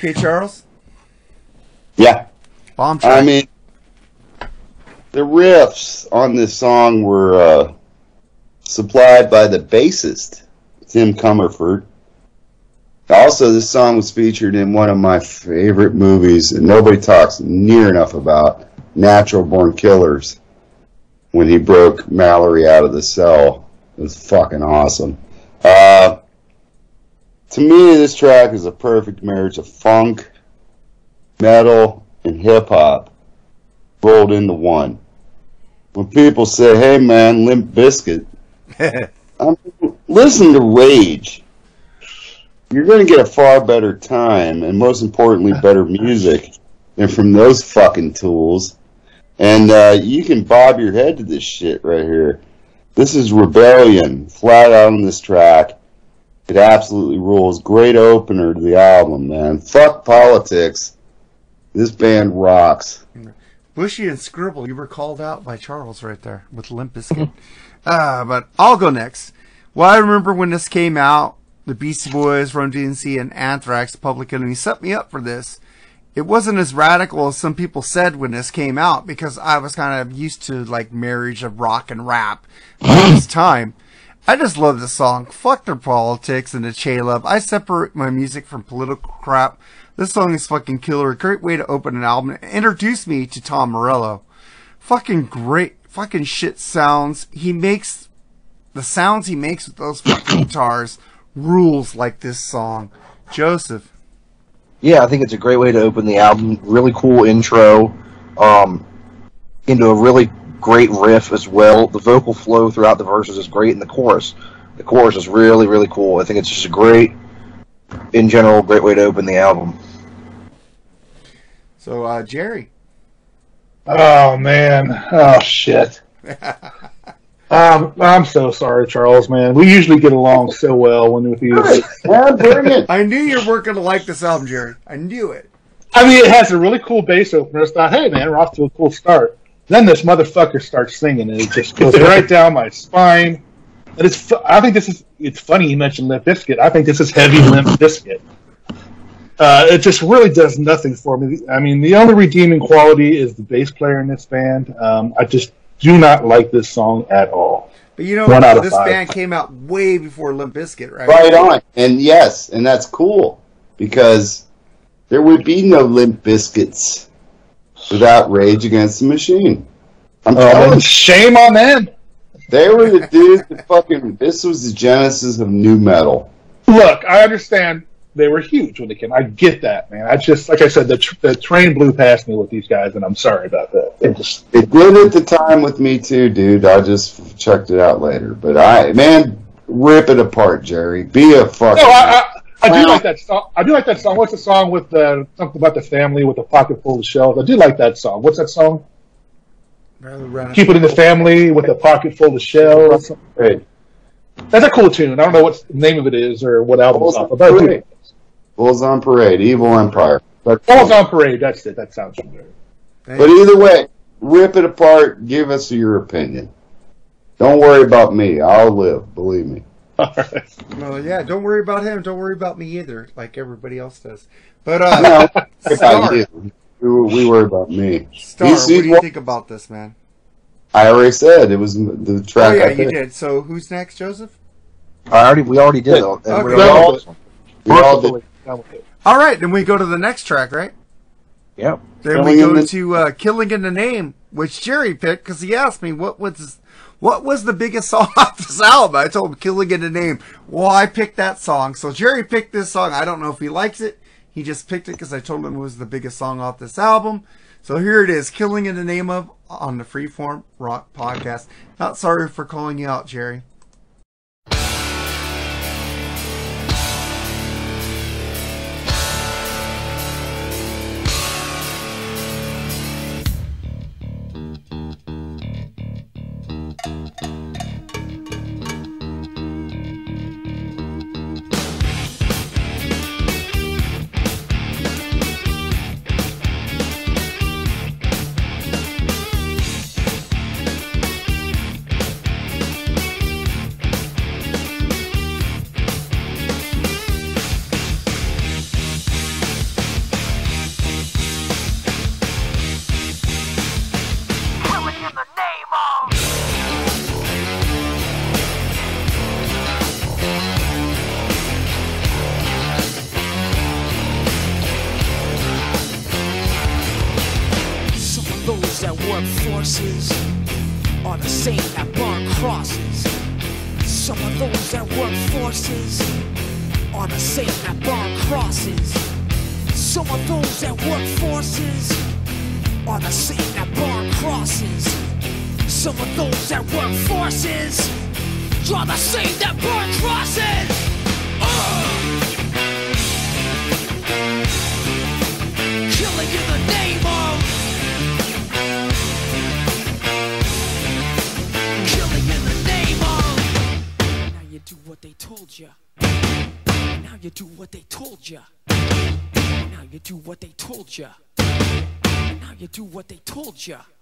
S1: okay, Charles?
S8: Yeah.
S1: Bomb track.
S8: I mean, the riffs on this song were uh, supplied by the bassist, Tim Commerford. Also, this song was featured in one of my favorite movies that nobody talks near enough about, Natural Born Killers, when he broke Mallory out of the cell. It was fucking awesome. To me, this track is a perfect marriage of funk, metal, and hip hop rolled into one. When people say, "Hey, man, Limp Bizkit," I'm, listen to Rage. You're going to get a far better time, and most importantly, better music than from those fucking tools. And uh, you can bob your head to this shit right here. This is rebellion, flat out on this track. It absolutely rules. Great opener to the album, man. Fuck politics. This band rocks.
S7: Bushy and Scribble, you were called out by Charles right there with Limp Bizkit. uh, but I'll go next. Well, I remember when this came out, the Beastie Boys, Run DMC, and Anthrax, Public Enemy set me up for this. It wasn't as radical as some people said when this came out because I was kind of used to like marriage of rock and rap at this time. I just love this song. Fuck their politics and the love. I separate my music from political crap. This song is fucking killer. A great way to open an album. Introduce me to Tom Morello. Fucking great. Fucking shit sounds. He makes the sounds he makes with those fucking guitars rules like this song. Joseph.
S10: Yeah, I think it's a great way to open the album. Really cool intro, um, into a really great riff as well. The vocal flow throughout the verses is great, and the chorus, the chorus is really really cool. I think it's just a great, in general, great way to open the album.
S7: So, uh, Jerry.
S9: Oh man. Oh shit. Um, I'm so sorry, Charles. Man, we usually get along so well when with you.
S8: Yeah, bring it.
S7: I knew you weren't going to like this album, Jerry. I knew it.
S9: I mean, it has a really cool bass opener. I thought, hey man, we're off to a cool start. Then this motherfucker starts singing, and it just goes right down my spine. And it's, fu- I think this is. It's funny you mentioned Limp Bizkit. I think this is heavy Limp Bizkit. Uh, it just really does nothing for me. I mean, the only redeeming quality is the bass player in this band. Um, I just do not like this song at all.
S7: But you know,
S9: One out of
S7: this
S9: five.
S7: band came out way before Limp Bizkit, right?
S8: Right on. And yes, and that's cool because there would be no Limp Bizkits without Rage Against the Machine. I'm
S9: oh,
S8: telling you,
S9: shame on them.
S8: they were the dudes that fucking. This was the genesis of new metal.
S9: Look, I understand they were huge when they came. I get that, man. I just, like I said, the, tr- the train blew past me with these guys, and I'm sorry about that. It just,
S8: It did at the time with me too, dude. I just checked it out later, but I man, rip it apart, Jerry. Be a fucking.
S9: no, I, I, I do like that song. I do like that song. What's the song with the something about the family with a pocket full of shells? I do like that song. What's that song? Keep it in the family with a pocket full of shells.
S8: Hey,
S9: That's a cool tune. I don't know what the name of it is or what album it's off of, but I do like it.
S8: Bulls on Parade, Evil Empire. But,
S9: Falls on Parade. That's it. That sounds familiar.
S8: but either way, rip it apart. Give us your opinion. Don't worry about me. I'll live. Believe me.
S9: All right.
S7: Well, yeah, don't worry about him. Don't worry about me either, like everybody else does. But, uh,
S8: No,
S7: Star,
S8: you. We, we worry about me.
S7: Star
S8: You
S7: what do you
S8: what-
S7: think about this, man?
S8: I already said it was the
S7: Oh,
S8: track.
S7: yeah,
S8: I
S7: you did. So, who's next, Joseph?
S10: I already, we already did. it,
S7: Okay.
S10: we
S9: Done
S10: all-
S9: with it.
S8: We all did.
S9: Mercifully, done with it.
S7: All right, then we go to the next track, right?
S10: Yep.
S7: Then we
S8: Killing in
S7: go
S8: the-
S7: to uh, "Killing in the Name," which Jerry picked because he asked me what was what was the biggest song off this album. I told him "Killing in the Name." Well, I picked that song, so Jerry picked this song. I don't know if he likes it. He just picked it because I told him it was the biggest song off this album. So here it is, "Killing in the Name of" on the Freeform Rock Podcast. Not sorry for calling you out, Jerry.
S1: future.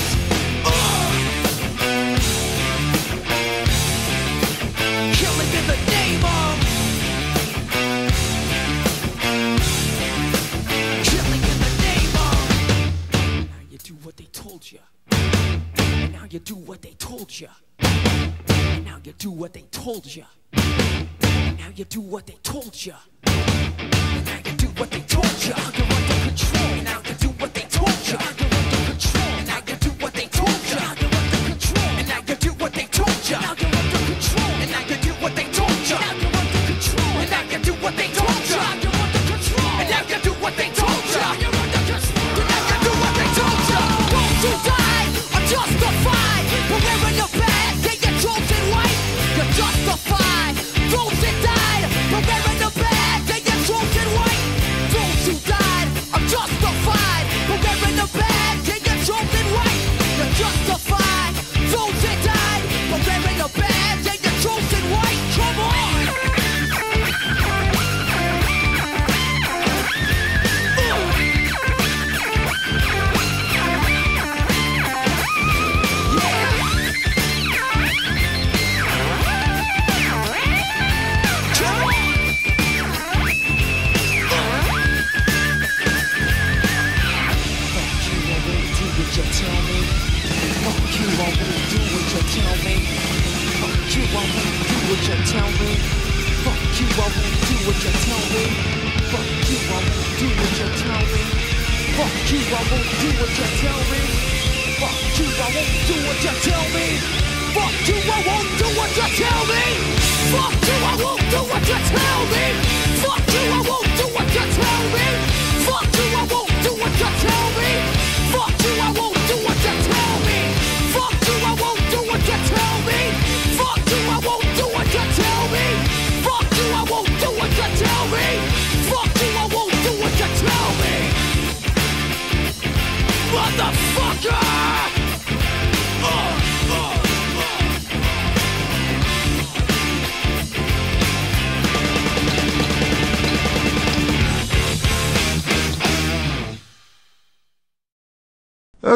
S1: soldier. Now you do what they told you.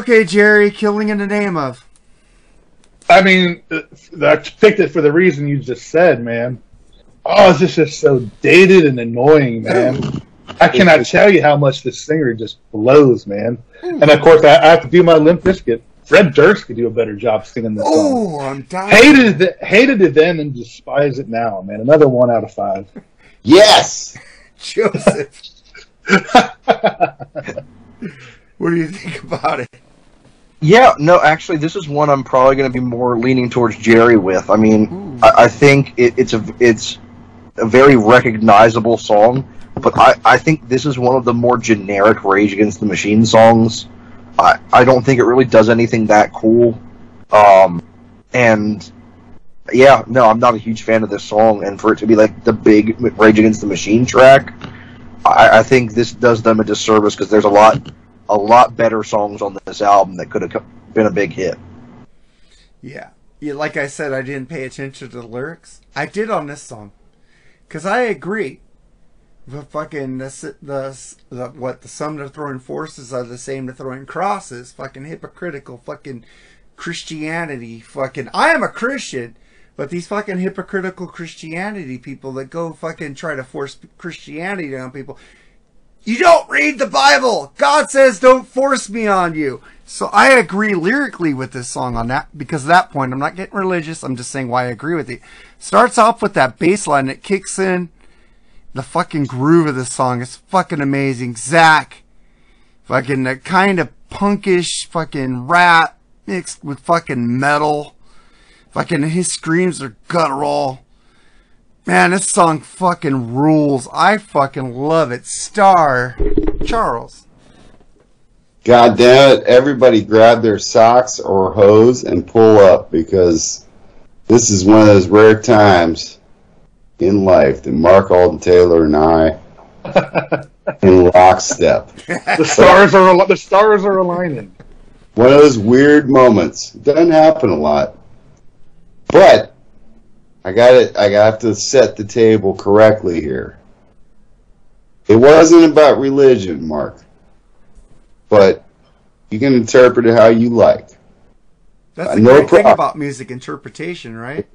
S7: Okay, Jerry, killing in the name of.
S9: I mean, uh, I picked it for the reason you just said, man. Oh, this is just so dated and annoying, man. I cannot tell you how much this singer just blows, man. Hmm. And of course, I, I have to do my Limp Bizkit. Fred Durst could do a better job singing this
S7: Oh, song. I'm dying.
S9: Hated it, hated it then and despise it now, man. Another one out of five.
S8: Yes,
S7: Joseph. what do you think about it?
S10: Yeah, no, actually, this is one I'm probably going to be more leaning towards Jerry with. I mean, I, I, think it, it's a it's a very recognizable song, but I, I think this is one of the more generic Rage Against the Machine songs. I, I don't think it really does anything that cool. Um, and yeah, no, I'm not a huge fan of this song, and for it to be like the big Rage Against the Machine track, I, I think this does them a disservice because there's a lot a lot better songs on this album that could have been a big hit.
S7: Yeah. yeah. Like I said, I didn't pay attention to the lyrics. I did on this song. Because I agree. The fucking, the, the, the, what, the sum to throwing forces are the same to throwing crosses. Fucking hypocritical, fucking Christianity. Fucking, I am a Christian. But these fucking hypocritical Christianity people that go fucking try to force Christianity on people. You don't read the Bible. God says don't force me on you. So I agree lyrically with this song on that because at that point. I'm not getting religious. I'm just saying why I agree with it. Starts off with that bass line that kicks in. The fucking groove of this song is fucking amazing. Zack, fucking that kind of punkish fucking rap mixed with fucking metal. Fucking his screams are guttural. Man, this song fucking rules. I fucking love it. Star Charles.
S8: God damn it! Everybody grab their socks or hose and pull up because this is one of those rare times in life that Mark Alden Taylor and I in lockstep.
S9: The stars are al- the stars are aligning.
S8: One of those weird moments. Doesn't happen a lot, but I got it. I have to set the table correctly here. It wasn't about religion, Mark, but you can interpret it how you like.
S7: That's
S8: Uh,
S7: the
S8: no
S7: great thing about music interpretation, right?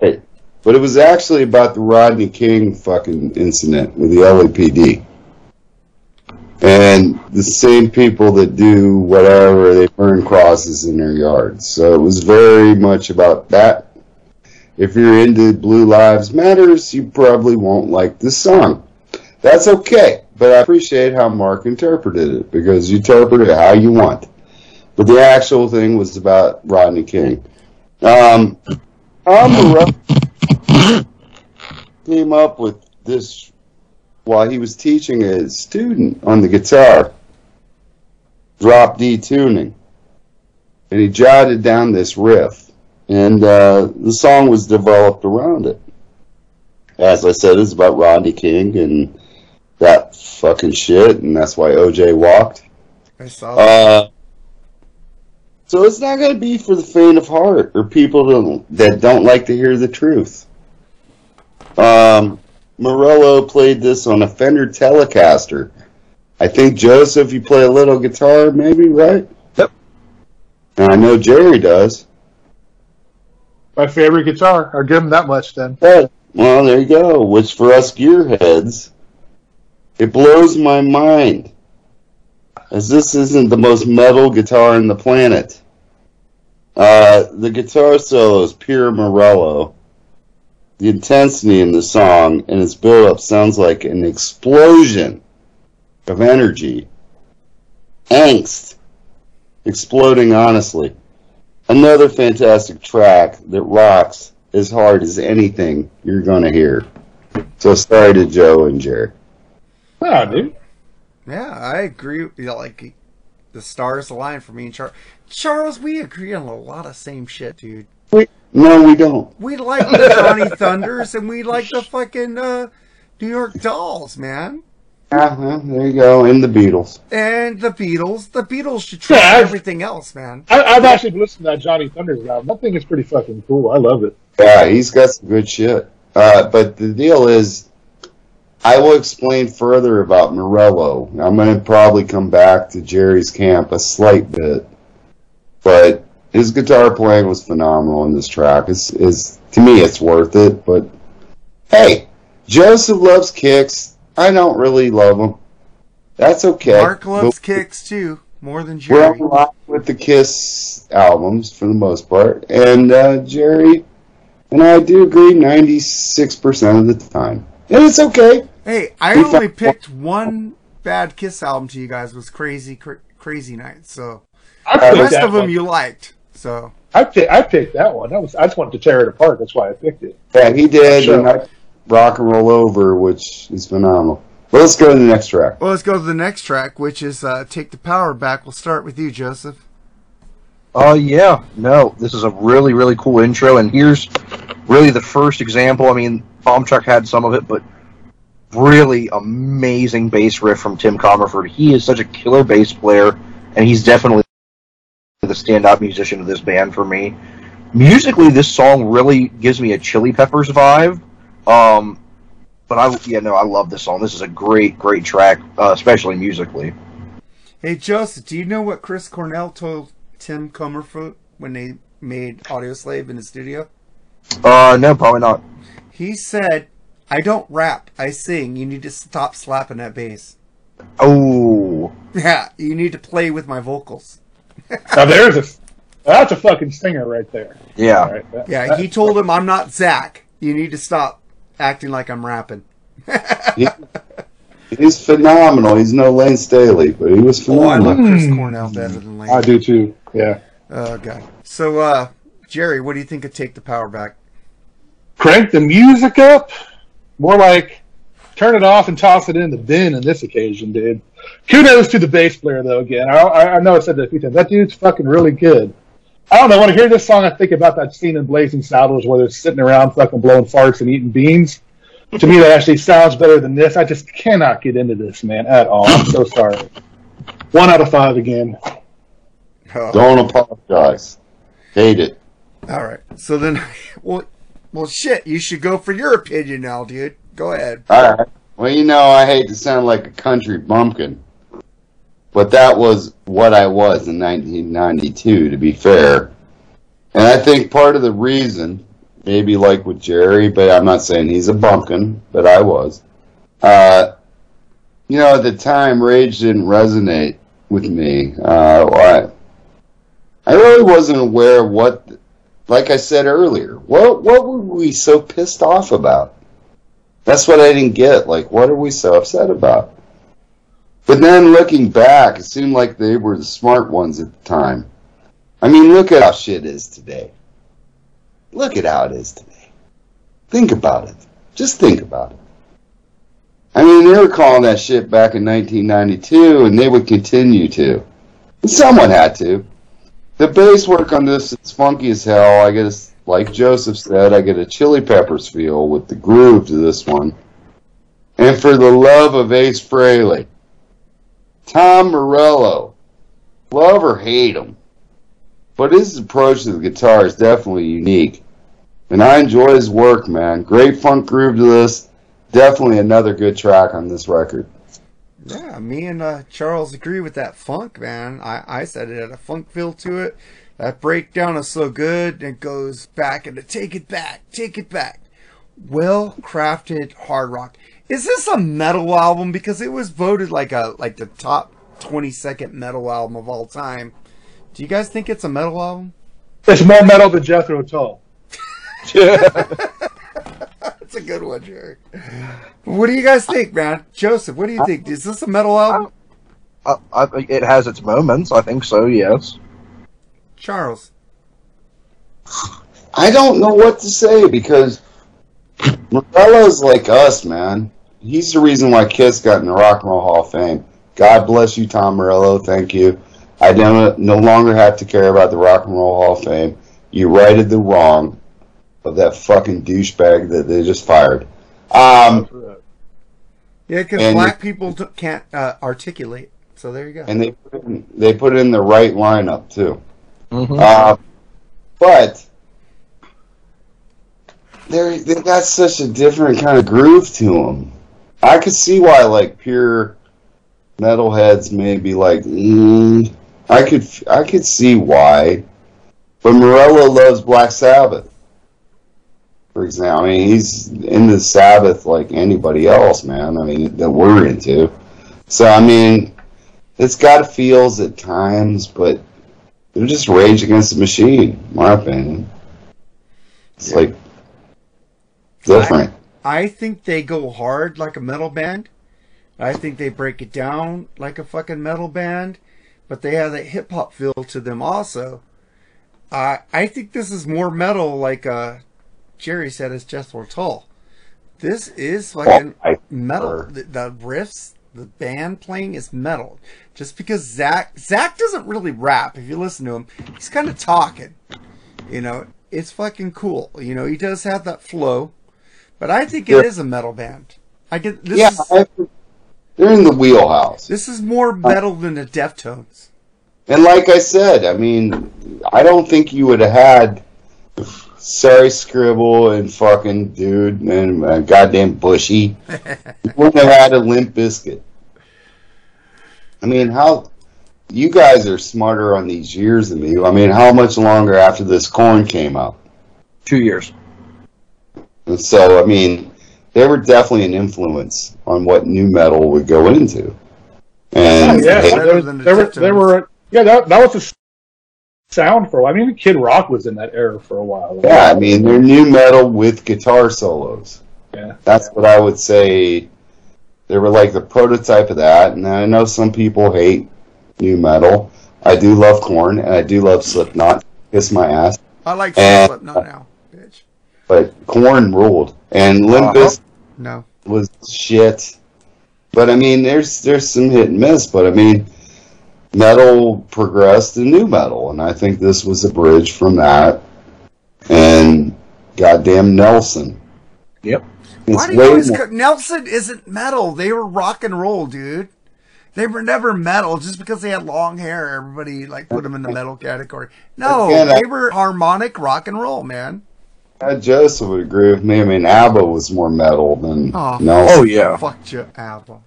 S8: But it was actually about the Rodney King fucking incident with the LAPD. And the same people that do whatever, they burn crosses in their yards. So it was very much about that. If you're into Blue Lives Matters, you probably won't like this song. That's okay, but I appreciate how Mark interpreted it because you interpret it how you want. But the actual thing was about Rodney King. Um, Tom came up with this while he was teaching a student on the guitar, drop D tuning. And he jotted down this riff. And uh, the song was developed around it. As I said, it's about Rodney King and that fucking shit, and that's why OJ walked.
S7: I saw that.
S8: Uh, so it's not going to be for the faint of heart or people that, that don't like to hear the truth. Um, Morello played this on a Fender Telecaster. I think Joseph, you play a little guitar, maybe, right?
S10: Yep.
S8: And I know Jerry does.
S9: My favorite guitar. I'll give him that much then.
S8: Yeah. Well, there you go. Which for us gearheads, it blows my mind. As this isn't the most metal guitar in the planet. Uh, the guitar solo is pure Morello. The intensity in the song and its build up sounds like an explosion of energy. Angst. Exploding honestly. Another fantastic track that rocks as hard as anything you're gonna hear. So sorry to Joe and Jerry.
S9: Ah, dude.
S7: Yeah, I agree. You know, like the stars align for me and Charles. Charles, we agree on a lot of same shit, dude.
S8: No, we don't.
S7: We like the Johnny Thunders and we like the fucking uh, New York Dolls, man.
S8: Uh-huh, there you go. And the Beatles.
S7: And the Beatles. The Beatles should trump
S9: Yeah,
S7: everything else, man.
S9: I, I've actually listened to that Johnny Thunders album. That thing is pretty fucking cool. I love it.
S8: Yeah, he's got some good shit. Uh, but the deal is, I will explain further about Morello. I'm going to probably come back to Jerry's camp a slight bit, but his guitar playing was phenomenal in this track. It's, is to me, it's worth it. But hey, Joseph loves Kix. I don't really love them. That's okay.
S7: Mark loves
S8: But-
S7: Kix too, more than Jerry.
S8: we're
S7: Jerry.
S8: on line with the Kiss albums for the most part, and uh, Jerry and I do agree 96% of the time. And it's okay.
S7: Hey, I
S8: We
S7: only picked one bad Kiss album to you guys was Crazy Cra- Crazy Night. So
S9: I
S7: the rest of them
S9: one.
S7: you liked. So
S9: I picked, I picked that one. That was I just wanted to tear it apart. That's why I picked it.
S8: Yeah, he did,
S9: Sure.
S8: And I rock and roll over, which is phenomenal. Well, let's go to the next track.
S7: Well, let's go to the next track, which is uh, "Take the Power Back." We'll start with you, Joseph.
S10: Oh yeah, no, this is a really really cool intro, and here's really the first example. I mean, Bomb Truck had some of it, but really amazing bass riff from Tim Commerford. He is such a killer bass player, and he's definitely the standout musician of this band for me. Musically, this song really gives me a Chili Peppers vibe. Um, but I, yeah, no, I love this song. This is a great, great track, uh, especially musically.
S7: Hey, Joseph, do you know what Chris Cornell told Tim Commerford when they made Audioslave in the studio?
S10: Uh, no, probably not.
S7: He said, "I don't rap. I sing. You need to stop slapping that bass."
S10: Oh,
S7: Yeah, you need to play with my vocals.
S9: Now there's a that's a fucking stinger right there.
S10: yeah.
S9: All right, that-
S7: Yeah, he told him, "I'm not Zack. You need to stop acting like I'm rapping."
S8: He, he's phenomenal. He's no Layne Staley, but he was
S7: Oh, I
S8: phenomenal.
S7: love Chris Cornell better than Layne.
S9: I do too. Yeah.
S7: Oh god. So, uh, Jerry, what do you think of "Take the Power Back"?
S9: Crank the music up. More like turn it off and toss it in the bin on this occasion, dude. Kudos to the bass player though. Again, I, I I know I said that a few times. That dude's fucking really good. I don't know. When I hear this song, I think about that scene in Blazing Saddles where they're sitting around fucking blowing farts and eating beans. To me, that actually sounds better than this. I just cannot get into this, man, at all. I'm so sorry. One out of five again.
S7: Oh,
S8: Don't apologize. Hate it.
S7: all right. So then, well, well, shit. You should go for your opinion now, dude. Go ahead.
S8: All right. Well, you know, I hate to sound like a country bumpkin, but that was what I was in 1992, to be fair. And I think part of the reason, maybe like with Jerry, but I'm not saying he's a bumpkin, but I was. Uh, you know, at the time, Rage didn't resonate with me. Uh, I, I really wasn't aware of what, like I said earlier, what what were we so pissed off about? That's what I didn't get. Like, what are we so upset about? But then looking back, it seemed like they were the smart ones at the time. I mean, look at how shit is today. Look at how it is today. Think about it. Just think about it. I mean, they were calling that shit back in 1992, and they would continue to. And someone had to. The bass work on this is funky as hell. I a, like Joseph said, I get a Chili Peppers feel with the groove to this one. And for the love of Ace Frehley, Tom Morello, love or hate him, but his approach to the guitar is definitely unique. And I enjoy his work, man. Great funk groove to this. Definitely another good track on this record.
S7: Yeah, me and uh, Charles agree with that funk, man. I, I said it had a funk feel to it. That breakdown is so good. It goes back into take it back, take it back. Well crafted hard rock. Is this a metal album? Because it was voted like a like the top twenty second metal album of all time. Do you guys think it's a metal album?
S9: It's more metal than Jethro Tull.
S7: That's a good one, Jerry. What do you guys think, man? Joseph, what do you think? Is this a metal album?
S10: I, I, it has its moments. I think so. Yes.
S7: Charles.
S8: I don't know what to say because Morello's like us, man. He's the reason why Kiss got in the Rock and Roll Hall of Fame. God bless you, Tom Morello. Thank you. I don't no longer have to care about the Rock and Roll Hall of Fame. You righted the wrong of that fucking douchebag that they just fired. Um,
S7: Yeah, because black people t- can't uh, articulate. So there you go.
S8: and they put in, they put in the right lineup too.
S10: Mhm.
S8: Uh, but they they got such a different kind of groove to them. I could see why like pure metalheads may be like, mm, I could I could see why, but Morello loves Black Sabbath. For example, I mean he's into the Sabbath like anybody else, man. I mean that we're into. So I mean, it's got feels at times, but they're just Rage Against the Machine, in my opinion. It's like different.
S7: I think they go hard like a metal band. I think they break it down like a fucking metal band, but they have that hip hop feel to them also. Uh, I think this is more metal, like uh, Jerry said, as Jethro Tull. This is fucking
S8: Oh, I-
S7: metal. The, the riffs, the band playing is metal. Just because Zack Zack doesn't really rap. If you listen to him, he's kind of talking. You know, it's fucking cool. You know, he does have that flow, but I think it
S8: Yeah.
S7: is a metal band. I get this.
S8: yeah,
S7: is,
S8: I, they're in the wheelhouse.
S7: this is more metal than the Deftones.
S8: And like I said, I mean, I don't think you would have had sorry scribble and fucking dude and uh, goddamn bushy. you wouldn't have had a Limp Bizkit. I mean, how you guys are smarter on these years than me. I mean, how much longer after this Korn came out?
S10: Two years.
S8: And so, I mean, they were definitely an influence on what new metal would go into. And oh,
S9: yeah,
S8: hey,
S7: better
S9: there,
S7: than the
S9: there were, there were, yeah, that, that was the s- sound for a while. I mean, Kid Rock was in that era for a while.
S8: Yeah, I mean they're new metal with guitar solos.
S9: Yeah.
S8: That's what I would say. They were like the prototype of that, and I know some people hate new metal. I do love Korn, and I do love Slipknot. Kiss my ass,
S7: I like
S8: And-
S7: Slipknot now, bitch.
S8: But Korn ruled, and Limbus
S10: Uh-huh.
S7: No.
S8: was shit. But I mean, there's there's some hit and miss, but I mean, metal progressed to new metal, and I think this was a bridge from that. And goddamn Nelson.
S10: Yep.
S8: It's
S7: Why do you
S8: way
S7: always co- Nelson isn't metal? They were rock and roll, dude. They were never metal just because they had long hair. Everybody like put them in the metal category. No,
S8: Again, I-
S7: they were harmonic rock and roll, man.
S8: Uh, Joseph would agree with me. I mean, ABBA was more metal than
S7: Oh,
S8: Nelson.
S10: Oh yeah.
S7: Fuck you, Apple.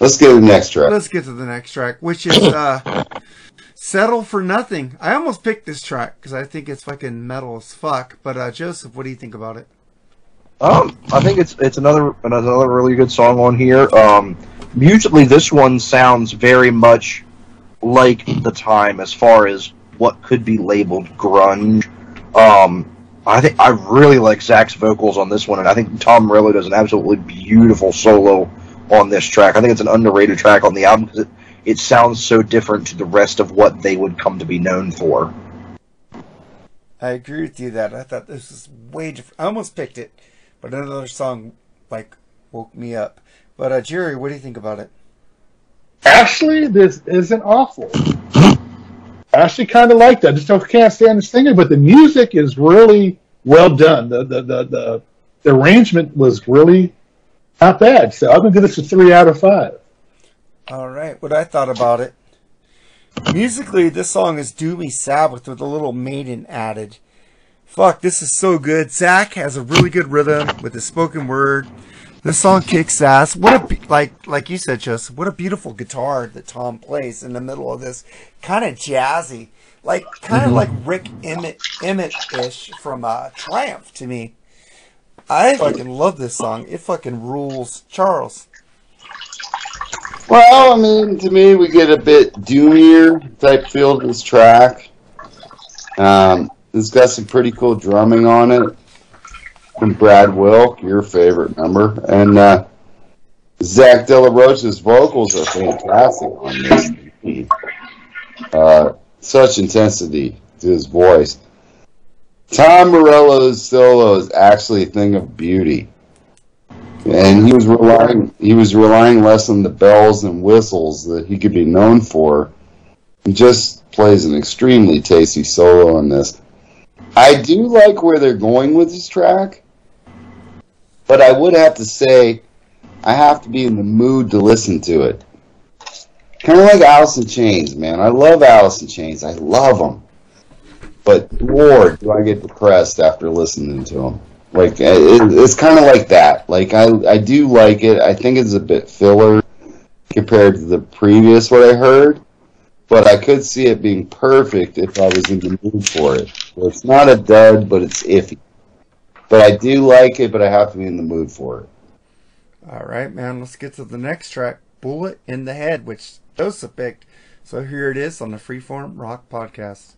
S8: Let's get to the next track.
S7: Let's get to the next track, which is uh, "Settle for Nothing." I almost picked this track because I think it's fucking metal as fuck. But uh, Joseph, what do you think about it?
S10: Um, I think it's it's another another really good song on here. Um, musically, this one sounds very much like the time as far as what could be labeled grunge. Um, I think I really like Zack's vocals on this one, and I think Tom Morello does an absolutely beautiful solo on this track. I think it's an underrated track on the album because it, it sounds so different to the rest of what they would come to be known for.
S7: I agree with you that I thought this was way different. I almost picked it, but another song like woke me up. But uh, Jerry, what do you think about it?
S9: Actually, this isn't awful. I actually kind of like that. I just don't, can't stand the singer, but the music is really well done. The the, the the the arrangement was really not bad. So I'm gonna give this a three out of five.
S7: All right, what I thought about it. Musically, this song is Doomy Sabbath with a little maiden added. Fuck, this is so good. Zack has a really good rhythm with the spoken word. This song kicks ass. What a be- like like you said, Joseph. What a beautiful guitar that Tom plays in the middle of this, kind of jazzy, like kind of like Rik Emmett Emmett ish from uh, Triumph to me. I fucking love this song. It fucking rules, Charles.
S8: Well, I mean, to me, we get a bit doomier type feel to this track. Um, it's got some pretty cool drumming on it from Brad Wilk, your favorite member, and uh, Zack De La Rocha's vocals are fantastic on this. Uh, such intensity to his voice. Tom Morello's solo is actually a thing of beauty and he was relying he was relying less on the bells and whistles that he could be known for. He just plays an extremely tasty solo on this. I do like where they're going with this track, but I would have to say I have to be in the mood to listen to it. Kind of like Alice in Chains, man. I love Alice in Chains. I love them. But Lord, do I get depressed after listening to them. Like it, it's kind of like that. Like I, I do like it. I think it's a bit filler compared to the previous what I heard, but I could see it being perfect if I was in the mood for it. So it's not a dud, but it's iffy. But I do like it, but I have to be in the mood for it.
S7: All right, man. Let's get to the next track, "Bullet in the Head," which Joseph picked. So here it is on the Freeform Rock Podcast.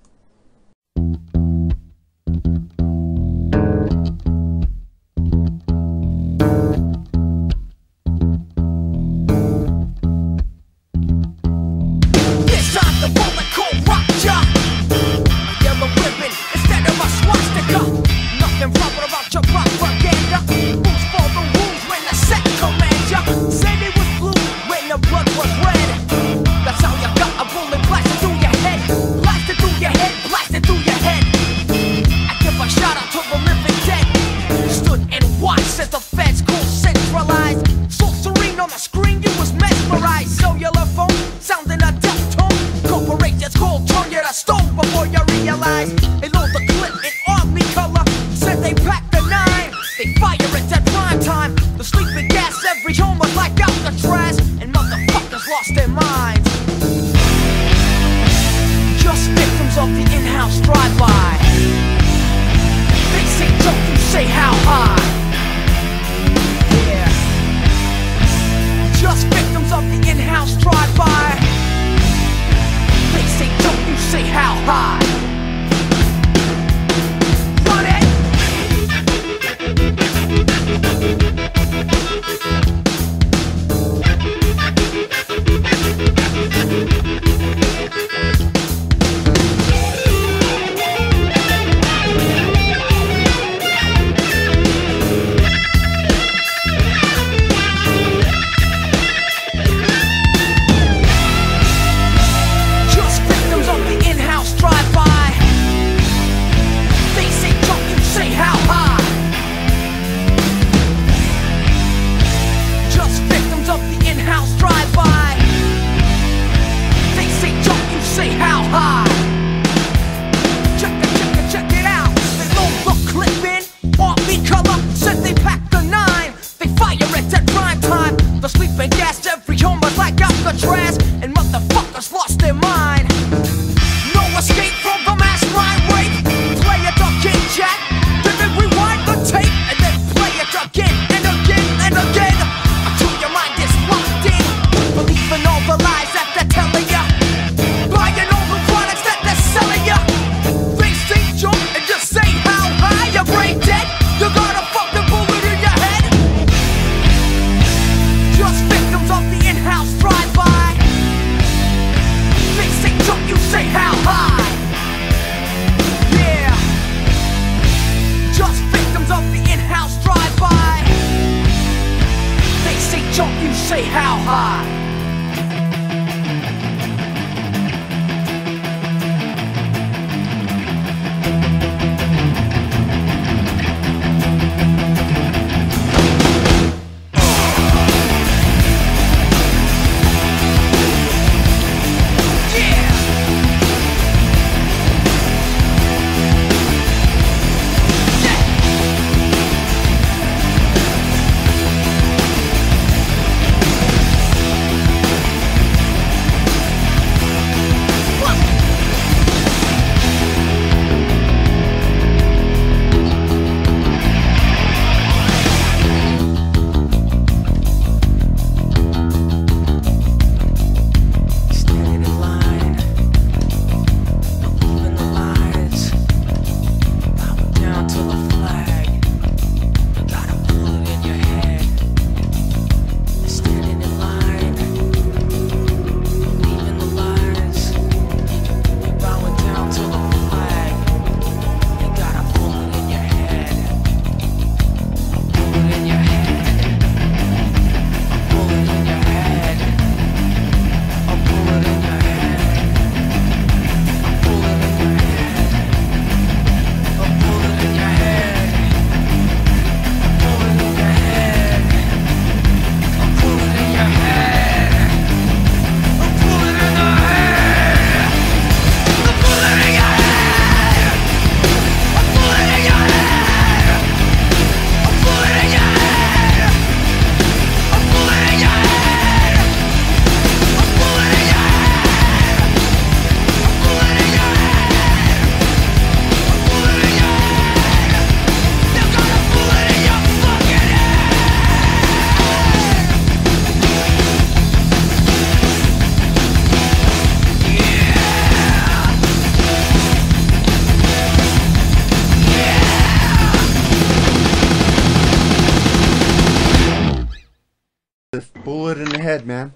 S1: Bullet in the head,
S7: man.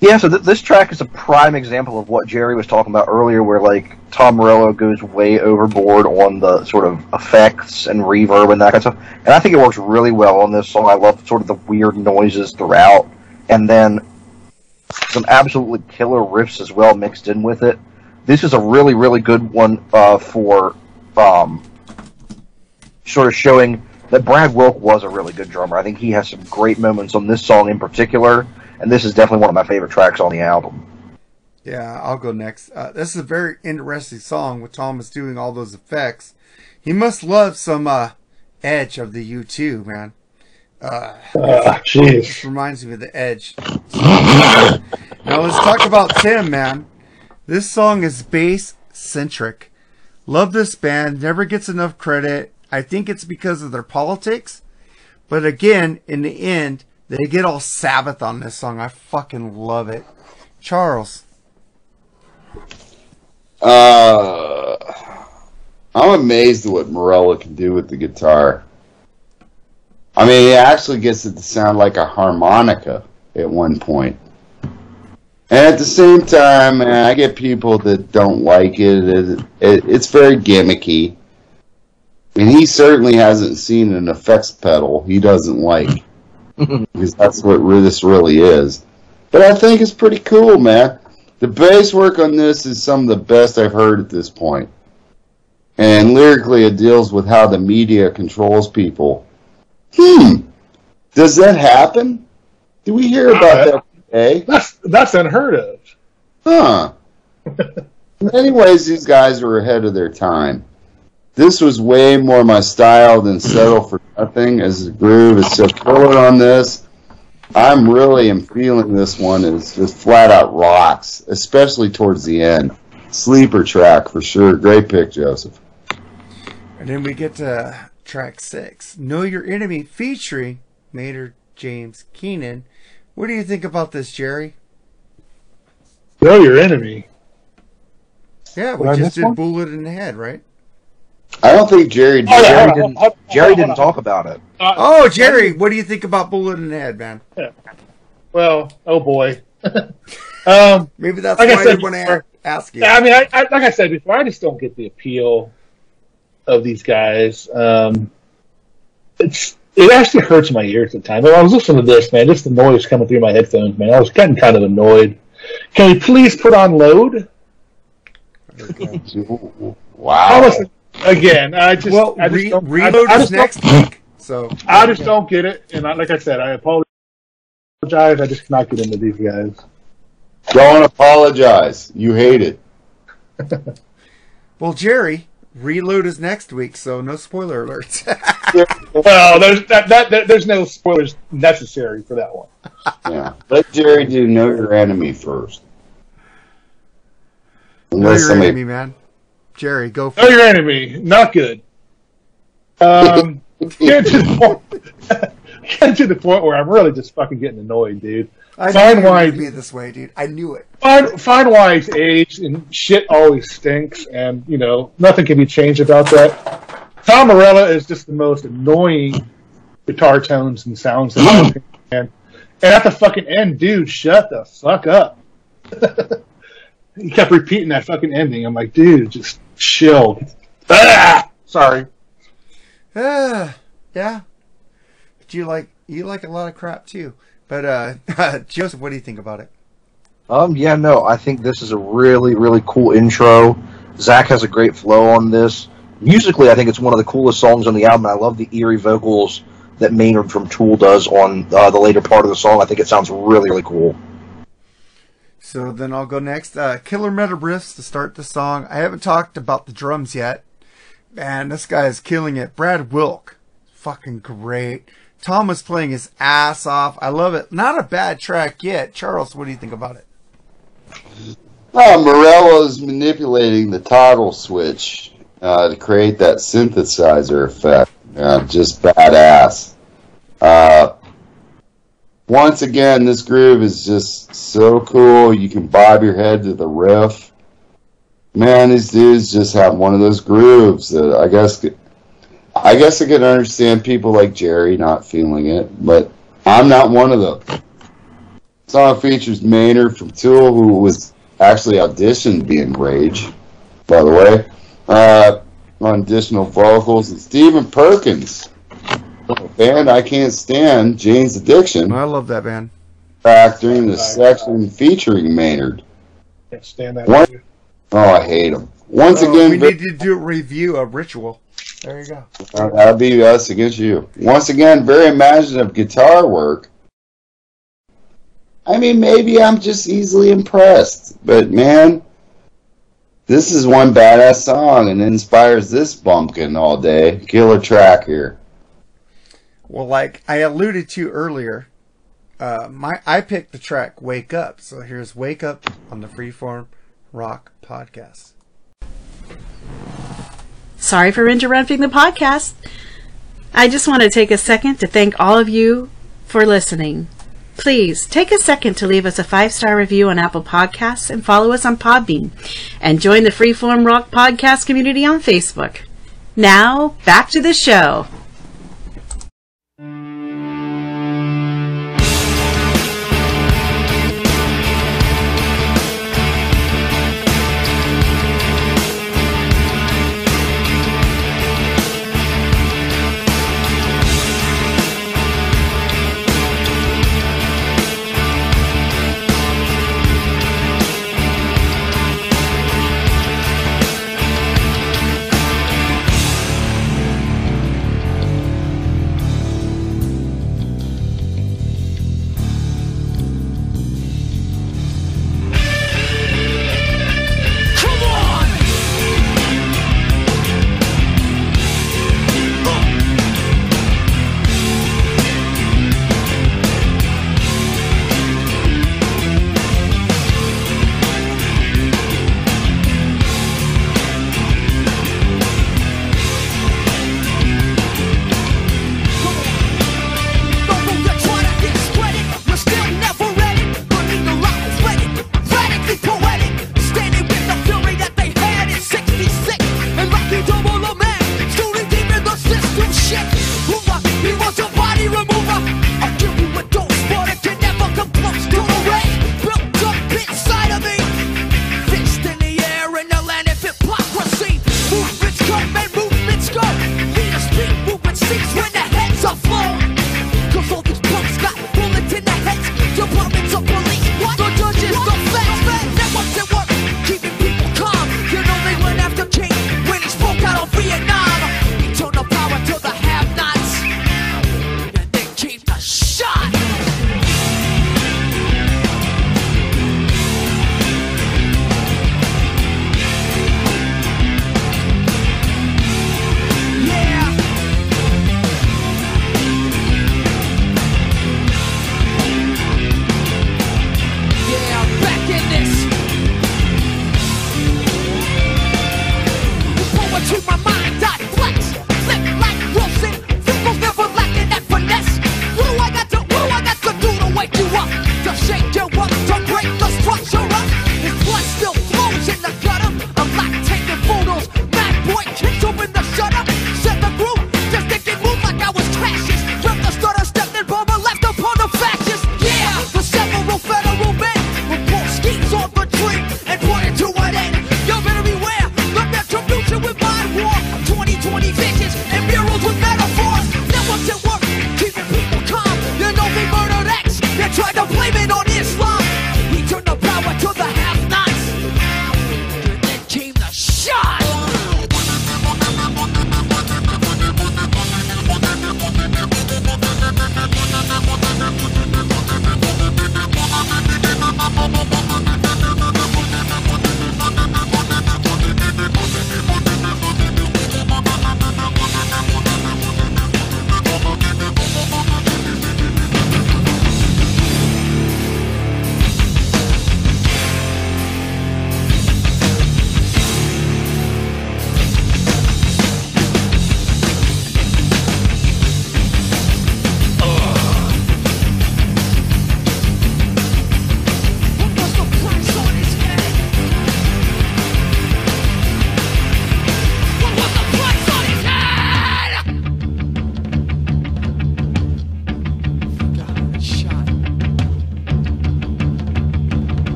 S10: Yeah, so th- this track is a prime example of what Jerry was talking about earlier, where like Tom Morello goes way overboard on the sort of effects and reverb and that kind of stuff. And I think it works really well on this song. I love sort of the weird noises throughout, and then some absolutely killer riffs as well mixed in with it. This is a really, really good one uh, for um, sort of showing that Brad Wilk was a really good drummer. I think he has some great moments on this song in particular, and this is definitely one of my favorite tracks on the album.
S7: Yeah, I'll go next. Uh, this is a very interesting song with Thomas doing all those effects. He must love some uh, Edge of the U2, man. Uh,
S9: Ah,
S7: this
S9: jeez.
S7: reminds me of the Edge. now let's talk about Tim, man. This song is bass centric. Love this band. Never gets enough credit. I think it's because of their politics. But again, in the end, they get all Sabbath on this song. I fucking love it. Charles.
S8: Uh, I'm amazed at what Morello can do with the guitar. I mean, he actually gets it to sound like a harmonica at one point. And at the same time, I get people that don't like it. It, it. It's very gimmicky. And he certainly hasn't seen an effects pedal he doesn't like. because that's what re- this really is. But I think it's pretty cool, man. The bass work on this is some of the best I've heard at this point. And lyrically, it deals with how the media controls people. Hmm. Does that happen? Do we hear about that today?
S9: That's that's unheard of.
S8: Huh. In many ways, these guys were ahead of their time. This was way more my style than Settle for Nothing, as the groove is so killer on this. I'm really am feeling this one as just flat out rocks, especially towards the end. Sleeper track for sure. Great pick, Joseph.
S7: And then we get to track six, Know Your Enemy, featuring Maynard James Keenan. What do you think about this, Jerry?
S9: Know your enemy.
S7: Yeah, we
S9: I
S7: just did
S9: one?
S7: Bullet in the Head, right?
S8: I don't think Jerry did.
S9: Oh, yeah,
S10: Jerry didn't,
S9: hold on,
S10: Jerry didn't talk about it.
S9: Uh,
S7: Oh, Jerry, what do you think about Bullet in the Head, man?
S9: Well, oh boy. um,
S7: Maybe that's
S9: Like
S7: why
S9: said
S7: I want to
S9: before-
S7: ask you.
S9: Yeah, I mean, I, I, like I said before, I just don't get the appeal of these guys. Um, it's it actually hurts my ears at times. When I was listening to this, man, just the noise coming through my headphones, man, I was getting kind of annoyed. Can we please put on load?
S8: Wow.
S9: Almost again. I just,
S7: well,
S9: I just
S7: re-
S9: don't, I,
S7: reload
S9: I
S7: is
S9: just
S7: next week. So
S9: I just don't get it, and I, like I said, I apologize. I just cannot get into these guys.
S8: Don't apologize. You hate it.
S7: Well, Jerry, reload is next week, so no spoiler alerts.
S9: Well, there's that, that, that there's no spoilers necessary for that one.
S8: Yeah. Let Jerry do know your enemy first.
S7: know your
S8: somebody
S7: enemy, man. Jerry, go for
S9: Know
S7: it.
S9: your enemy, not good. Um, getting to the point, getting to the point where I'm really just fucking getting annoyed, dude.
S7: I
S9: Fine wine.
S7: be this way, dude. I knew it.
S9: Fine, fine wine's age and shit always stinks, and you know nothing can be changed about that. Tom Morello is just the most annoying guitar tones and sounds in my opinion. And, and at the fucking end, dude, shut the fuck up. he kept repeating that fucking ending. I'm like, dude, just chill. Ah! Sorry.
S7: Uh, yeah. But you like you like a lot of crap too. But uh, Joseph, what do you think about it?
S10: Um, yeah, no, I think this is a really, really cool intro. Zack has a great flow on this. Musically, I think it's one of the coolest songs on the album. I love the eerie vocals that Maynard from Tool does on uh, the later part of the song. I think it sounds really, really cool.
S7: So then I'll go next. Uh, Killer Metal Riffs to start the song. I haven't talked about the drums yet. Man, this guy is killing it. Brad Wilk, fucking great. Tom was playing his ass off. I love it. Not a bad track yet. Charles, what do you think about it?
S8: Oh, Morello's manipulating the toggle switch uh, to create that synthesizer effect. Uh, just badass. Uh, once again, this groove is just so cool. You can bob your head to the riff. Man, these dudes just have one of those grooves that I guess I guess I can understand people like Jerry not feeling it, but I'm not one of them. Song features Maynard from Tool, who was actually auditioned being Rage, by the way, uh, on additional vocals, and Stephen Perkins, band I can't stand, Jane's Addiction,
S7: I love that band.
S8: back during the section featuring Maynard.
S9: Can't stand that.
S8: What? Oh, I hate him. Once
S7: Oh,
S8: again,
S7: we need to do a review of Ritual. There you go.
S8: Uh, that'll be us against you. Once again, very imaginative guitar work. I mean, maybe I'm just easily impressed, but man, this is one badass song and inspires this bumpkin all day. Killer track here.
S7: Well, like I alluded to earlier, uh, my I picked the track "Wake Up," so here's "Wake Up" on the Freeform Rock Podcast.
S11: Sorry for interrupting the podcast. I just want to take a second to thank all of you for listening. Please take a second to leave us a five star review on Apple Podcasts and follow us on Podbean. And join the Freeform Rock Podcast community on Facebook. Now, back to the show.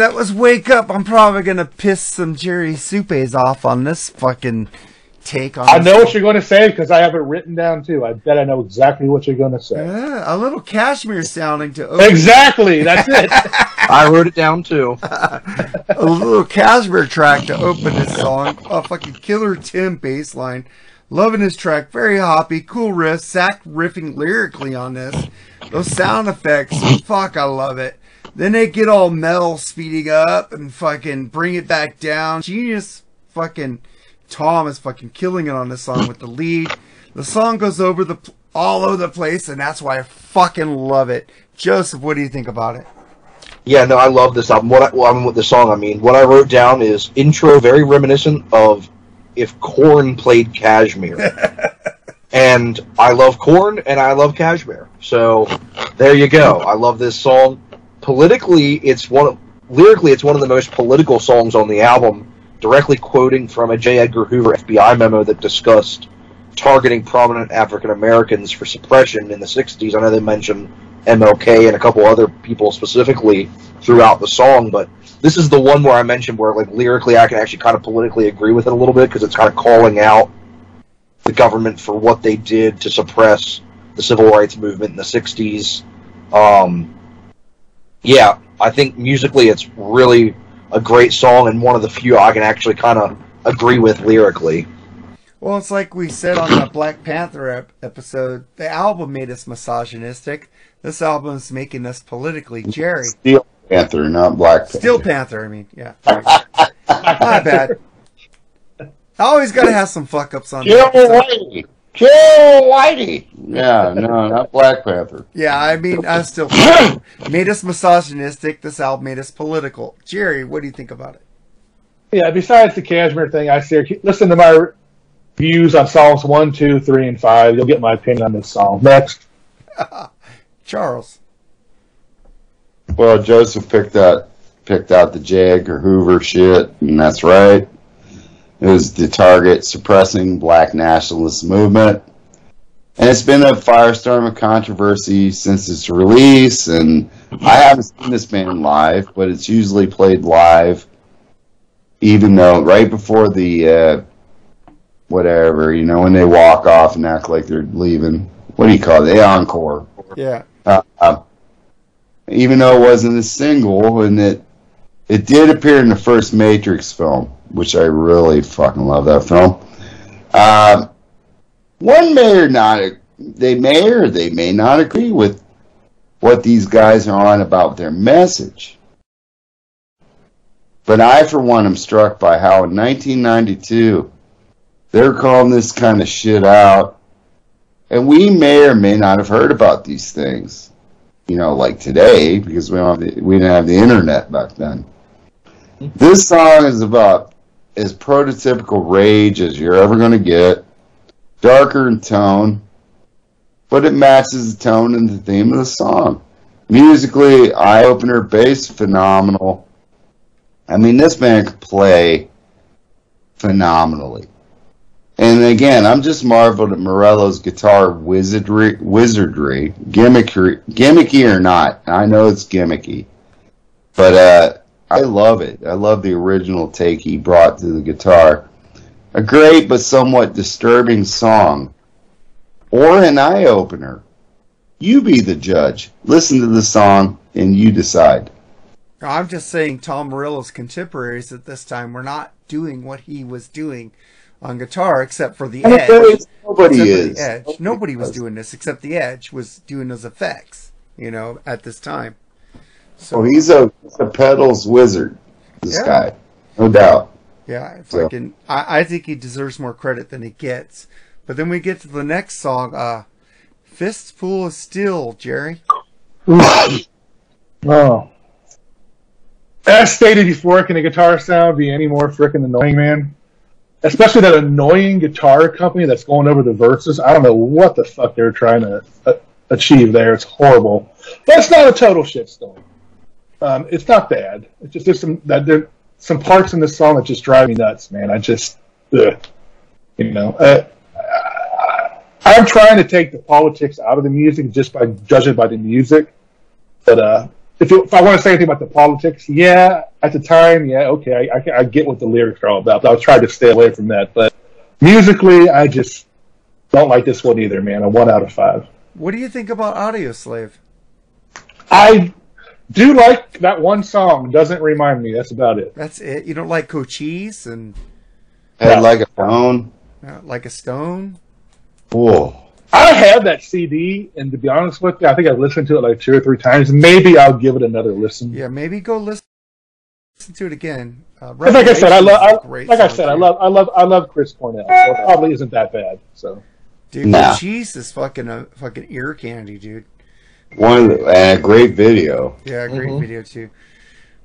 S7: That was Wake Up. I'm probably gonna piss some Jerry Supes off on this fucking take on
S9: I know what you're going to say because I have it written down too. I bet I know exactly what you're going to say.
S7: Yeah, a little Kashmir sounding to open.
S9: Exactly. That's it.
S10: I wrote it down too.
S7: a little Casper track to open this song. A fucking killer Tim bass line. Loving this track. Very hoppy, cool riff. Zack riffing lyrically on this. Those sound effects. Fuck, I love it. Then they get all metal speeding up and fucking bring it back down. Genius fucking Tom is fucking killing it on this song with the lead. The song goes over the all over the place, and that's why I fucking love it. Joseph, what do you think about it?
S10: Yeah, no, I love this album. What I, well, I mean, with the song, I mean, what I wrote down is intro very reminiscent of if Korn played Kashmir. and I love Korn and I love Kashmir. So there you go. I love this song. Politically, it's one of, lyrically, it's one of the most political songs on the album, directly quoting from a J. Edgar Hoover FBI memo that discussed targeting prominent African Americans for suppression in the 60s. I know they mention MLK and a couple other people specifically throughout the song, but this is the one where I mentioned where, like, lyrically, I can actually kind of politically agree with it a little bit because it's kind of calling out the government for what they did to suppress the civil rights movement in the 60s. Um, yeah, I think musically it's really a great song and one of the few I can actually kind of agree with lyrically.
S7: Well, it's like we said on the Black Panther ep- episode. The album made us misogynistic. This album is making us politically Jerry.
S8: Steel Panther, not Black Panther.
S7: Steel Panther, I mean, yeah. sorry. Not bad. I always got to have some fuck ups on.
S8: Kill
S7: the episode.
S8: Whitey! Kill Whitey! Yeah, no, not Black Panther.
S7: Yeah, I mean, I still made us misogynistic. This album made us political. Jerry, what do you think about it?
S9: Yeah, besides the Kashmir thing, I say listen to my views on songs one, two, three, and five. You'll get my opinion on this song. Next.
S7: Charles.
S8: Well, Joseph picked out picked out the J. Edgar Hoover shit, and that's right. It was the target suppressing black nationalist movement. And it's been a firestorm of controversy since its release, and I haven't seen this band live, but it's usually played live, even though right before the uh, whatever, you know, when they walk off and act like they're leaving. What do you call it? The encore.
S7: Yeah.
S8: Uh, uh, even though it wasn't a single, and it it did appear in the first Matrix film, which I really fucking love that film. Um, one may or not, they may or they may not agree with what these guys are on about their message. But I, for one, am struck by how in 1992 they're calling this kind of shit out, and we may or may not have heard about these things you know, like today, because we don't have the, we didn't have the internet back then. This song is about as prototypical rage as you're ever going to get, darker in tone, but it matches the tone and the theme of the song. Musically, eye opener, bass phenomenal. I mean, this man could play phenomenally. And again, I'm just marveled at Morello's guitar wizardry, wizardry, gimmicky, gimmicky or not. I know it's gimmicky, but uh, I love it. I love the original take he brought to the guitar. A great but somewhat disturbing song, or an eye opener. You be the judge. Listen to the song and you decide.
S7: I'm just saying Tom Morello's contemporaries at this time were not doing what he was doing on guitar except for the Edge.
S8: is- nobody is.
S7: Edge.
S8: Nobody
S7: Nobody was doing this except the Edge was doing those effects, you know, at this time.
S8: So he's a, he's a pedals wizard. This
S7: Yeah.
S8: guy, no doubt.
S7: Yeah, if
S8: So-
S7: I can, I, I think he deserves more credit than he gets. But then we get to the next song, uh, "Fistful of Steel," Jerry.
S9: Oh. As stated before, can a guitar sound be any more freaking annoying, man? Especially that annoying guitar company that's going over the verses. I don't know what the fuck they're trying to uh, achieve there. It's horrible. That's not a total shitstorm. Um, it's not bad. It's just there's some that there some parts in the song that just drive me nuts, man. I just, ugh. you know, uh, I I'm trying to take the politics out of the music just by judging by the music. But uh, if, you, if I want to say anything about the politics, yeah, at the time, yeah, okay, I, I, I get what the lyrics are all about. But I was trying to stay away from that. But musically, I just don't like this one either, man. A one out of five.
S7: What do you think about Audioslave?
S9: I do like that one song. Doesn't remind me. That's about it.
S7: That's it. You don't like Cochise and
S8: Head like a stone.
S7: uh, like a stone?
S8: Whoa.
S9: I have that CD, and to be honest with you, I think I've listened to it like two or three times. Maybe I'll give it another listen.
S7: Yeah, maybe go listen, listen to it again. Uh,
S9: 'Cause like I said, I love.
S7: Revelations is
S9: I,
S7: a great
S9: like I
S7: song,
S9: said, I love. I love. I love Chris Cornell. So it probably isn't that bad. So
S7: Dude,
S8: Nah.
S7: Cochise is fucking a fucking ear candy, dude.
S8: One of the, and a great video.
S7: Yeah, great
S10: Mhm.
S7: video too.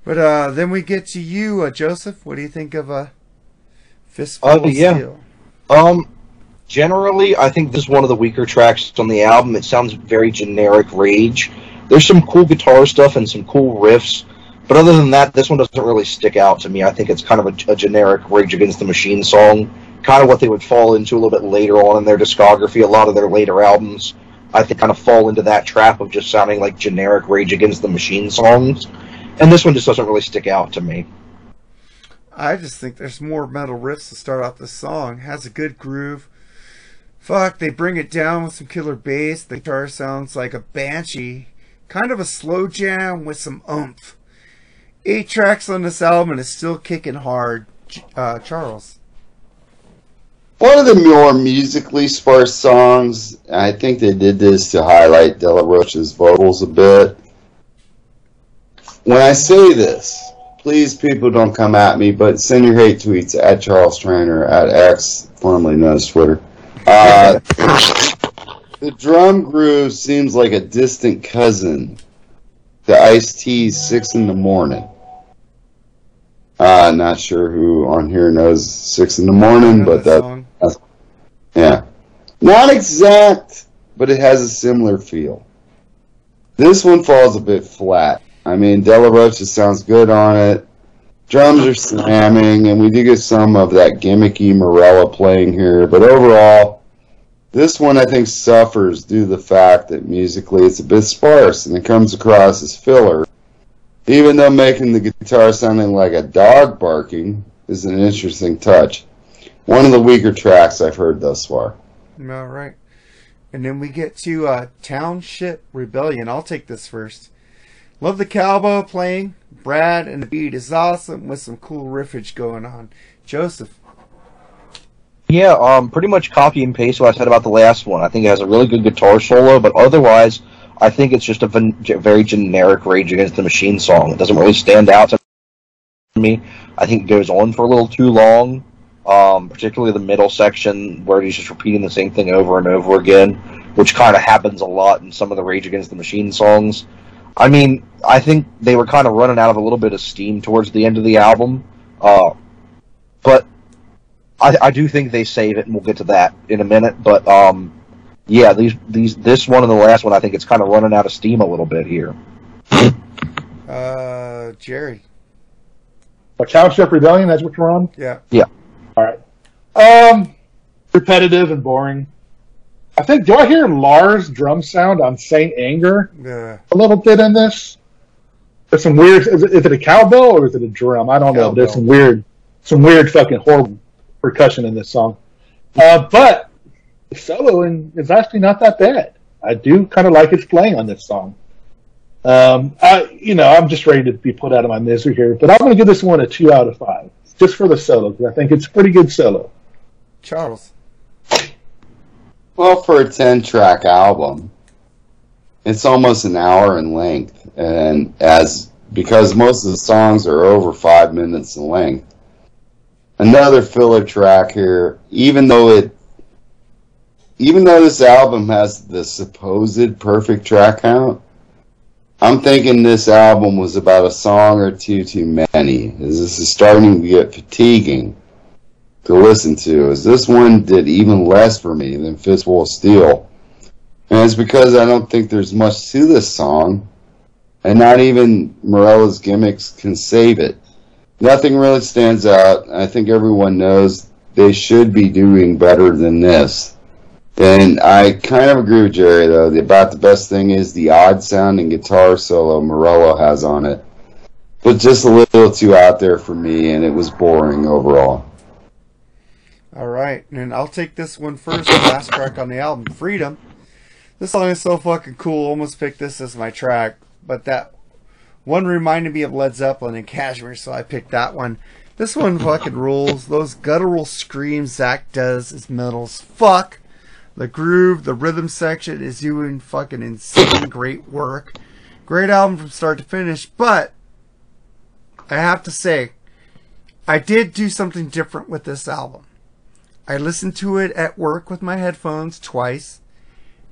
S7: But uh, then we get to you, uh, Joseph. What do you think of uh, Fistful of
S10: yeah.
S7: Steel?
S10: Um, generally, I think this is one of the weaker tracks on the album. It sounds very generic Rage. There's some cool guitar stuff and some cool riffs, but other than that, this one doesn't really stick out to me. I think it's kind of a, a generic Rage Against the Machine song, kind of what they would fall into a little bit later on in their discography. A lot of their later albums, I think, kind of fall into that trap of just sounding like generic Rage Against the Machine songs. And this one just doesn't really stick out to me.
S7: I just think there's more metal riffs to start off the song. Has a good groove. Fuck, they bring it down with some killer bass. The guitar sounds like a banshee. Kind of a slow jam with some oomph. Eight tracks on this album and it's still kicking hard. Uh, Charles.
S8: One of the more musically sparse songs, I think they did this to highlight De La Rocha's vocals a bit. When I say this, please people don't come at me, but send your hate tweets at Charles Trainer at X, formerly known as Twitter. Uh, the drum groove seems like a distant cousin to Ice T's Six in the Morning. Uh, not sure who on here knows Six in the Morning, but
S7: that
S8: yeah. Not exact, but it has a similar feel. This one falls a bit flat. I mean, De La Rocha sounds good on it. Drums are slamming, and we do get some of that gimmicky Morello playing here, but overall, this one I think suffers due to the fact that musically it's a bit sparse and it comes across as filler. Even though making the guitar sounding like a dog barking is an interesting touch. One of the weaker tracks I've heard thus far.
S7: All right. And then we get to uh, Township Rebellion. I'll take this first. Love the cowboy playing. Brad and the beat is awesome with some cool riffage going on. Joseph.
S10: Yeah, um, pretty much copy and paste what I said about the last one. I think it has a really good guitar solo, but otherwise, I think it's just a ven- very generic Rage Against the Machine song. It doesn't really stand out to me. I think it goes on for a little too long, um, particularly the middle section where he's just repeating the same thing over and over again, which kind of happens a lot in some of the Rage Against the Machine songs. I mean, I think they were kind of running out of a little bit of steam towards the end of the album, uh, but I, I do think they save it, and we'll get to that in a minute. But um, yeah, these these this one and the last one, I think it's kind of running out of steam a little bit here.
S7: Uh, Jerry.
S9: a Township Rebellion. That's what you're on.
S7: Yeah.
S9: All right. Um, repetitive and boring. I think. Do I hear Lars drum sound on Saint Anger
S7: Uh,
S9: a little bit in this? There's some weird. Is it, is it a cowbell or is it a drum? I don't know. There's some weird, some weird fucking horrible percussion in this song. Uh, but the soloing is actually not that bad. I do kind of like its playing on this song. Um, I, you know, I'm just ready to be put out of my misery here, but I'm going to give this one a two out of five, just for the solo because I think it's a pretty good solo.
S7: Charles.
S8: Well, for a 10 track album, it's almost an hour in length. And as because most of the songs are over five minutes in length, another filler track here, even though it even though this album has the supposed perfect track count, I'm thinking this album was about a song or two too many, this is starting to get fatiguing to listen to, is this one did even less for me than Fistful of Steel. And it's because I don't think there's much to this song, and not even Morello's gimmicks can save it. Nothing really stands out. I think everyone knows they should be doing better than this. And I kind of agree with Jerry though. The, about the best thing is the odd sounding guitar solo Morello has on it, but just a little too out there for me, and it was boring overall.
S7: All right, and I'll take this one first. The last track on the album, "Freedom." This song is so fucking cool. Almost picked this as my track, but that one reminded me of Led Zeppelin and Kashmir, so I picked that one. This one fucking rules. Those guttural screams Zack does is metal as fuck. The groove, the rhythm section is doing fucking insane great work. Great album from start to finish, but I have to say, I did do something different with this album. I listened to it at work with my headphones twice,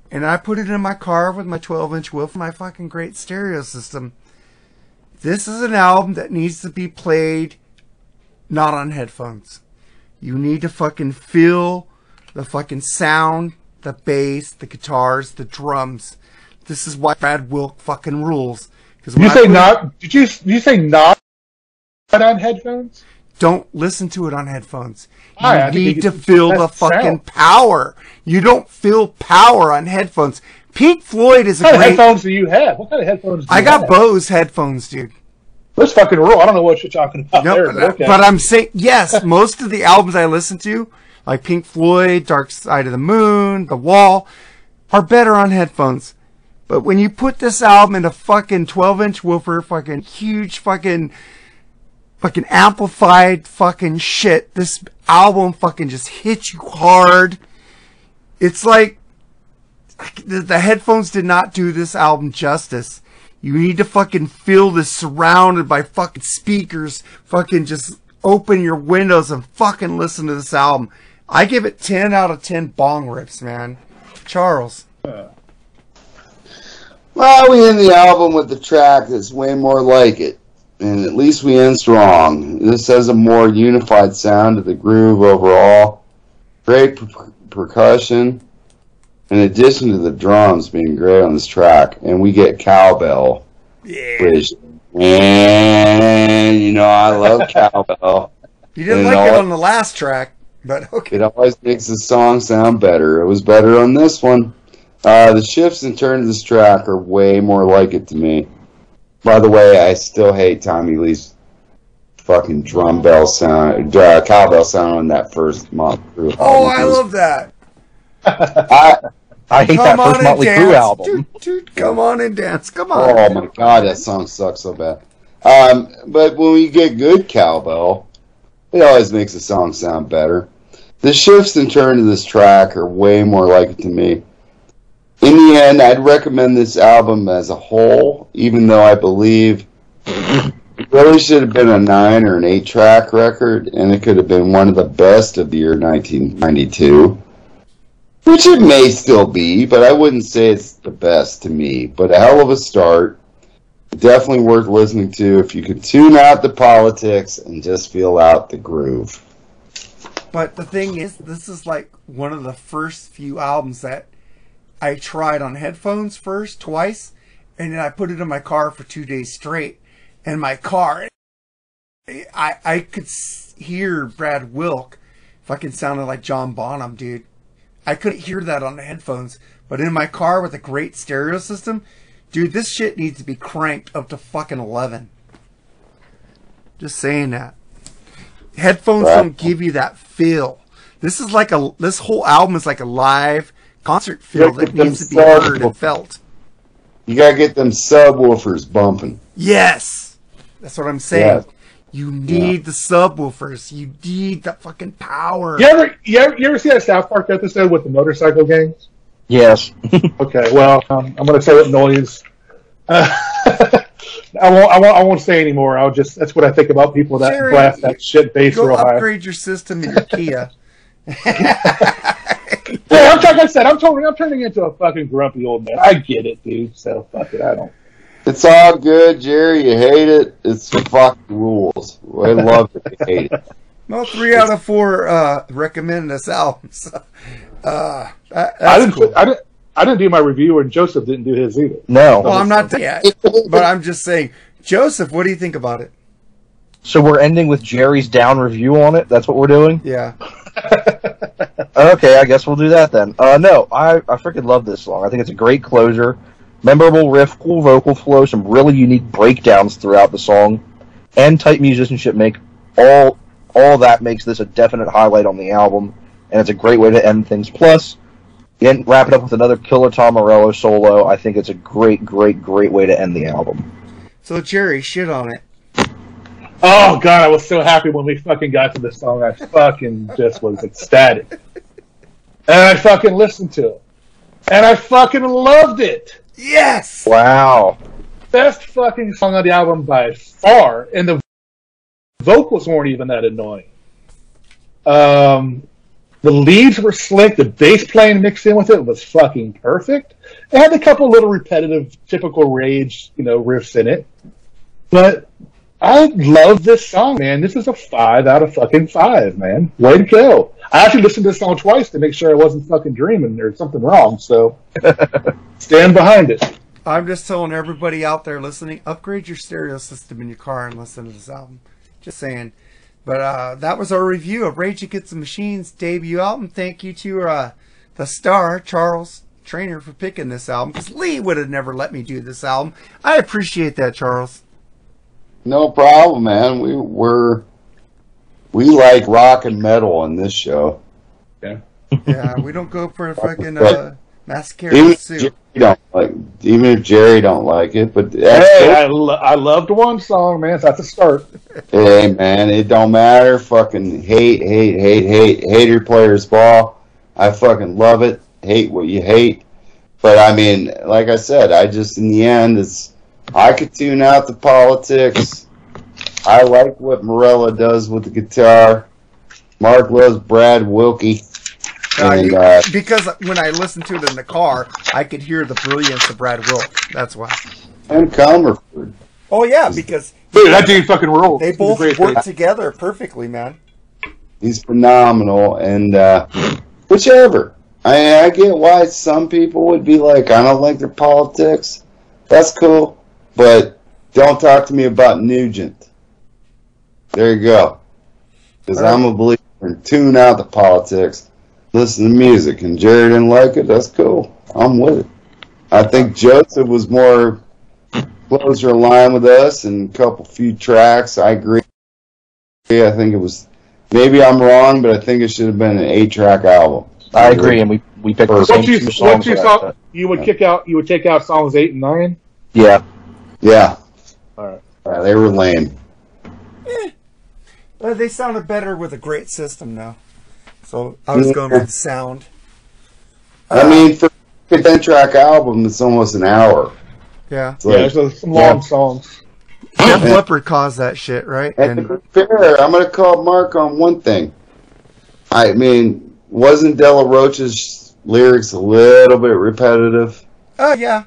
S7: and I put it in my car with my 12 inch woofer, my fucking great stereo system. This is an album that needs to be played not on headphones. You need to fucking feel the fucking sound, the bass, the guitars, the drums. This is why Brad Wilk fucking rules. Because
S9: you say not? Did you you say not on headphones?
S7: Don't listen to it on headphones. You
S9: think
S7: need to feel
S9: the
S7: fucking
S9: sound.
S7: power. You don't feel power on headphones. Pink Floyd is a
S9: What kind of
S7: great.
S9: headphones do you have? What kind of headphones? Do
S7: I got
S9: have?
S7: Bose headphones, dude.
S9: Those fucking rule. I don't know what you're talking about
S7: No,
S9: there,
S7: but,
S9: but okay.
S7: but I'm saying yes. Most of the albums I listen to, like Pink Floyd, Dark Side of the Moon, The Wall, are better on headphones. But when you put this album in a fucking 12 inch woofer, fucking huge fucking fucking amplified fucking shit, this album fucking just hits you hard. It's like the, the headphones did not do this album justice. You need to fucking feel this surrounded by fucking speakers. Fucking just open your windows and fucking listen to this album. I give it 10 out of 10 bong rips, man. Charles.
S8: Well, we end the album with the track that's way more like it, and at least we end strong. This has a more unified sound to the groove overall. Great per- percussion, in addition to the drums being great on this track, and we get cowbell.
S7: Yeah.
S8: Which, and you know, I love cowbell.
S7: You didn't like it
S8: all-
S7: on the last track, but okay.
S8: It always makes the song sound better. It was better on this one. Uh, the shifts and turns of this track are way more like it to me. By the way, I still hate Tommy Lee's fucking drum bell sound, uh, cowbell sound on that first Motley Crue
S7: Oh. I love that.
S8: I,
S10: I hate
S7: Come
S10: that
S7: on
S10: first Motley. Crue album.
S7: Dude, dude, come on and dance. Come on.
S8: Oh my god, that song sucks so bad. Um, but when we get good cowbell, it always makes the song sound better. The shifts and turns of this track are way more like it to me. In the end, I'd recommend this album as a whole, even though I believe it really should have been a nine or an eight track record, and it could have been one of the best of the year 1992. Which it may still be, but I wouldn't say it's the best to me. But a hell of a start. Definitely worth listening to if you could tune out the politics and just feel out the groove.
S7: But the thing is, this is like one of the first few albums that I tried on headphones first, twice, and then I put it in my car for two days straight. And my car, I I could hear Brad Wilk fucking sounded like John Bonham, dude. I couldn't hear that on the headphones, but in my car with a great stereo system, dude, this shit needs to be cranked up to fucking 11. Just saying that. Headphones don't give you that feel. This is like a this whole album is like a live concert feel that
S8: get
S7: needs to be heard and felt.
S8: You gotta get them subwoofers bumping.
S7: Yes, that's what I'm saying.
S8: Yes.
S7: You need the subwoofers. You need the fucking power.
S9: You ever, you ever you ever see that South Park episode with the motorcycle gangs?
S10: Yes.
S9: Okay, well, um, I'm going to say what noise. Uh, I won't. I won't. I won't say anymore. I'll just. That's what I think about people that
S7: Jerry,
S9: blast that shit bass
S7: Go
S9: real high.
S7: upgrade your system in your Kia.
S9: Yeah, I'm like I said, I'm turning. I'm turning into a fucking grumpy old man. I get it, dude. So fuck it. I don't.
S8: It's all good, Jerry. You hate it. It's the fucking rules. I love it. You hate it.
S7: Well, three out of four uh, recommend this album. So, uh, that-
S9: I didn't.
S7: cool.
S9: I didn't. I didn't do my review, and Joseph didn't do his either.
S10: No.
S7: Well, I'm not yet, but I'm just saying, Joseph, what do you think about it?
S10: So we're ending with Jerry's down review on it. That's what we're doing.
S7: Yeah.
S10: Okay, I guess we'll do that then. Uh, no, I, I freaking love this song. I think it's a great closer. Memorable riff, cool vocal flow, some really unique breakdowns throughout the song, and tight musicianship make all all that makes this a definite highlight on the album, and it's a great way to end things. Plus, and wrap it up with another killer Tom Morello solo. I think it's a great, great, great way to end the album.
S7: So Jerry, shit on it.
S9: Oh god, I was so happy when we fucking got to this song. I fucking just was ecstatic. And I fucking listened to it. And I fucking loved it.
S7: Yes.
S10: Wow.
S9: Best fucking song on the album by far. And the vocals weren't even that annoying. Um, the leads were slick. The bass playing mixed in with it was fucking perfect. It had a couple little repetitive, typical Rage, you know, riffs in it. But I love this song, man. This is a five out of fucking five, man. Way to go. I actually listened to this song twice to make sure I wasn't fucking dreaming or something wrong, so stand behind it.
S7: I'm just telling everybody out there listening, upgrade your stereo system in your car and listen to this album. Just saying. But uh, that was our review of Rage Against the Machine's debut album. Thank you to uh, the star, Charles Trainer, for picking this album. Because Lee would have never let me do this album. I appreciate that, Charles.
S8: No problem, man. We we're we like rock and metal on this show.
S9: Yeah.
S7: Yeah, we don't go for a fucking
S8: But-
S7: uh, mascara
S8: Even if
S7: suit.
S8: Jerry don't like, even if Jerry don't like it, but that's
S9: Hey, I, lo- I loved one song, man. So that's a start.
S8: hey man, it don't matter. Fucking hate, hate, hate, hate, hater players ball. I fucking love it. Hate what you hate. But I mean, like I said, I just in the end, it's I could tune out the politics. I like what Morello does with the guitar. Mark loves Brad Wilkie.
S7: Uh,
S8: And,
S7: you-
S8: uh,
S7: because when I listened to it in the car, I could hear the brilliance of Brad Wilk. That's why.
S8: and Commerford.
S7: Oh yeah, because
S9: Dude, that dude fucking rules.
S7: they both work together perfectly, man.
S8: He's phenomenal, and uh, whichever. I I get why some people would be like, I don't like their politics. That's cool, but don't talk to me about Nugent. There you go. Because I'm a believer in tune out the politics, listen to music, and Jerry didn't like it. That's cool. I'm with it. I think Joseph was more closer aligned with us and a couple few tracks. I agree. I think it was maybe I'm wrong, but I think it should have been an eight track album.
S10: I agree, and we we picked the same
S9: What you,
S10: two
S9: what
S10: songs.
S9: you
S10: for
S9: saw,
S10: that.
S9: you would kick out, you would take out songs eight and nine.
S10: Yeah.
S8: Yeah.
S9: All right.
S8: Yeah, they were lame.
S7: Uh, they sounded better with a great system now. So I was going with the sound.
S8: I mean, for a ten track album, it's almost an hour.
S7: Yeah.
S8: It's
S9: Yeah,
S8: like-
S9: some long
S8: Yeah.
S9: songs.
S7: Def Leppard caused that shit, right?
S8: And to
S7: And
S8: be fair, I'm going to call Mark on one thing. I mean, wasn't De La Rocha's lyrics a little bit repetitive?
S7: oh yeah,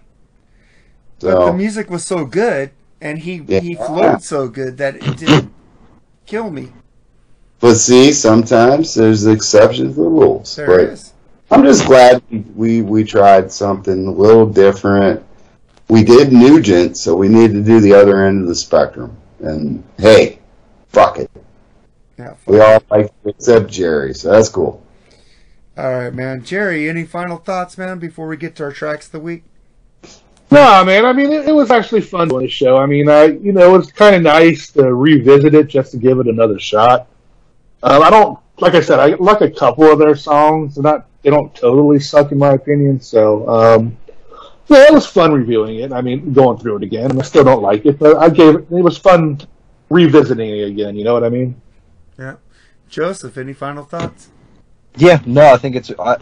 S7: but the music was so good, and he
S8: Yeah.
S7: he flowed so good that it didn't kill me.
S8: But see, sometimes there's exceptions to the rules.
S7: There it is.
S8: I'm just glad we we tried something a little different. We did Nugent, so we need to do the other end of the spectrum. And hey, fuck it.
S7: Yeah.
S8: We all like except Jerry, so that's cool.
S7: All right, man. Jerry, any final thoughts, man, before we get to our tracks of the week?
S9: No, man. I mean, it, it was actually fun doing the show. I mean, I you know, it was kind of nice to revisit it just to give it another shot. Um, I don't, like I said, I like a couple of their songs. They're not, they don't totally suck in my opinion. So, um, yeah, it was fun reviewing it. I mean, going through it again. I still don't like it, but I gave it. It was fun revisiting it again. You know what I mean?
S7: Yeah. Joseph, any final thoughts?
S10: Yeah, no, I think it's. I,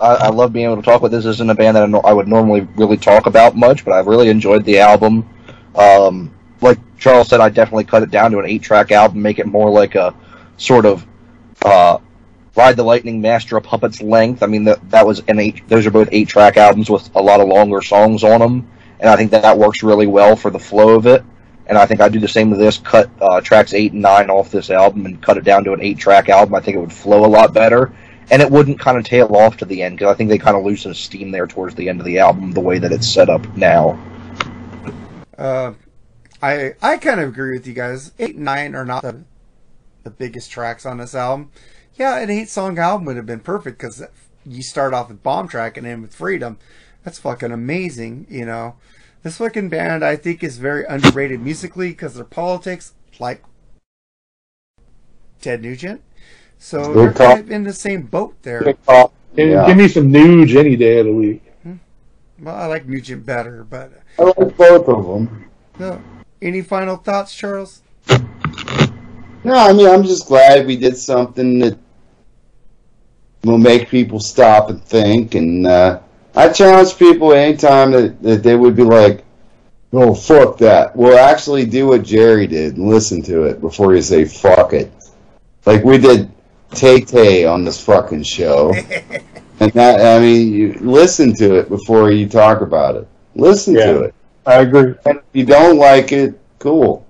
S10: I, I love being able to talk with this. Isn't a band that I, no- I would normally really talk about much, but I've really enjoyed the album. Um, like Charles said, I definitely cut it down to an eight-track album, make it more like a sort of uh, Ride the Lightning, Master of Puppets length. I mean, that that was an eight. Those are both eight-track albums with a lot of longer songs on them, and I think that that works really well for the flow of it. And I think I'd do the same with this. Cut uh, tracks eight and nine off this album and cut it down to an eight-track album. I think it would flow a lot better and it wouldn't kind of tail off to the end because I think they kind of lose some steam there towards the end of the album the way that it's set up now.
S7: Uh, I I kind of agree with you guys. Eight and nine are not the the biggest tracks on this album. Yeah, an eight song album would have been perfect because you start off with Bomb Track and end with Freedom. That's fucking amazing, you know. This fucking band, I think, is very underrated musically because their politics, like Ted Nugent. So
S8: Good
S7: they're
S8: call.
S7: kind of in the same boat there.
S9: Give,
S8: Yeah.
S9: give me some Nuge any day of the week.
S7: Well, I like Nugent better, but
S8: I like both of them.
S7: no. Any final thoughts, Charles?
S8: No, I mean, I'm just glad we did something that will make people stop and think. And uh, I challenge people anytime that, that they would be like, oh, fuck that. we'll actually do what Jerry did and listen to it before you say fuck it. Like we did Tay Tay on this fucking show. and that, I mean, you listen to it before you talk about it. Listen to it.
S9: I agree.
S8: And if you don't like it, cool.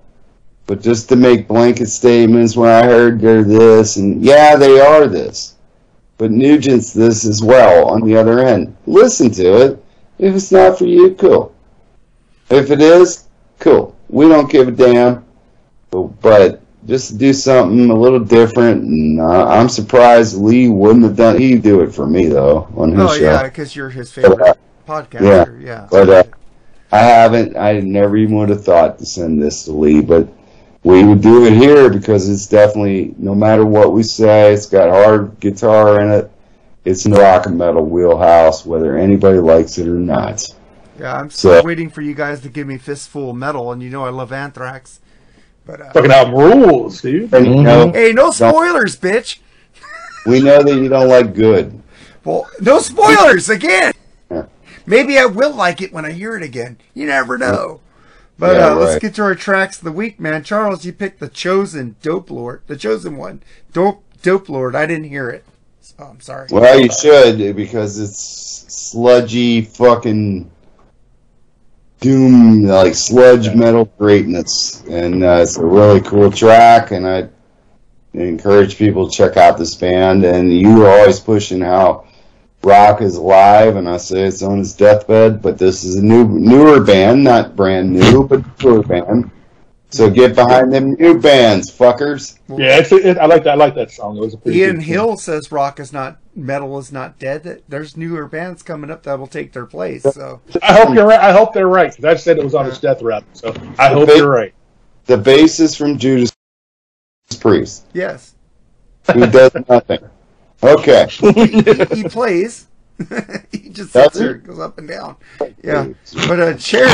S8: But just to make blanket statements when I heard they're this and yeah, they are this. But Nugent's this as well on the other end. Listen to it. If it's not for you, cool. If it is, cool. We don't give a damn. But, but just do something a little different. And uh, I'm surprised Lee wouldn't have done. He'd do it for me though on his
S7: Oh
S8: show.
S7: yeah, because you're his favorite podcaster. Yeah. yeah.
S8: But uh, I haven't. I never even would have thought to send this to Lee, but we would do it here because it's definitely no matter what we say, it's got hard guitar in it. It's in the rock and metal wheelhouse, whether anybody likes it or not.
S7: Yeah, I'm
S8: So-
S7: still waiting for you guys to give me fistful of metal, and you know I love Anthrax. But uh,
S9: Fucking album rules, dude.
S8: And, you know,
S7: hey, no
S8: don't-
S7: spoilers, bitch.
S8: we know that you don't like good.
S7: Well, no spoilers again.
S8: Yeah.
S7: Maybe I will like it when I hear it again. You never know. But
S8: Yeah,
S7: uh, let's get to our tracks of the week, man. Charles, you picked the chosen Dopelord, the chosen one, dope Dopelord. I didn't hear it. So I'm sorry.
S8: Well, you should because it's sludgy fucking doom like sludge metal greatness, and uh, it's a really cool track. And I encourage people to check out this band. And you were always pushing how rock is alive, and I say it's on its deathbed. But this is a new newer band, not brand new, but newer band. So get behind them new bands, fuckers.
S9: Yeah, it's, it, I like that. I like that song. It was a pretty
S7: Ian
S9: good
S7: Hill says rock is not metal is not dead. That there's newer bands coming up that will take their place. So.
S9: I hope you're right. I hope they're right because I said it was on its death rap. So I hope you're right.
S8: The bassist from Judas Priest,
S7: yes,
S8: who does nothing. Okay.
S7: he, he plays. he just
S8: Does
S7: sits there,
S8: he?
S7: and goes up and down. Yeah, but uh, Jerry,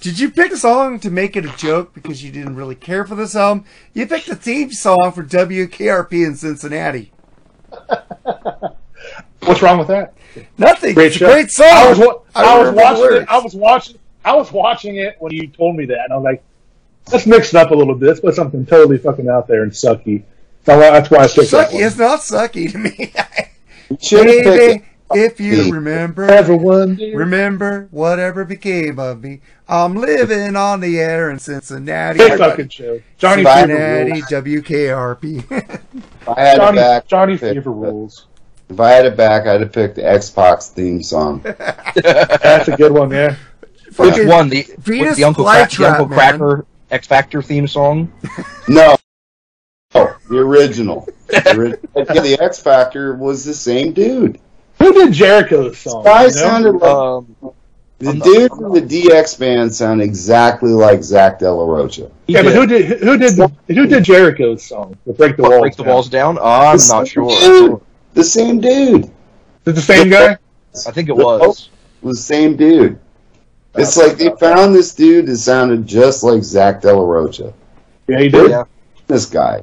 S7: did you pick a song to make it a joke because you didn't really care for this album? You picked the theme song for WKRP in Cincinnati.
S9: What's wrong with that?
S7: Nothing.
S9: Great
S7: it's a great song.
S9: I was, wa-
S7: I
S9: I was watching it. I was watching. I was watching it when you told me that, and I was like, let's mix it up a little bit. Let's put something totally fucking out there and sucky. So that's why I picked that
S7: Sucky.
S9: one.
S7: It's not sucky to me.
S8: Should have
S7: Baby,
S8: picked
S7: if you remember,
S9: Everyone,
S7: remember whatever became of me. I'm living on the air in Cincinnati.
S9: Good fucking show. Johnny
S7: Cincinnati,
S9: Fever rules.
S7: WKRP.
S8: If I had it
S9: Johnny,
S8: back,
S9: Johnny
S8: pick-
S9: Fever rules.
S8: If I had it back, I'd have picked the Xbox theme song.
S9: That's a good one, yeah.
S10: Which one? The,
S7: Venus
S10: the Uncle,
S7: Flytrap,
S10: Crack, the Uncle. Cracker X Factor theme song?
S8: No, oh, the original. The, ori- the X Factor was the same dude.
S9: Who did Jericho's song?
S8: Guy
S9: you know?
S8: sounded like
S10: Um,
S8: the
S10: I'm not-
S8: dude from the DX band. Sounded exactly like Zack De La Rocha.
S10: he
S9: yeah, but who did who did the, who did Jericho's song? The Break the Walls.
S10: break the
S9: Down?
S10: walls down? I'm
S8: The
S10: not sure.
S8: Dude, the same dude.
S9: Is it the same guy?
S10: I think it was.
S8: Was the same dude. It's like they found this dude that sounded just like Zack De La Rocha.
S9: Yeah, he did.
S10: Yeah.
S8: This guy.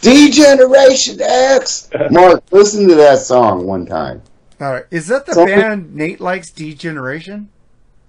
S8: D-Generation X. Mark, listen to that song one time.
S7: All right, is that the
S8: Something-
S7: band Nate likes? D-Generation.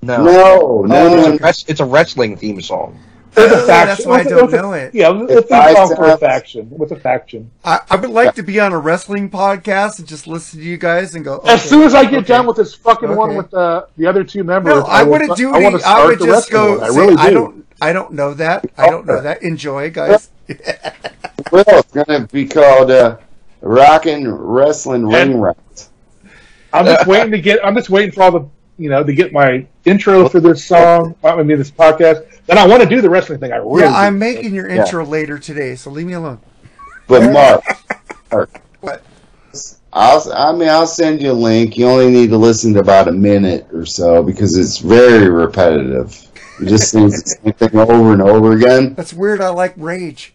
S10: No.
S8: No,
S10: Oh,
S8: no,
S10: it's,
S8: no.
S10: a wrest- it's a wrestling theme song.
S9: It's
S7: Oh,
S9: a
S7: that's why I don't know it.
S9: Yeah, it's a theme song for a faction. With a faction.
S7: I, I would like to be on a wrestling podcast and just listen to you guys and go.
S9: As soon as I get
S7: okay.
S9: done with this fucking one with uh, the other two members,
S7: No, I
S9: will-
S7: wouldn't do
S9: I,
S7: any.
S9: want
S7: I would just go.
S9: one. I
S7: say,
S9: really do.
S7: I don't. I don't know that. I don't know that. Enjoy, guys.
S8: Well, it's gonna be called uh, Rockin' Wrestling Ring Rat.
S9: I'm just waiting to get. I'm just waiting for all the you know to get my intro for this song. I mean this podcast. Then I want to do the wrestling thing. I really.
S7: yeah. I'm making your
S8: Yeah.
S7: intro later today, so leave me alone.
S8: But Mark,
S7: What?
S8: I'll, I mean, I'll send you a link. You only need to listen to about a minute or so because it's very repetitive. You just sing the same thing over and over again.
S7: That's weird. I like Rage.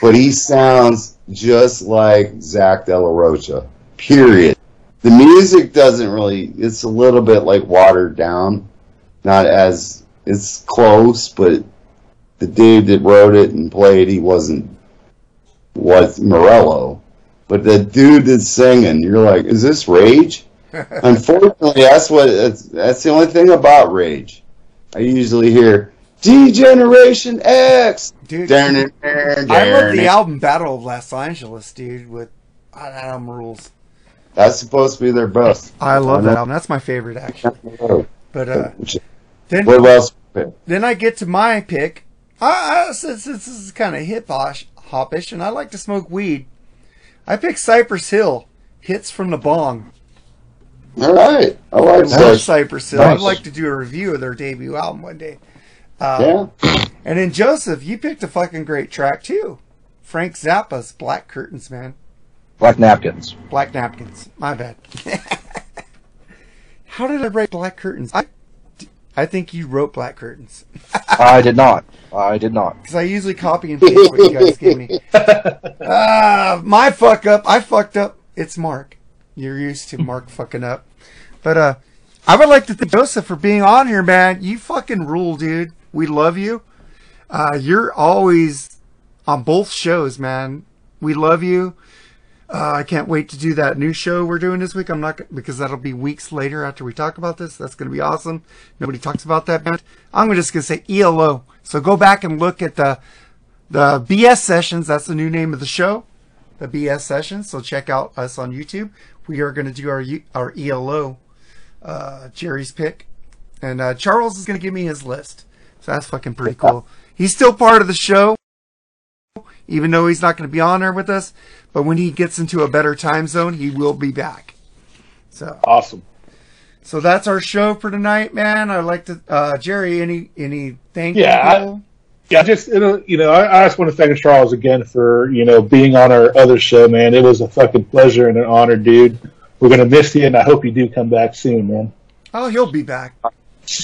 S8: But he sounds just like Zack De La Rocha. Period. The music doesn't really. It's a little bit like watered down. Not as it's close, but the dude that wrote it and played, he wasn't was Morello. But the dude that's singing, you're like, is this Rage? Unfortunately, that's what that's, that's the only thing about Rage. I usually hear D-Generation X.
S7: Dude, I love the album Battle of Los Angeles, dude. With that album rules.
S8: That's supposed to be their best.
S7: I love that album. That's my favorite, actually. But uh, then
S8: What else?
S7: then I get to my pick. I, I since this is kind of hip hopish, and I like to smoke weed. I pick Cypress Hill. Hits from the bong.
S8: All right, I like.
S7: Cypress Hill.
S8: Nice.
S7: I'd like to do a review of their debut album one day. Uh,
S8: Yeah,
S7: And then Joseph, you picked a fucking great track too. Frank Zappa's Black Curtains, man.
S10: Black napkins.
S7: Black Napkins. My bad. How did I write Black Curtains? I, I think you wrote Black Curtains.
S10: I did not. I did not.
S7: Because I usually copy and paste what you guys give me. Ah, my fuck up. I fucked up. It's Mark. You're used to Mark fucking up. But uh, I would like to thank Joseph for being on here, man. You fucking rule, dude. We love you. Uh, you're always on both shows, man. We love you. Uh, I can't wait to do that new show we're doing this week. I'm not because that'll be weeks later after we talk about this. That's going to be awesome. Nobody talks about that band. I'm just going to say ELO. So go back and look at the the BS sessions. That's the new name of the show, the BS sessions. So check out us on YouTube. We are going to do our our ELO uh, Jerry's pick, and uh, Charles is going to give me his list. So that's fucking pretty cool. He's still part of the show, even though he's not going to be on there with us. But when he gets into a better time zone, he will be back. So
S9: Awesome.
S7: so that's our show for tonight, man. I'd like to, uh, Jerry, any any thank
S9: Yeah, I- Yeah, just you know, I, I just want to thank Charles again for you know being on our other show, man. It was a fucking pleasure and an honor, dude. We're gonna miss you, and I hope you do come back soon, man.
S7: Oh, he'll be back.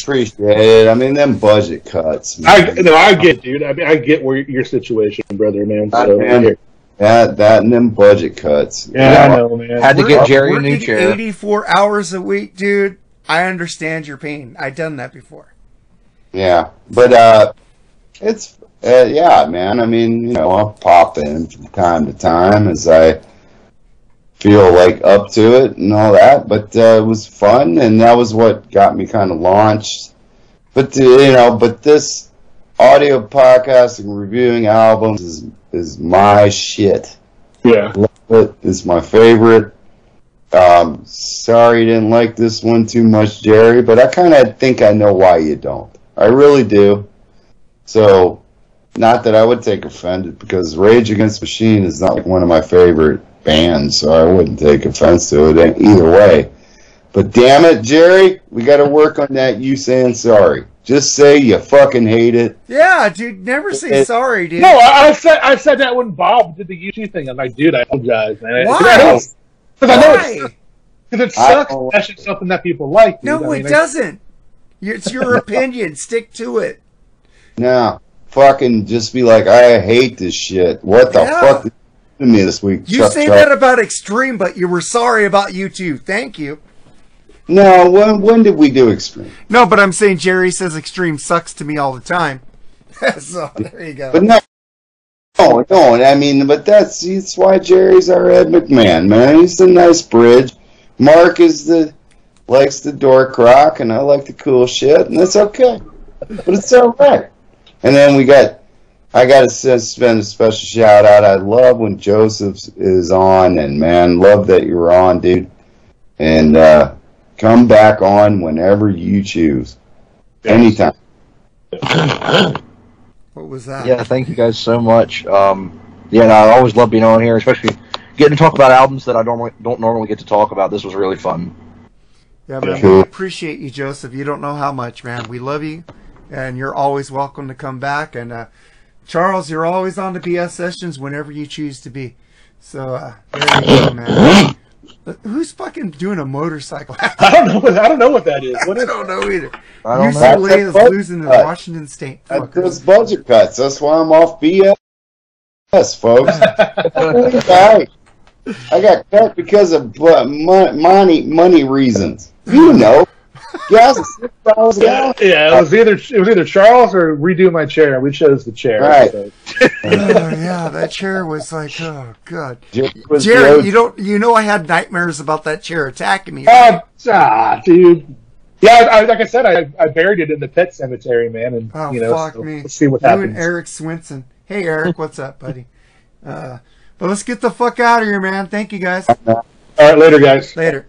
S8: Appreciate it. I mean, them budget cuts.
S9: I
S8: man.
S9: no, I get, dude. I mean, I get where your situation, brother, man.
S8: God,
S9: So,
S8: man. That that and them budget cuts.
S9: yeah, I know, man.
S10: Had to get Jerry a new chair.
S7: 84 hours a week, dude. I understand your pain. I've done that before.
S8: Yeah, but uh, it's uh, yeah, man. I mean, you know, I'll pop in from time to time as I feel like up to it and all that. But uh, it was fun, and that was what got me kind of launched. But uh, you know, but this audio podcast and reviewing albums is is my shit.
S9: Yeah.
S8: Love it. It's my favorite. Um, sorry you didn't like this one too much, Jerry, but I kind of think I know why you don't. I really do. So, not that I would take offended because Rage Against Machine is not one of my favorite bands, so I wouldn't take offense to it either way. But damn it, Jerry, we got to work on that. You saying sorry? Just say you fucking hate it.
S7: Yeah, dude. Never say
S8: It-
S7: sorry, dude.
S9: No, I, I said I said that when Bob did the YouTube thing. I'm like, dude, I apologize, man.
S7: Why?
S9: Because I know
S7: Why?
S9: it's because it sucks.
S8: don't-
S9: That's just something that people like. dude.
S7: No,
S9: I
S7: it doesn't. It's your opinion. Stick to it.
S8: No, fucking just be like, I hate this shit. What the
S7: Yeah.
S8: fuck did you to me this week?
S7: You say that about Extreme, but you were sorry about YouTube. Thank you.
S8: No, when when did we do Extreme?
S7: No, but I'm saying Jerry says Extreme sucks to me all the time. so there you go.
S8: But no, no, no. I mean, but that's that's why Jerry's our Ed McMahon, man. He's the nice bridge. Mark is the likes the dork rock, and I like the cool shit, and that's okay. But it's all right. And then we got, I got to spend a special shout out. I love when Joseph is on, and man, love that you're on, dude. And uh, come back on whenever you choose, anytime.
S7: What was that?
S10: Yeah, thank you guys so much. Um, yeah, and I always love being on here, especially getting to talk about albums that I normally don't normally get to talk about. This was really fun.
S7: Yeah, man.
S8: Cool.
S7: We appreciate you, Joseph. You don't know how much, man. We love you, and you're always welcome to come back. And uh, Charles, you're always on the BS sessions whenever you choose to be. So uh, there you go, man. Who's fucking doing a motorcycle?
S9: I don't know. What, I don't know what that is. What
S7: I don't know either.
S10: I don't know.
S7: UCLA is
S8: That's
S7: losing to
S8: budget
S7: Washington State.
S8: That's those budget cuts. That's why I'm off BS, folks. I, I got cut because of money money reasons. You know, gas is six dollars
S9: Yeah, yeah, it was either it was either Charles or redo my chair. We chose the chair.
S8: Right.
S9: so.
S7: oh yeah, that chair was like, oh god.
S8: Jerry was
S7: you don't, you know, I had nightmares about that chair attacking me.
S9: Oh, ah, dude. Yeah, I, like I said, I, I buried it in the pet cemetery, man, and
S7: Oh
S9: you know,
S7: fuck
S9: so
S7: me!
S9: let's see what
S7: you
S9: happens.
S7: and Eric Swinson. Hey Eric, what's up, buddy? Uh, but let's get the fuck out of here, man. Thank you guys.
S9: All right, later, guys.
S7: Later.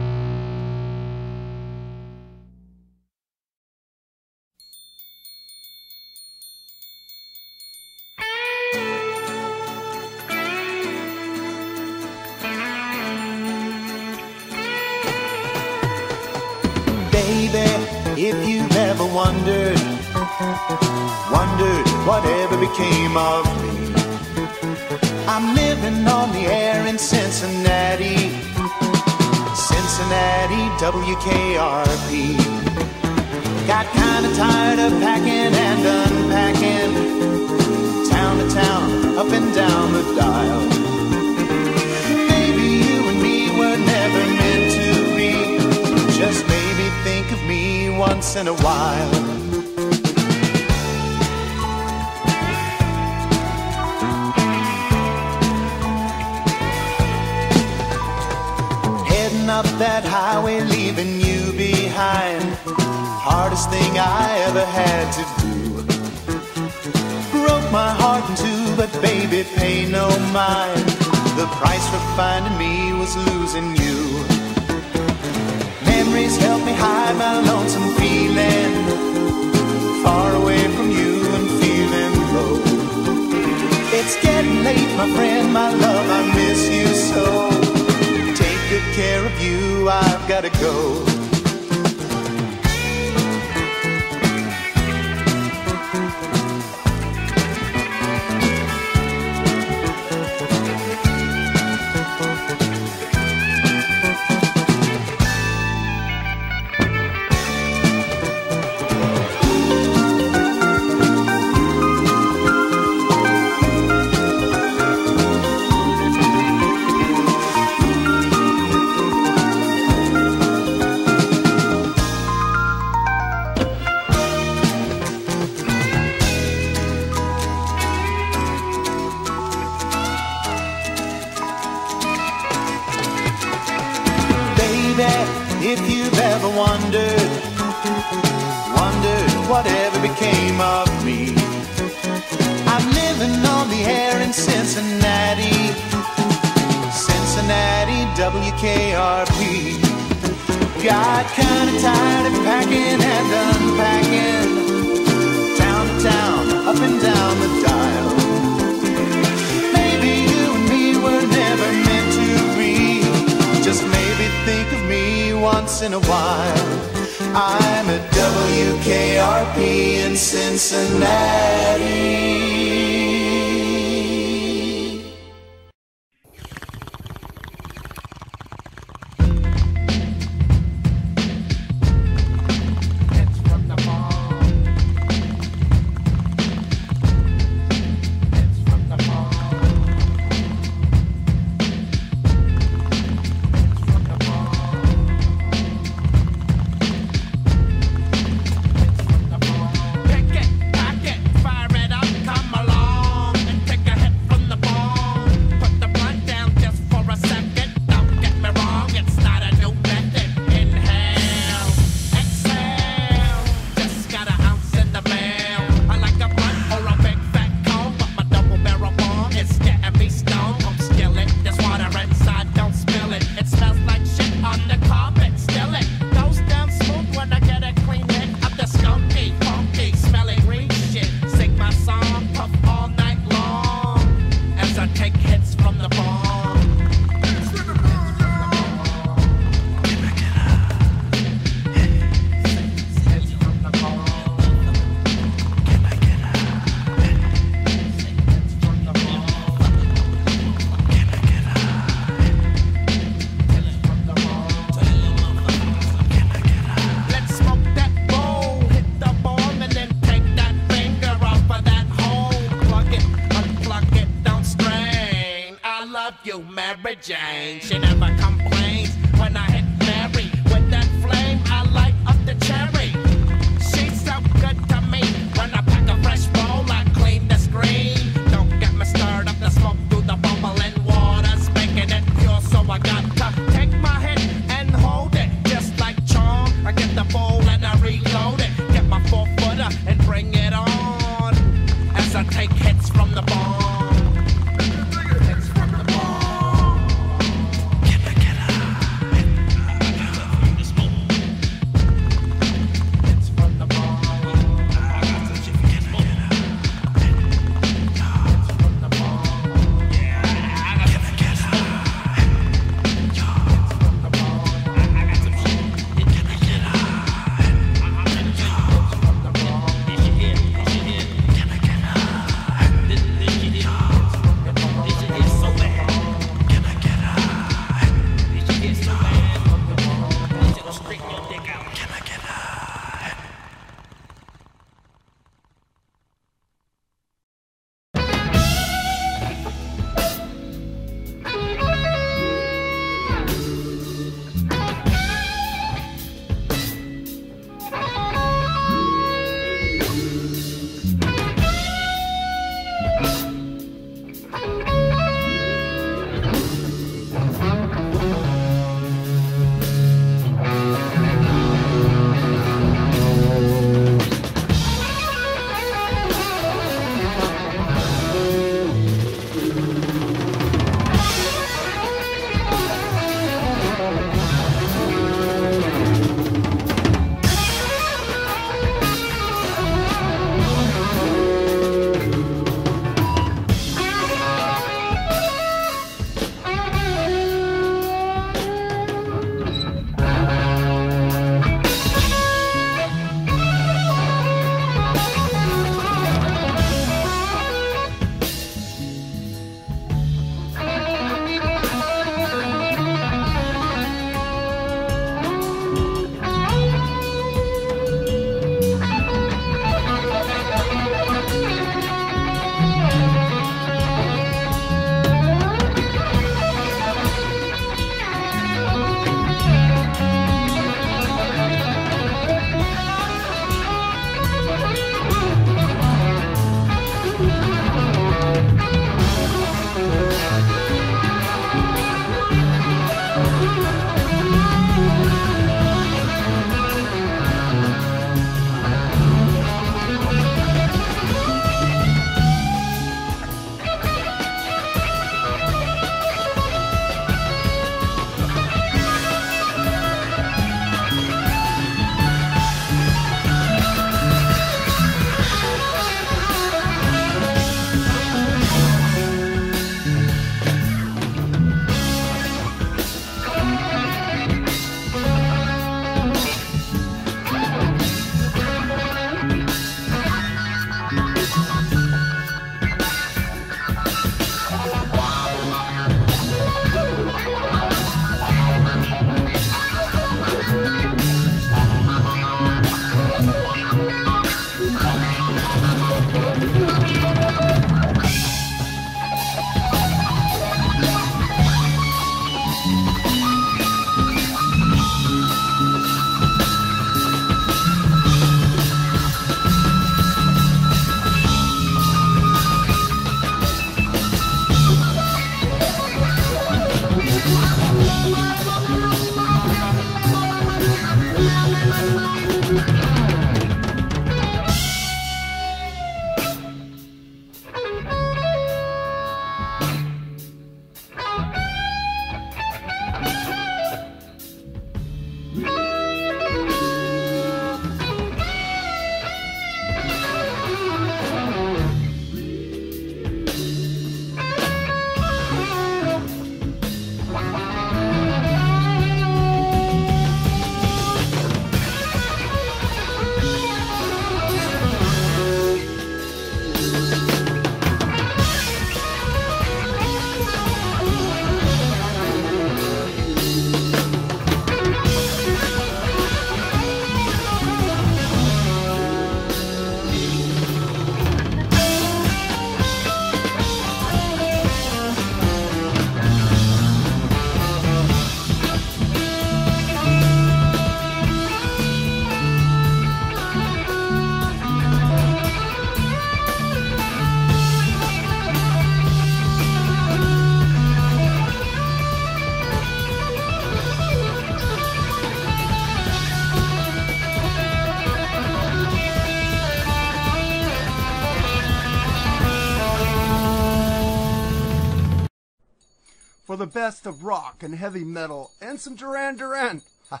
S7: Best of rock and heavy metal and some Duran Duran.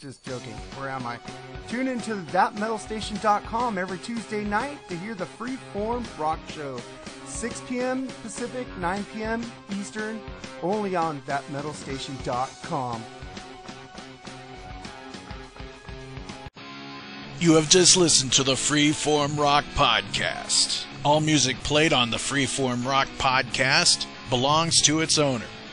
S7: Just joking. Where am I? Tune into thatmetalstation.com every Tuesday night to hear the Freeform Rock Show. 6 p.m. Pacific, 9 p.m. Eastern, only on thatmetalstation.com.
S3: You have just listened to the Freeform Rock Podcast. All music played on the Freeform Rock Podcast belongs to its owner.